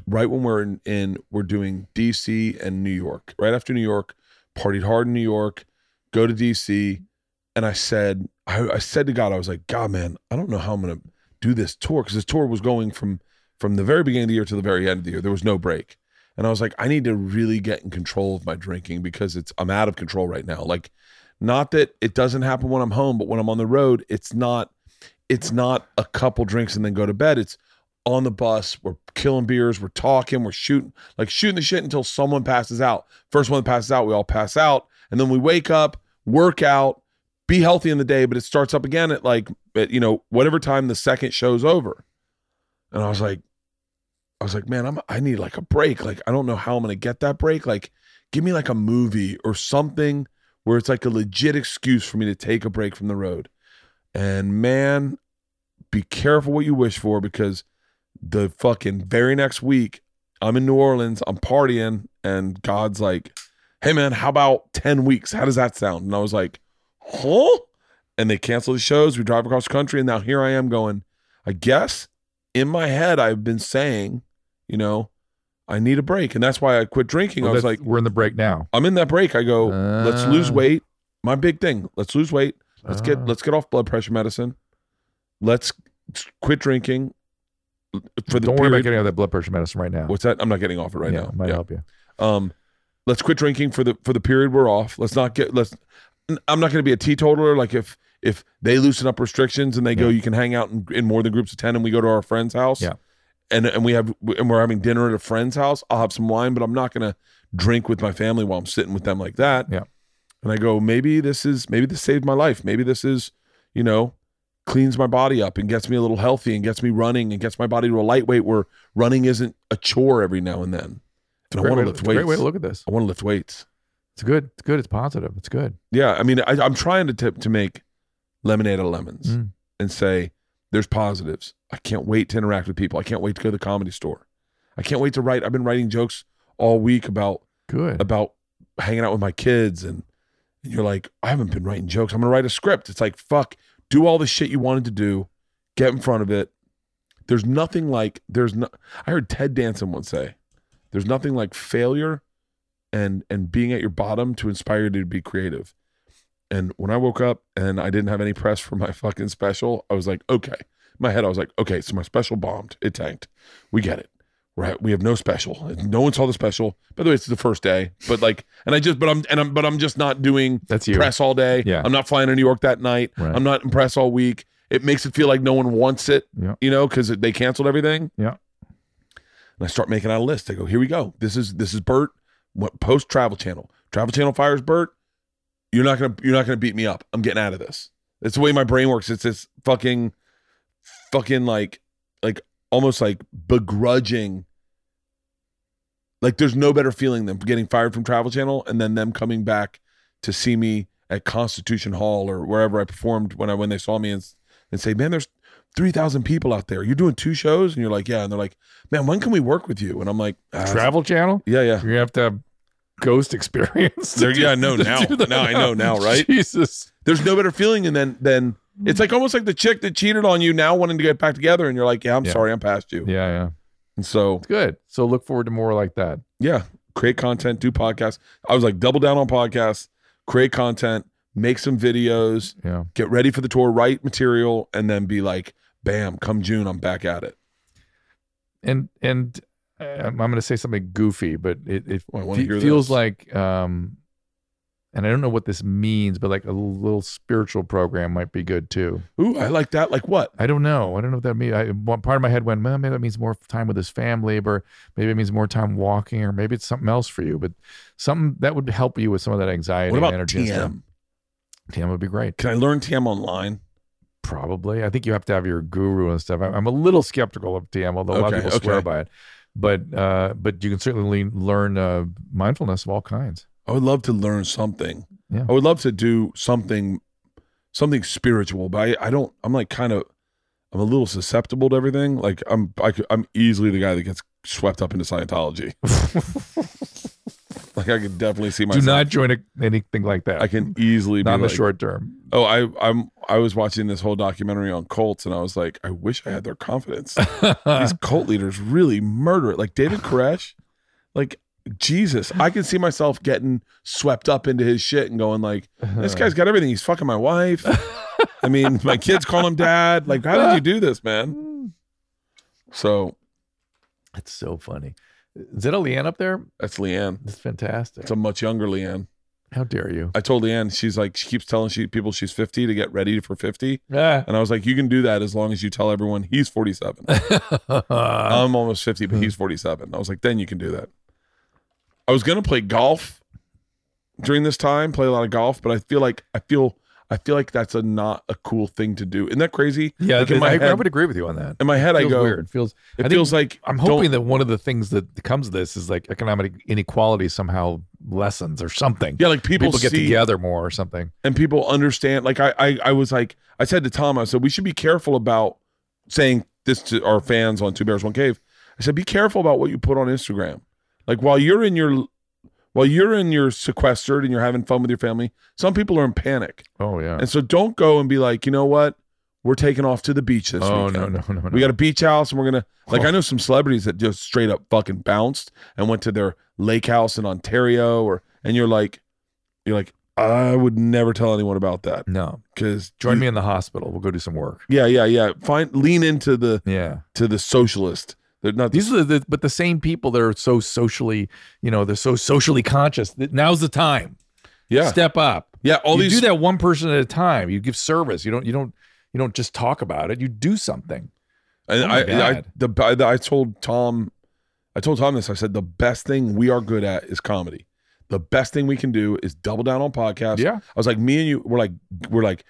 right when we're in, in we're doing DC and New York. Right after New York, partied hard in New York, go to DC, and I said, I, I said to God, I was like, God, man, I don't know how I'm gonna do this tour because this tour was going from from the very beginning of the year to the very end of the year. There was no break, and I was like, I need to really get in control of my drinking because it's I'm out of control right now. Like, not that it doesn't happen when I'm home, but when I'm on the road, it's not it's not a couple drinks and then go to bed. It's on the bus. We're killing beers. We're talking. We're shooting, like shooting the shit until someone passes out. First one that passes out, we all pass out. And then we wake up, work out, be healthy in the day, but it starts up again at like, at, you know, whatever time the second show's over. And I was like, I was like, man, I'm, I need like a break. Like, I don't know how I'm going to get that break. Like, give me like a movie or something where it's like a legit excuse for me to take a break from the road. And man, be careful what you wish for because the fucking very next week, I'm in New Orleans, I'm partying, and God's like, hey man, how about 10 weeks? How does that sound? And I was like, huh? And they cancel the shows. We drive across the country, and now here I am going, I guess in my head, I've been saying, you know, I need a break. And that's why I quit drinking. I was like, we're in the break now. I'm in that break. I go, let's lose Ah. weight. My big thing, let's lose weight. Let's get Ah. let's get off blood pressure medicine. Let's quit drinking. For the Don't worry about getting off that blood pressure medicine right now. What's that? I'm not getting off it right yeah, now. might Yeah. help you. Um, let's quit drinking for the for the period we're off. Let's not get let's. I'm not going to be a teetotaler. Like if if they loosen up restrictions and they go, you can hang out in, in more than groups of ten, and we go to our friend's house. Yeah. And and we have and we're having dinner at a friend's house. I'll have some wine, but I'm not going to drink with my family while I'm sitting with them like that. Yeah. And I go, maybe this is maybe this saved my life. Maybe this is, you know, cleans my body up and gets me a little healthy and gets me running and gets my body to a lightweight where running isn't a chore every now and then. And I want to lift a great way weights. to look at this. I want to lift weights. It's good. It's good. It's positive. It's good. Yeah, I mean, I, I'm trying to tip to make lemonade out of lemons Mm. and say there's positives. I can't wait to interact with people. I can't wait to go to the comedy store. I can't wait to write. I've been writing jokes all week about Good. about hanging out with my kids, and, and you're like, I haven't been writing jokes. I'm gonna write a script. It's like fuck, do all the shit you wanted to do, get in front of it. There's nothing like there's no. I heard Ted Danson once say, "There's nothing like failure, and and being at your bottom to inspire you to be creative." And when I woke up and I didn't have any press for my fucking special, I was like, okay. In my head, I was like, okay, so my special bombed. It tanked. We get it. Right. We have no special. No one saw the special. By the way, it's the first day. But like, and I just, but I'm, and I'm, but I'm just not doing That's you. press all day. Yeah. I'm not flying to New York that night. Right. I'm not impressed all week. It makes it feel like no one wants it. Yeah. You know, because they canceled everything. Yeah. And I start making out a list. I go, here we go. This is this is Bert. What post Travel Channel? Travel Channel fires Bert. You're not gonna you're not gonna beat me up. I'm getting out of this. It's the way my brain works. It's this fucking, fucking like, like almost like begrudging. Like there's no better feeling than getting fired from Travel Channel and then them coming back to see me at Constitution Hall or wherever I performed when I when they saw me and and say, man, there's three thousand people out there. You're doing two shows, and you're like, yeah, and they're like, man, when can we work with you? And I'm like, ah, Travel Channel. yeah, yeah. You're have to have ghost experience. There- do- yeah, I know to now. Now I know now, right? Jesus. There's no better feeling and then then it's like almost like the chick that cheated on you now wanting to get back together, and you're like, yeah, I'm Yeah. sorry, I'm past you. Yeah, yeah. And so It's good. So look forward to more like that. yeah, create content, do podcasts. I was like, double down on podcasts, create content, make some videos, Yeah. get ready for the tour, write material, and then be like, bam, come June, I'm back at it. And and uh, I'm going to say something goofy, but it it Oh, fe- feels like um and I don't know what this means, but like a little spiritual program might be good too. Ooh, I like that. Like what? I don't know. I don't know what that means. I, part of my head went, well, maybe that means more time with his family, or maybe it means more time walking, or maybe it's something else for you. But something that would help you with some of that anxiety What and about energy. and stuff. TM? TM would be great. Can I learn TM online? Probably. I think you have to have your guru and stuff. I'm a little skeptical of TM, although a lot of Okay, people swear by it. But uh, but you can certainly learn uh, mindfulness of all kinds. I would love to learn something. Yeah. I would love to do something, something spiritual. But I, I don't. I'm like kind of. I'm a little susceptible to everything. Like I'm. I, could- I'm easily the guy that gets swept up into Scientology. like I could definitely see myself. Do not join a, anything like that. I can easily not be in the short term. Oh, I I'm I was watching this whole documentary on cults, and I was like, I wish I had their confidence. These cult leaders really murder it. Like David Koresh, like Jesus, I can see myself getting swept up into his shit and going like, this guy's got everything. He's fucking my wife. I mean, my kids call him dad. Like, how did you do this, man? So That's so funny. Is that a LeeAnn up there? that's LeeAnn. That's fantastic. It's a much younger LeeAnn. How dare you? I told LeeAnn, she's like, she keeps telling she people she's 50 to get ready for 50. Yeah. And I was like, you can do that as long as you tell everyone he's 47. I'm almost 50, but he's 47. I was like, then you can do that. I was gonna play golf during this time, play a lot of golf, but I feel like I feel I feel like that's a not a cool thing to do. Isn't that crazy? yeah, Like in my I, I would agree with you on that. In my head, I go, weird. Feels. it I feels like I'm hoping that one of the things that comes of this is like economic inequality somehow lessens or something. yeah, like people, people, get together more or something. and people understand. Like I, I, I was like, I said to Tom, I said we should be careful about saying this to our fans on Two Bears One Cave. I said, be careful about what you put on Instagram. Like while you're in your while you're in your sequestered and you're having fun with your family, some people are in panic. Oh yeah. And so don't go and be like, you know what? We're taking off to the beach this week. oh weekend. no no no no. We got a beach house and we're gonna like oh. I know some celebrities that just straight up fucking bounced and went to their lake house in Ontario or and you're like you're like, I would never tell anyone about that. no. Because Join me in the hospital. We'll go do some work. Yeah, yeah, yeah. Find lean into the Yeah. to the socialist. They're not These are the but the same people that are so socially, you know, they're so socially conscious. that Now's the time. yeah. Step up. Yeah, all you these do that one person at a time. You give service. You don't you don't you don't just talk about it. You do something. And Oh I, I, the, I, I told Tom, I told Tom this. I said the best thing we are good at is comedy. The best thing we can do is double down on podcasts. Yeah. I was like, me and you, we're like, we're like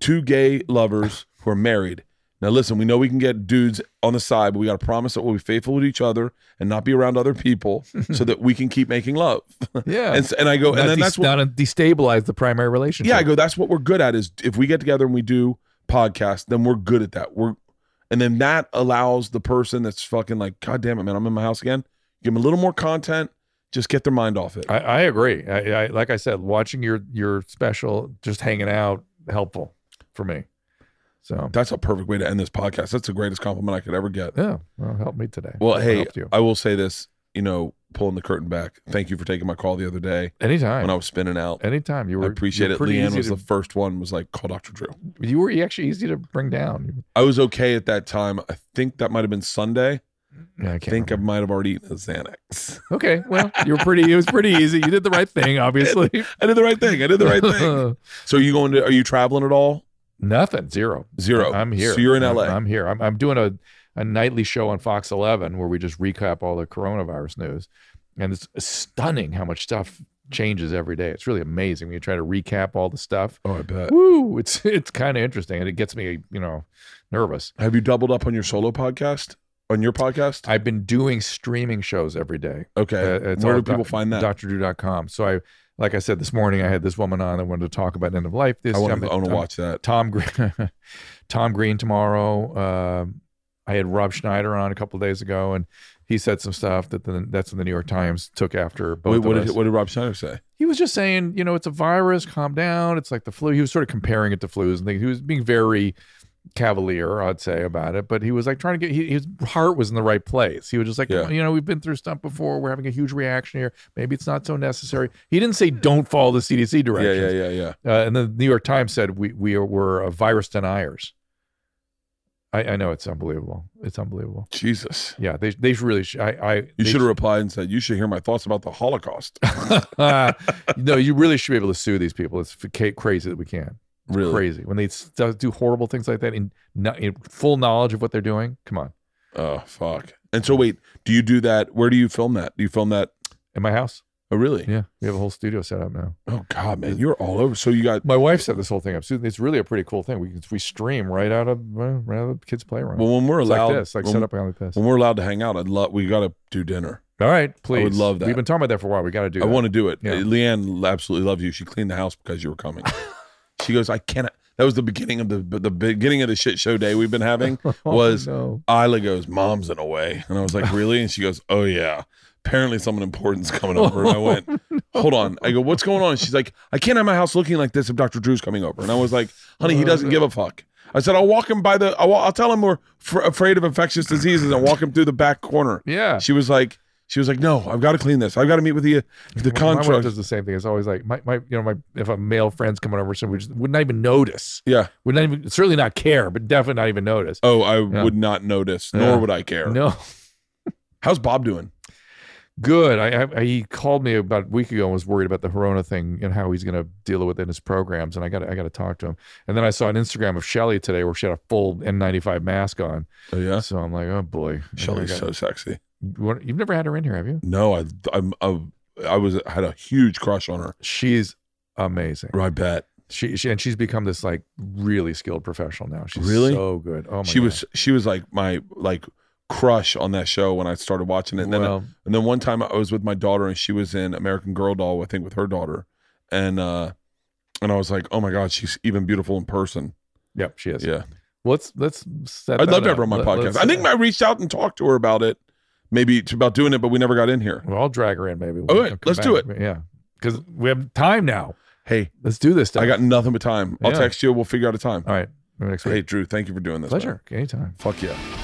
two gay lovers who are married. Now listen, we know we can get dudes on the side, but we got to promise that we'll be faithful to each other and not be around other people, so that we can keep making love. Yeah. and and I go, and Not then des- that's what not destabilize the primary relationship. Yeah, I go. That's what we're good at. Is if we get together and we do podcasts, then we're good at that. We're, and then that allows the person that's fucking like, God damn it, man, I'm in my house again. Give them a little more content. Just get their mind off it. I, I agree. I, I like I said, watching your your special, just hanging out, helpful for me. So That's a perfect way to end this podcast. That's the greatest compliment I could ever get. yeah, well, help me today. Well, I hey. I will say this. You know, pulling the curtain back. Thank you for taking my call the other day anytime, when I was spinning out. anytime. You were I appreciate it. LeeAnn was to- the first one. Was like, call Dr. Drew. You were actually easy to bring down. I was okay at that time. I think that might have been Sunday. Yeah, I I think I might have already eaten a Xanax. Okay, well, you were pretty. It was pretty easy. You did the right thing, obviously. I did the right thing. I did the right thing. So are you going to? Are you traveling at all? Nothing. Zero. Zero. I'm here. So you're in I'm- LA. I'm here. I'm, I'm doing a, a nightly show on Fox 11 where we just recap all the coronavirus news. And it's stunning how much stuff changes every day. It's really amazing when you try to recap all the stuff. Oh, I bet. Woo! It's it's kind of interesting and it gets me, you know, nervous. Have you doubled up on your solo podcast? On your podcast? I've been doing streaming shows every day. Okay. Uh, it's Where do people find that? DrDrew.com. So I, like I said this morning, I had this woman on that wanted to talk about end of life. This I want to. I want to watch that. Tom Green, Tom Green tomorrow. Um, I had Rob Schneider on a couple of days ago, and he said some stuff that the, that's in the New York Times took after both Wait, of what did what did Rob Schneider say? he was just saying, you know, it's a virus. Calm down. It's like the flu. He was sort of comparing it to flus and things. He was being very cavalier, I'd say, about it. But he was like trying to get he, his heart was in the right place. He was just like, Yeah. you know, we've been through stuff before. We're having a huge reaction here. Maybe it's not so necessary. He didn't say don't follow the CDC Yeah, directions. yeah, yeah, yeah. Uh, and the New York Times said we we are, were uh, virus deniers. I, I know it's unbelievable. It's unbelievable. Jesus. Yeah, they they really. Sh- I I You should have replied and said, "You should hear my thoughts about the Holocaust." no, you really should be able to sue these people. It's f- crazy that we can. Really? Crazy when they do horrible things like that in, in full knowledge of what they're doing. Come on, Oh fuck. And so wait, do you do that? Where do you film that? Do you film that? in my house. Oh, really? Yeah, we have a whole studio set up now. Oh God, man, you're all over. So you got My wife set this whole thing up. So it's really a pretty cool thing. We can, we stream right out of right out of the kids' playroom. well when we're it's allowed like this, like set up like this. when we're allowed to hang out. I'd love. We got to do dinner. All right, please. I would love that. We've been talking about that for a while. We got to do. I that. want to do it. Yeah. LeeAnn absolutely loves you. She cleaned the house because you were coming. she goes, I cannot. That was the beginning of the the beginning of the shit show day we've been having. Oh, was no. Ila goes, Mom's in a way, and I was like, Really? And she goes, Oh yeah. Apparently, someone important's coming over. And I oh, went, Hold on. I go, What's going on? She's like, I can't have my house looking like this if Dr. Drew's coming over. And I was like, Honey, he oh, doesn't give a fuck. I said, I'll walk him by the. I'll, I'll tell him we're fr- afraid of infectious diseases and walk him through the back corner. Yeah. She was like, She was like, No, I've got to clean this. I've got to meet with the the My- My wife does the same thing. It's always like my, my you know my if a male friend's coming over, so we just would not even notice. Yeah. Would not even certainly not care, but definitely not even notice. Oh, I Yeah. would not notice, Yeah. nor would I care. No, How's Bob doing? good. I, I he called me about a week ago and was worried about the Corona thing and how he's going to deal with it in his programs, and I got I got to talk to him. And then I saw an Instagram of Shelly today where she had a full N95 mask on. Oh yeah, So I'm like, oh boy, Shelly's so sexy. What- You've never had her in here, have you? No, I, I'm, I, I was had a huge crush on her. She's amazing. I bet. She, she and she's become this like really skilled professional now. She's Really? so good. Oh my she God. was, she was like my like crush on that show when I started watching it. And then, well, and then one time I was with my daughter and she was in American Girl doll, I think, with her daughter, and uh, and I was like, oh my god, she's even beautiful in person. yep, she is. Yeah, Well, let's let's set. I'd love to have her on my Let- podcast. I think I reached out and talked to her about it, maybe about doing it, but we never got in here. Well, I'll drag her in. Maybe. We'll let's do it. Yeah, because we have time now. Hey, Let's do this. Stuff. I got nothing but time. I'll Yeah. text you. We'll figure out a time. All right. Next Hey. Drew, thank you for doing this. man. Pleasure. Anytime. Fuck yeah.